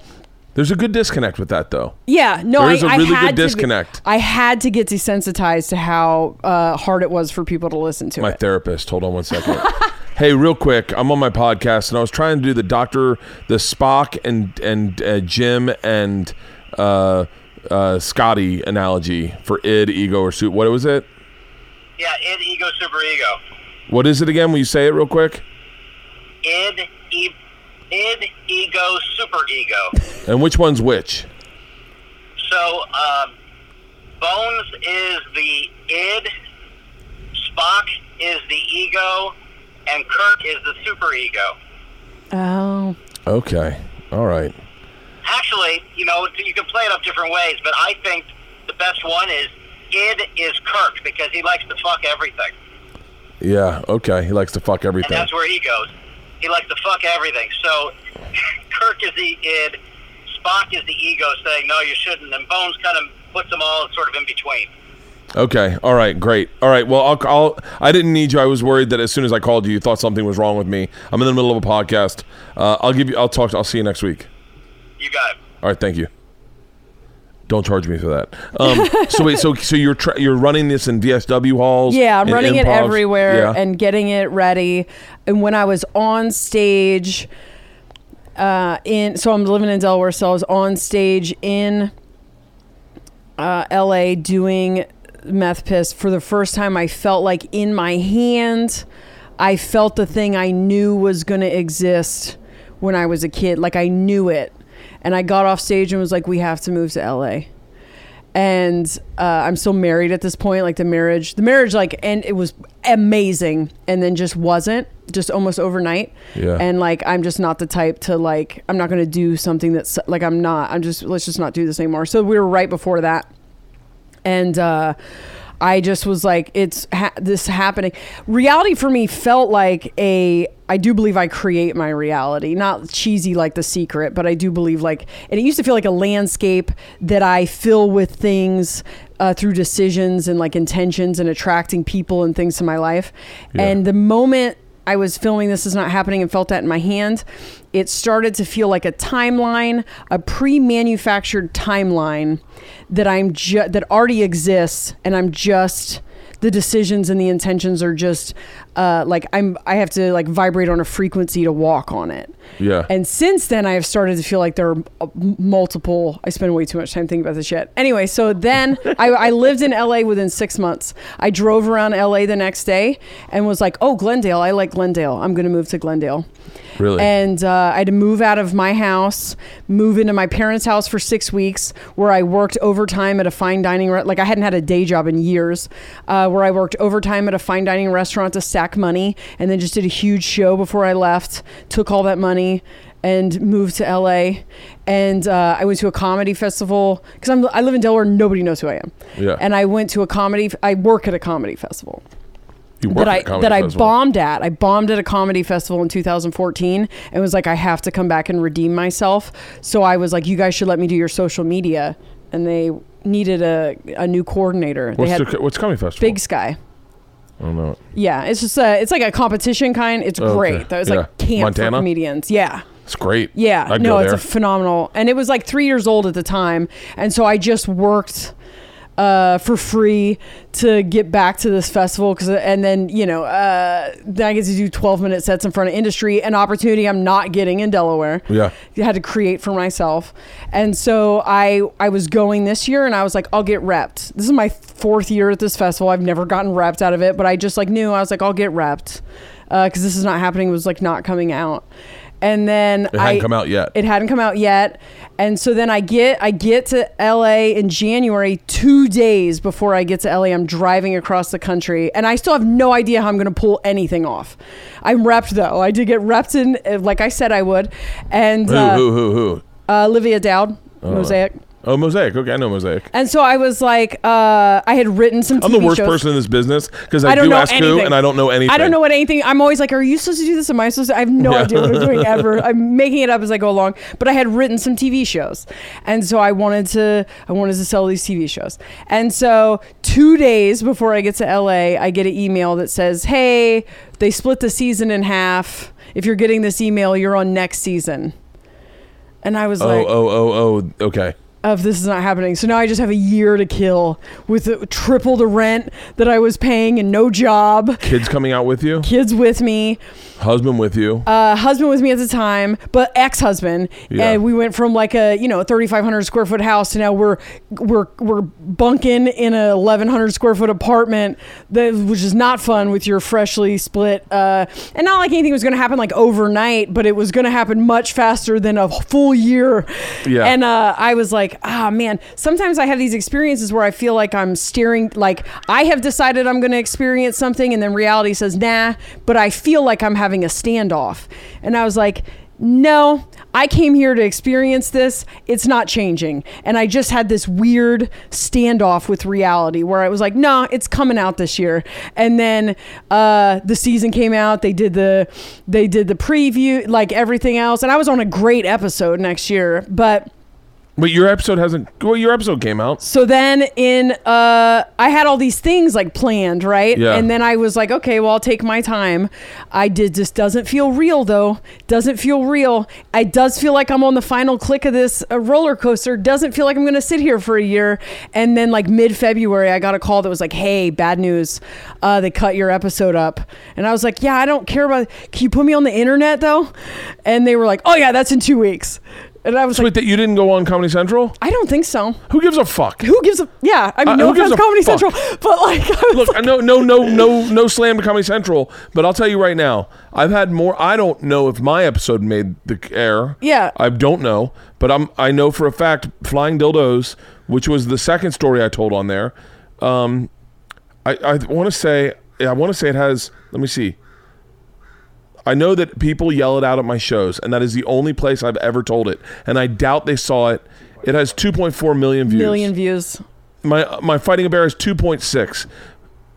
There's a good disconnect with that, though. yeah, no, There I, is a I really had good to disconnect. I had to get desensitized to how uh, hard it was for people to listen to My it. therapist. Hold on one second. hey, real quick, I'm on my podcast and I was trying to do the Doctor, the Spock and and uh, Jim and uh, uh, Scotty analogy for id, ego, or suit. What was it? Yeah, id, ego, super ego. What is it again? Will you say it real quick? Id, e, id, ego, super ego. And which one's which? So, um, Bones is the id, Spock is the ego, and Kirk is the super ego. Oh, Okay. All right. Actually, you know, you can play it up different ways, but I think the best one is id is Kirk because he likes to fuck everything. Yeah. Okay. He likes to fuck And everything. that's where he goes. He likes to fuck everything. So Kirk is the id, Spock is the ego saying, no, you shouldn't. And Bones kind of puts them all sort of in between. Okay. All right. Great. All right. Well, I'll, I'll. I didn't need you. I was worried that as soon as I called you, you thought something was wrong with me. I'm in the middle of a podcast. Uh, I'll give you. I'll talk. I'll see you next week. You got it. All right. Thank you. Don't charge me for that. Um, so wait. So so you're tra- you're running this in VFW halls? yeah, I'm in running it everywhere Yeah. and getting it ready. And when I was on stage, uh, in so I'm living in Delaware, so I was on stage in uh, L.A. doing meth piss for the first time. I felt like in my hand, I felt the thing I knew was going to exist when I was a kid. Like I knew it, and I got off stage and was like, "We have to move to L.A." and uh, I'm still married at this point. Like the marriage, the marriage, like, and it was amazing, and then just wasn't, just almost overnight. Yeah. And like, I'm just not the type to like, I'm not gonna do something that's like, I'm not. I'm just let's just not do this anymore. So we were right before that, and uh, I just was like, it's ha- this happening. Reality for me felt like a. I do believe I create my reality, not cheesy like The Secret, but I do believe like, and it used to feel like a landscape that I fill with things uh, through decisions and like intentions and attracting people and things to my life. And the moment I was filming This Is Not Happening and felt that in my hand, it started to feel like a timeline, a pre-manufactured timeline that I'm ju- that already exists, and I'm just the decisions and the intentions are just uh, like I'm I have to like vibrate on a frequency to walk on it. Yeah. And since then, I have started to feel like there are multiple. I spend way too much time thinking about this shit. Anyway, so then I, I lived in LA within six months. I drove around LA the next day and was like, "Oh, Glendale! I like Glendale. I'm going to move to Glendale." Really? And uh, I had to move out of my house, move into my parents' house for six weeks, where I worked overtime at a fine dining. Re- like I hadn't had a day job in years, uh, where I worked overtime at a fine dining restaurant to stack money, and then just did a huge show before I left. Took all that money and moved to LA. And uh, I went to a comedy festival because I'm live in Delaware. Nobody knows who I am. Yeah. And I went to a comedy. I work at a comedy festival you work that at I a comedy that I bombed at. I bombed at a comedy festival in 2014 and was like, I have to come back and redeem myself. So I was like, you guys should let me do your social media, and they needed a a new coordinator. What's they had the what's comedy festival? Big Sky. I don't know. Yeah, it's just a it's like a competition kind. It's Oh, okay. great. It's like Yeah. camp Montana? for comedians. Yeah. It's great. Yeah, I'd no, it's a phenomenal, and it was like three years old at the time, and so I just worked uh, for free to get back to this festival because, and then you know, uh, then I get to do twelve minute sets in front of industry, an opportunity I'm not getting in Delaware. Yeah. I had to create for myself, and so I I was going this year, and I was like, I'll get repped. This is my fourth year at this festival. I've never gotten repped out of it, but I just like knew I was like, I'll get repped because this is not happening. It was like not coming out. And then It hadn't I, come out yet. It hadn't come out yet, and so then I get I get to LA in January, two days before I get to LA. I'm driving across the country, and I still have no idea how I'm going to pull anything off. I'm repped though. I did get repped in, like I said I would, and who, uh, who, who, who? uh, Olivia Dowd, Mosaic. Oh, Mosaic. Okay, I know Mosaic. And so I was like, uh, I had written some. I'm the worst shows. person in this business because I, I don't do know ask who and I don't know anything. I don't know what anything. I'm always like, are you supposed to do this? Am I supposed to? I have no Yeah. idea what I'm doing ever. I'm making it up as I go along. But I had written some TV shows, and so I wanted to. I wanted to sell these TV shows. And so two days before I get to LA, I get an email that says, "Hey, they split the season in half. If you're getting this email, you're on next season." And I was Oh, like, oh, oh, oh. Okay. Of this is not happening. So now I just have a year to kill with triple the rent that I was paying and no job, Kids coming out with you. kids with me, Husband with you. uh, husband with me at the time, but ex-husband. Yeah. And we went from like a you know 3,500 square foot house to now we're we're we're bunking in a 1,100 square foot apartment that which is not fun with your freshly split. Uh, and not like anything was going to happen like overnight, but it was going to happen much faster than a full year. Yeah. And uh, I was like, ah, man. Sometimes I have these experiences where I feel like I'm steering, like I have decided I'm going to experience something, and then reality says, nah. But I feel like I'm having a standoff, and I was like. No, I came here to experience this. It's not changing. And I just had this weird standoff with reality where I was like, no, it's coming out this year. And then uh, the season came out. They did the they did the preview, like everything else. And I was on a great episode next year. But But your episode hasn't. Well, your episode came out. so then in uh I had all these things like planned, right? Yeah. And then I was like, okay, well, I'll take my time. I did this doesn't feel real though. Doesn't feel real. It does feel like I'm on the final click of this uh, roller coaster. Doesn't feel like I'm going to sit here for a year. And then like mid-February, I got a call that was like, "Hey, bad news. Uh they cut your episode up." And I was like, "Yeah, I don't care about Can you put me on the internet though?" And they were like, "Oh yeah, that's in 2 weeks." And I was So like, wait, that you didn't go on Comedy Central? "I don't think so." Who gives a fuck? Who gives a yeah? I mean, Uh, no who gives offense, a Comedy fuck? Central, but like, I was Look, no, no, no, no, no slam to Comedy Central, but I'll tell you right now, I've had more. I don't know if my episode made the air. Yeah. I don't know, but I'm. I know for a fact, Flying Dildos, which was the second story I told on there. Um, I I want to say I want to say it has. Let me see. I know that people yell it out at my shows, and that is the only place I've ever told it. And I doubt they saw it. It has 2.4 million views. million views. My my fighting a bear is 2.6.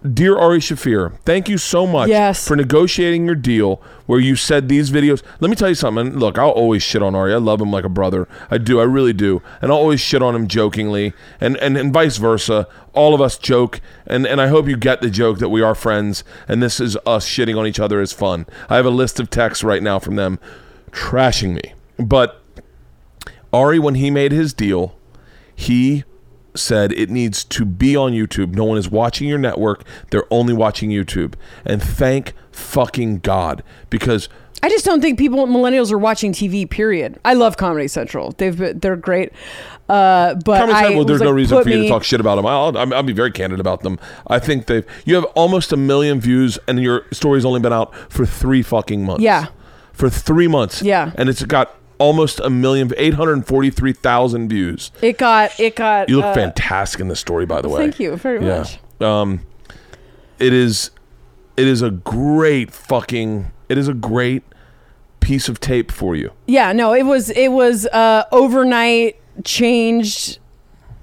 Dear Ari Shaffir, thank you so much Yes. for negotiating your deal where you said these videos. Let me tell you something. Look, I'll always shit on Ari. I love him like a brother. I do. I really do. And I'll always shit on him jokingly and, and, and vice versa. All of us joke. And, and I hope you get the joke that we are friends and this is us shitting on each other is fun. I have a list of texts right now from them trashing me. But Ari, when he made his deal, he said it needs to be on YouTube. No one is watching your network. They're only watching YouTube. And thank fucking God because I just don't think people millennials are watching TV. Period. I love Comedy Central. They've been, they're great. Uh, but Comedy I Central, there's no like, reason for you to talk shit about them. I'll, I'll, I'll be very candid about them. I think they've you have almost a million views and your story's only been out for three fucking months. Yeah. For three months. Yeah. And it's got almost a million, 843,000 views. It got it got. You look uh, fantastic in the story, by the way. Thank you very Yeah. much. Um, it is, it is a great fucking, it is a great piece of tape for you. Yeah, no, it was it was uh, overnight changed.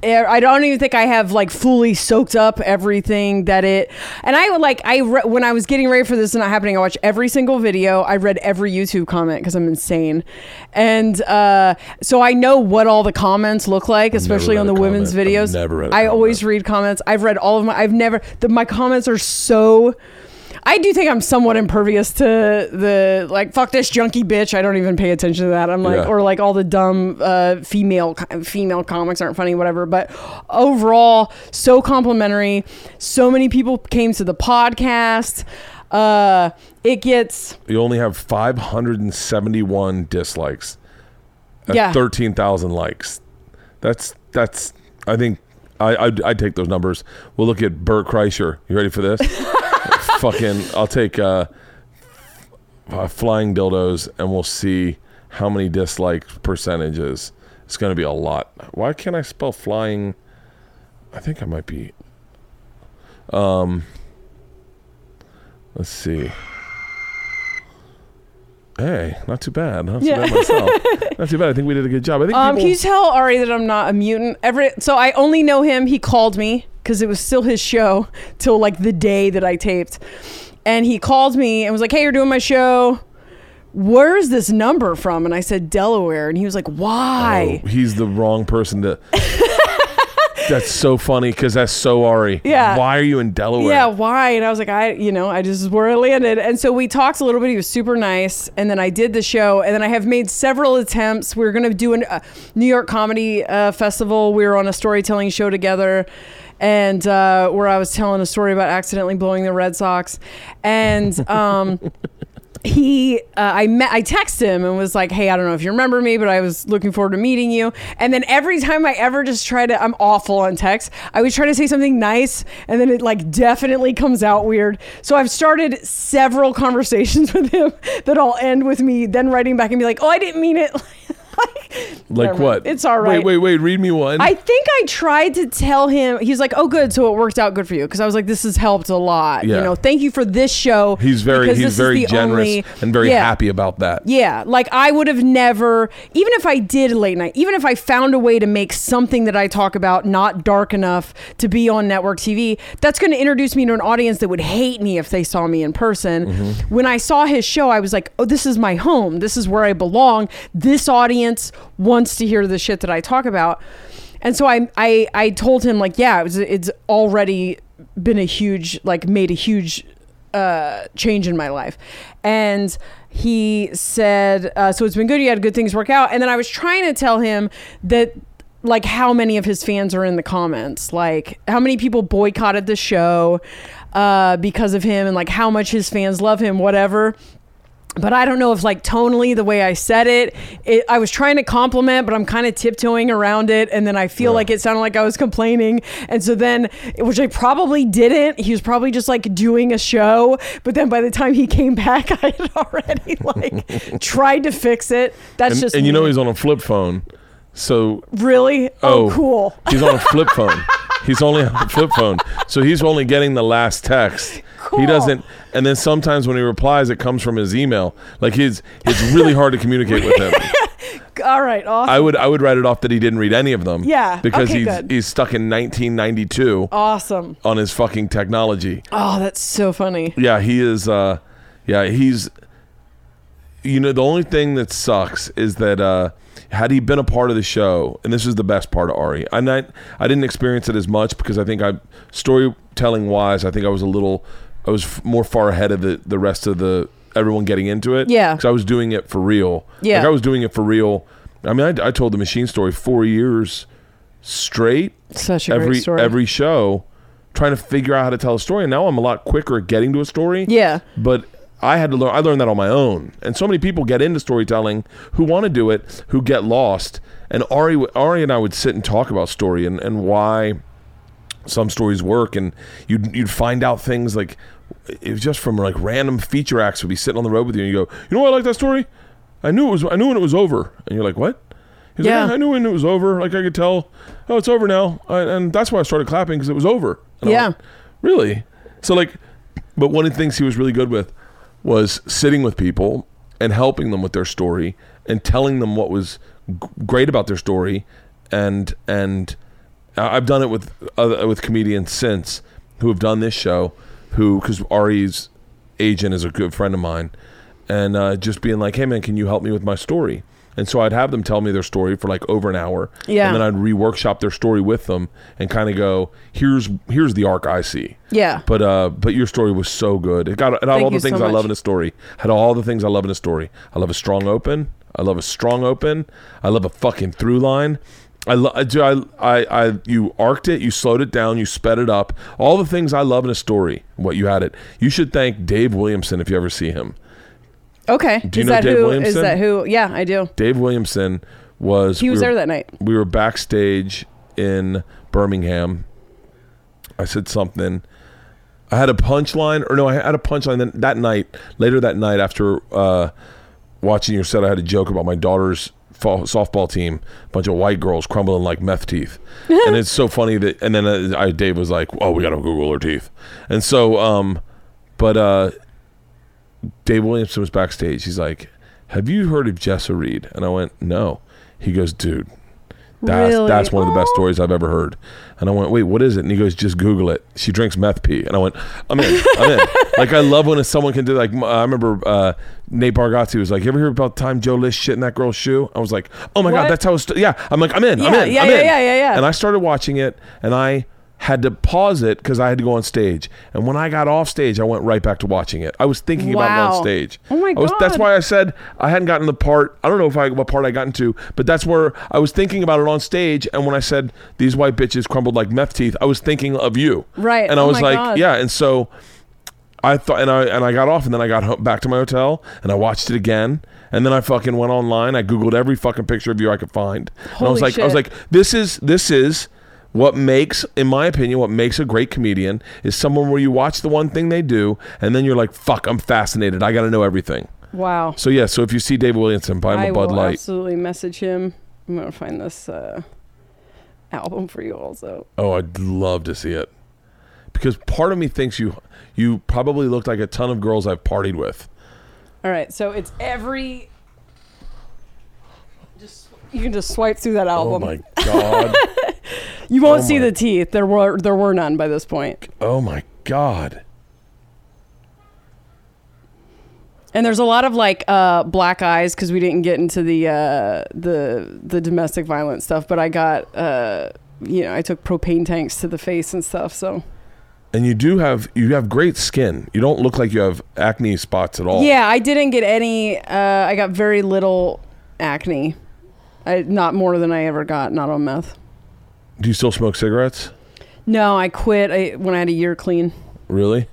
I don't even think I have like fully soaked up everything that it. And I would like I re- when I was getting ready for this not happening, I watched every single video. I read every YouTube comment because I'm insane, and uh, so I know what all the comments look like, especially on the women's comment. I've videos. never read a I comment. always read comments. I've read all of my. I've never. The, my comments are so. I do think I'm somewhat impervious to the like fuck this junkie bitch. I don't even pay attention to that. I'm like Yeah. or like all the dumb uh, female female comics aren't funny, whatever. But overall, so complimentary. So many people came to the podcast. Uh, it gets You only have 571 dislikes. At Yeah. 13,000 likes. That's that's. I think I I'd, I'd take those numbers. We'll look at Bert Kreischer. You ready for this? Fucking. I'll take uh, uh, flying dildos, and we'll see how many dislike percentages. It's going to be a lot. Why can't I spell flying? I think I might be. Um. Let's see. Hey, not too bad. Not too Yeah. bad myself. not too bad. I think we did a good job. I think Um, people, can you tell Ari that I'm not a mutant? Every so I only know him. He called me because it was still his show till like the day that I taped, and he called me and was like, "Hey, you're doing my show. Where's this number from?" And I said Delaware, and he was like, "Why?" Oh, he's the wrong person to. that's so funny because that's so Ari. Yeah. Why are you in Delaware? Yeah, why? And I was like, I, you know, I just where I landed. And so we talked a little bit. He was super nice. And then I did the show. And then I have made several attempts. We are going to do a uh, New York Comedy uh, Festival. We were on a storytelling show together. And uh, where I was telling a story about accidentally blowing the Red Sox. And um, he uh, I met I texted him and was like, "Hey, I don't know if you remember me, but I was looking forward to meeting you." And then every time I ever just try to I'm awful on text. I would try to say something nice and then it like definitely comes out weird. So I've started several conversations with him that all end with me then writing back and be like, "Oh, I didn't mean it." Like what? It's all right. Wait, wait, wait. Read me one. I think I tried to tell him. He's like, "Oh, good. So it worked out good for you." Because I was like, "This has helped a lot. Yeah. You know, thank you for this show." he's very he's very generous only- and very Yeah. happy about that. Yeah, like I would have never, even if I did late night, even if I found a way to make something that I talk about not dark enough to be on network TV, that's going to introduce me to an audience that would hate me if they saw me in person. Mm-hmm. When I saw his show, I was like, oh, this is my home. This is where I belong. This audience wants to hear the shit that I talk about. And so I, I, I told him like, yeah, it was, it's already been a huge, like made a huge uh, change in my life. And he said, uh, so it's been good. You had good things work out. And then I was trying to tell him that like how many of his fans are in the comments, like how many people boycotted the show uh, because of him and like how much his fans love him, whatever but I don't know if like tonally the way I said it, it I was trying to compliment, but I'm kind of tiptoeing around it, and then I feel like it sounded like I was complaining, and so then, which I probably didn't. He was probably just like doing a show, but then by the time he came back, I had already like tried to fix it. That's And, just and you know he's on a flip phone, so really oh, oh. cool. He's on a flip phone. He's only on a flip phone, so he's only getting the last text. Cool. He doesn't, and then sometimes when he replies, it comes from his email. Like he's, it's really hard to communicate with him. All right, awesome. I would, I would write it off that he didn't read any of them. Yeah, because okay, he's good. he's stuck in 1992 awesome. on his fucking technology. Oh, that's so funny. Yeah, he is. uh Yeah, he's. You know, the only thing that sucks is that uh had he been a part of the show, and this is the best part of Ari, I I didn't experience it as much because I think I storytelling wise, I think I was a little, I was f- more far ahead of the the rest of the everyone getting into it. Yeah. because I was doing it for real. Yeah. like I was doing it for real. I mean, I, I told the machine story four years straight Such a every great story. every show trying to figure out how to tell a story and now i'm a lot quicker at getting to a story Yeah. but i had to learn i learned that on my own and so many people get into storytelling who want to do it who get lost and ari ari and i would sit and talk about story and, and why some stories work and you'd you'd find out things like it was just from like random feature acts would be sitting on the road with you and you go you know why i like that story i knew it was i knew when it was over and you're like what He's Yeah. like, "Yeah, I knew when it was over. Like I could tell, oh, it's over now, I, and that's why I started clapping because it was over. And Yeah. like, really. So like, but one of the things he was really good with was sitting with people and helping them with their story and telling them what was g- great about their story, and and I've done it with other, with comedians since who have done this show, who because Ari's agent is a good friend of mine, and uh, just being like, "Hey man, can you help me with my story?" And so I'd have them tell me their story for like over an hour, Yeah. and then I'd reworkshop their story with them and kind of go, "Here's here's the arc I see." Yeah. But uh, but your story was so good. It got it had Thank all the you so things I love in a story. Had all the things I love in a story. I love a strong open. I love a strong open. I love a fucking through line. I love. I, I I you arced it. You slowed it down. You sped it up. All the things I love in a story. What you had it. You should thank Dave Williamson if you ever see him. Okay. Do you is know that Dave who? Is Williamson? that who? Yeah, I do. Dave Williamson was. He was we were- there that night. we were backstage in Birmingham. I said something. I had a punchline, or no, I had a punchline. Then that night, later that night, after uh, watching your set, I had a joke about my daughter's fall, softball team, a bunch of white girls crumbling like meth teeth, and it's so funny that. And then uh, I, Dave was like, "Oh, we got to Google her teeth," and so, um, but uh, Dave Williamson was backstage. He's like, "Have you heard of Jessa Reed?" And I went, "No." He goes, "Dude, that's Really? that's one of the best Aw. stories I've ever heard." And I went, "Wait, what is it?" And he goes, "Just Google it. She drinks meth pee." And I went, "I'm in. I'm in." like I love when someone can do like I remember uh, Nate Bargatze was like, "You ever hear about the time Joe List shit in that girl's shoe?" I was like, "Oh my What? god, that's how." It's yeah, I'm like, "I'm in. I'm in. yeah, I'm yeah, in." yeah, yeah, yeah. And I started watching it, and I had to pause it because I had to go on stage. And when I got off stage, I went right back to watching it. I was thinking about it on stage. Oh my I was, That's why I said I hadn't gotten the part. I don't know if I what part I got into, but that's where I was thinking about it on stage. And when I said these white bitches crumbled like meth teeth, I was thinking of you. Right. And I Oh was like, God. yeah. And so I thought, and I and I got off, and then I got home, back to my hotel, and I watched it again, and then I fucking went online. I googled every fucking picture of you I could find, and I was Holy like, I was like, this is this is what makes, in my opinion, what makes a great comedian is someone where you watch the one thing they do, and then you're like, fuck, I'm fascinated. I got to know everything. Wow. So yeah, so if you see David Williamson, buy him I a Bud will Light. absolutely message him. I'm gonna find this uh, album for you also. Oh, I'd love to see it. Because part of me thinks you you probably looked like a ton of girls I've partied with. All right, so it's every. Just you can just swipe through that album. Oh my god. you won't oh see the teeth. There were there were none by this point. oh my god. And there's a lot of like uh, black eyes because we didn't get into the uh, the the domestic violence stuff. But I got uh, you know I took propane tanks to the face and stuff. So And you do have you have great skin. You don't look like you have acne spots at all. yeah, I didn't get any. Uh, I got very little acne. I, not more than I ever got. Not on meth. Do you still smoke cigarettes? No, I quit I, when I had a year clean. Really?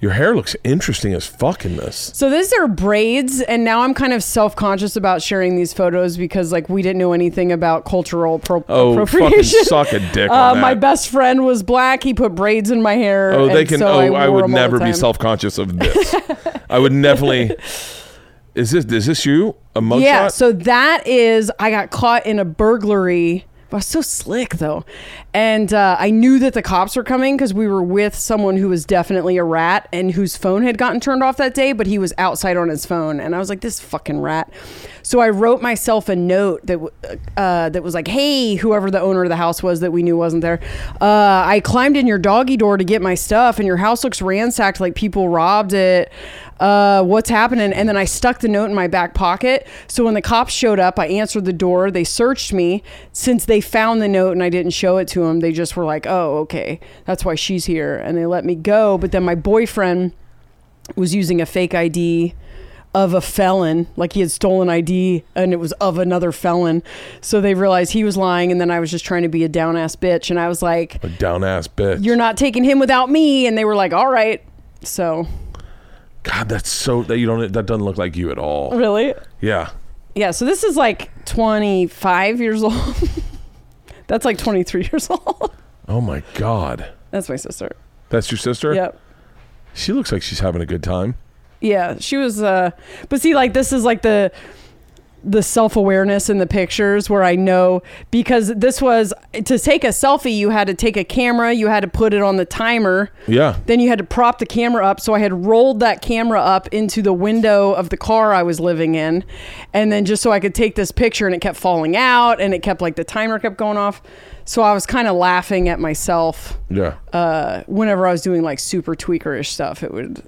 Your hair looks interesting as fuck in this. So these are braids, and now I'm kind of self conscious about sharing these photos because like we didn't know anything about cultural pro- Oh, fucking appropriation. suck a dick Uh, on that. my best friend was black. He put braids in my hair. Oh, they and can. so oh, I, wore would never be self conscious of this. I would definitely. Is this is this you? A mugshot? Yeah, so that is I got caught in a burglary. I was so slick though, and uh, I knew that the cops were coming because we were with someone who was definitely a rat and whose phone had gotten turned off that day, but he was outside on his phone, and I was like, "This fucking rat." So I wrote myself a note that uh, that was like, "Hey, whoever the owner of the house was that we knew wasn't there, uh, I climbed in your doggy door to get my stuff, and your house looks ransacked, like people robbed it." uh, what's happening? And then I stuck the note in my back pocket. So when the cops showed up, I answered the door. They searched me. Since they found the note and I didn't show it to them, they just were like, oh, okay, that's why she's here. And they let me go. But then my boyfriend was using a fake ID of a felon, like he had stolen ID and it was of another felon. So they realized he was lying. And then I was just trying to be a down ass bitch. And I was like, A down ass bitch. you're not taking him without me. And they were like, all right. So God, that's so that you don't. That doesn't look like you at all. really? Yeah. Yeah, so this is like 25 years old. That's like 23 years old. Oh my God. That's my sister. That's your sister. Yep. She looks like she's having a good time. Yeah, she was uh but see like this is like the the self-awareness in the pictures where I know because this was to take a selfie you had to take a camera, you had to put it on the timer. Yeah. Then you had to prop the camera up. So I had rolled that camera up into the window of the car I was living in. And then just so I could take this picture and it kept falling out and it kept like the timer kept going off. So I was kind of laughing at myself Yeah. uh, whenever I was doing like super tweakerish stuff. It would.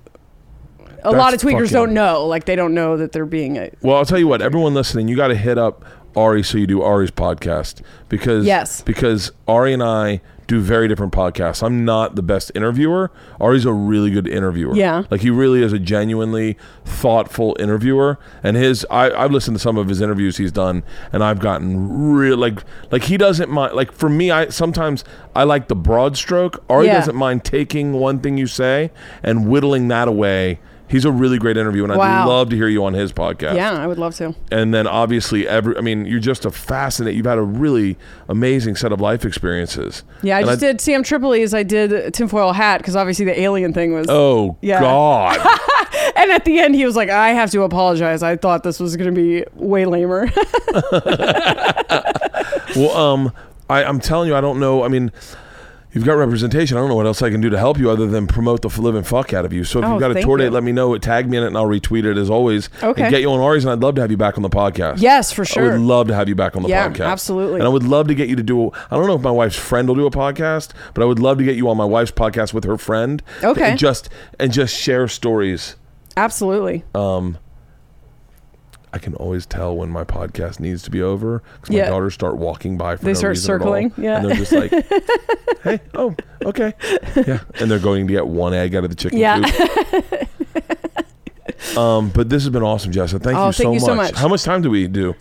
A lot of tweakers fucking- don't know. Like they don't know that they're being a Well, I'll tell you what. Everyone listening, you got to hit up Ari so you do Ari's podcast because Yes. because Ari and I do very different podcasts. I'm not the best interviewer. Ari's a really good interviewer. Yeah. like he really is a genuinely thoughtful interviewer. And his, I, I've listened to some of his interviews he's done, and I've gotten real like like he doesn't mind. Like for me, I sometimes I like the broad stroke. Ari Yeah. doesn't mind taking one thing you say and whittling that away. He's a really great interview, and I'd love to hear you on his podcast yeah. I would love to. and then obviously every i mean you're just a fascinating you've had a really amazing set of life experiences Yeah, I And just did Sam Tripoli's. I did tinfoil hat because obviously the alien thing was. oh Yeah. god And at the end, he was like, "I have to apologize. I thought this was going to be way lamer." well um I, i'm telling you i don't know i mean You've got representation. I don't know what else I can do to help you other than promote the living fuck out of you. So if Oh, you've got a tour date, let me know. Tag me in it, and I'll retweet it as always. Okay. And get you on Ari's, and I'd love to have you back on the podcast. yes, for sure. I would love to have you back on the Yeah, podcast. absolutely. And I would love to get you to do. I don't know if my wife's friend will do a podcast, but I would love to get you on my wife's podcast with her friend. Okay. And just and just share stories. Absolutely. Um, I can always tell when my podcast needs to be over because Yeah. my daughters start walking by for They no start reason at all. circling, yeah. And they're just like, "Hey, oh, okay, yeah," and they're going to get one egg out of the chicken Yeah. coop. um, but this has been awesome, Jessa. Thank Oh, you so you much. so much. How much time do we do?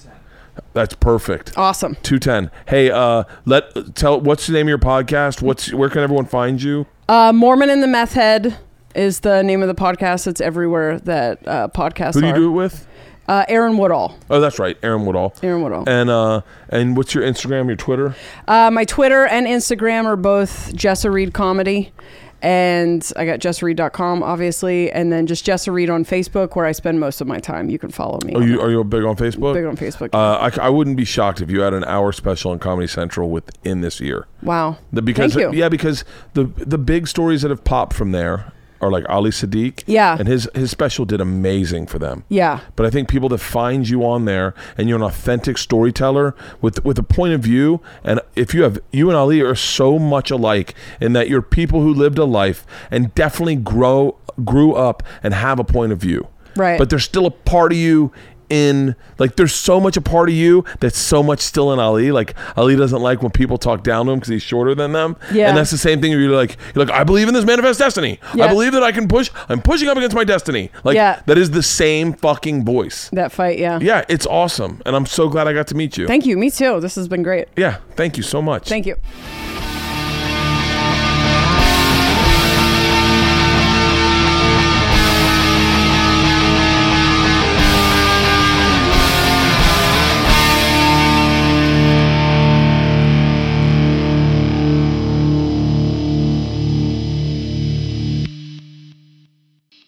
That's perfect. Awesome. Two ten. Hey, uh, let tell what's the name of your podcast? What's where can everyone find you? Uh, Mormon and the Meth Head is the name of the podcast. It's everywhere that uh, podcasts Who do you are. do it with? Uh, Aaron Woodall. Oh, that's right, Aaron Woodall. Aaron Woodall. And uh, and what's your Instagram, your Twitter? Uh, my Twitter and Instagram are both Jessa Reed Comedy. And I got jessareed.com, obviously. And then just Jessa Reed on Facebook, where I spend most of my time. You can follow me. Oh, on you are you big on Facebook? big on Facebook. Uh, I, I wouldn't be shocked if you had an hour special on Comedy Central within this year. wow. The, because Thank you. yeah, because the the big stories that have popped from there are like Ali Siddiq. Yeah. and his his special did amazing for them. Yeah. But I think people that find you on there and you're an authentic storyteller with with a point of view, and if you have you and Ali are so much alike in that you're people who lived a life and definitely grow grew up and have a point of view. Right. But there's still a part of you in like there's so much a part of you that's so much still in Ali. Like Ali doesn't like when people talk down to him because he's shorter than them. Yeah. And that's the same thing. Where you're like, you're like, I believe in this manifest destiny. Yeah. I believe that I can push. I'm pushing up against my destiny. Like Yeah. that is the same fucking voice. That fight, yeah. Yeah, it's awesome, and I'm so glad I got to meet you. Thank you. Me too. This has been great. yeah, thank you so much. Thank you.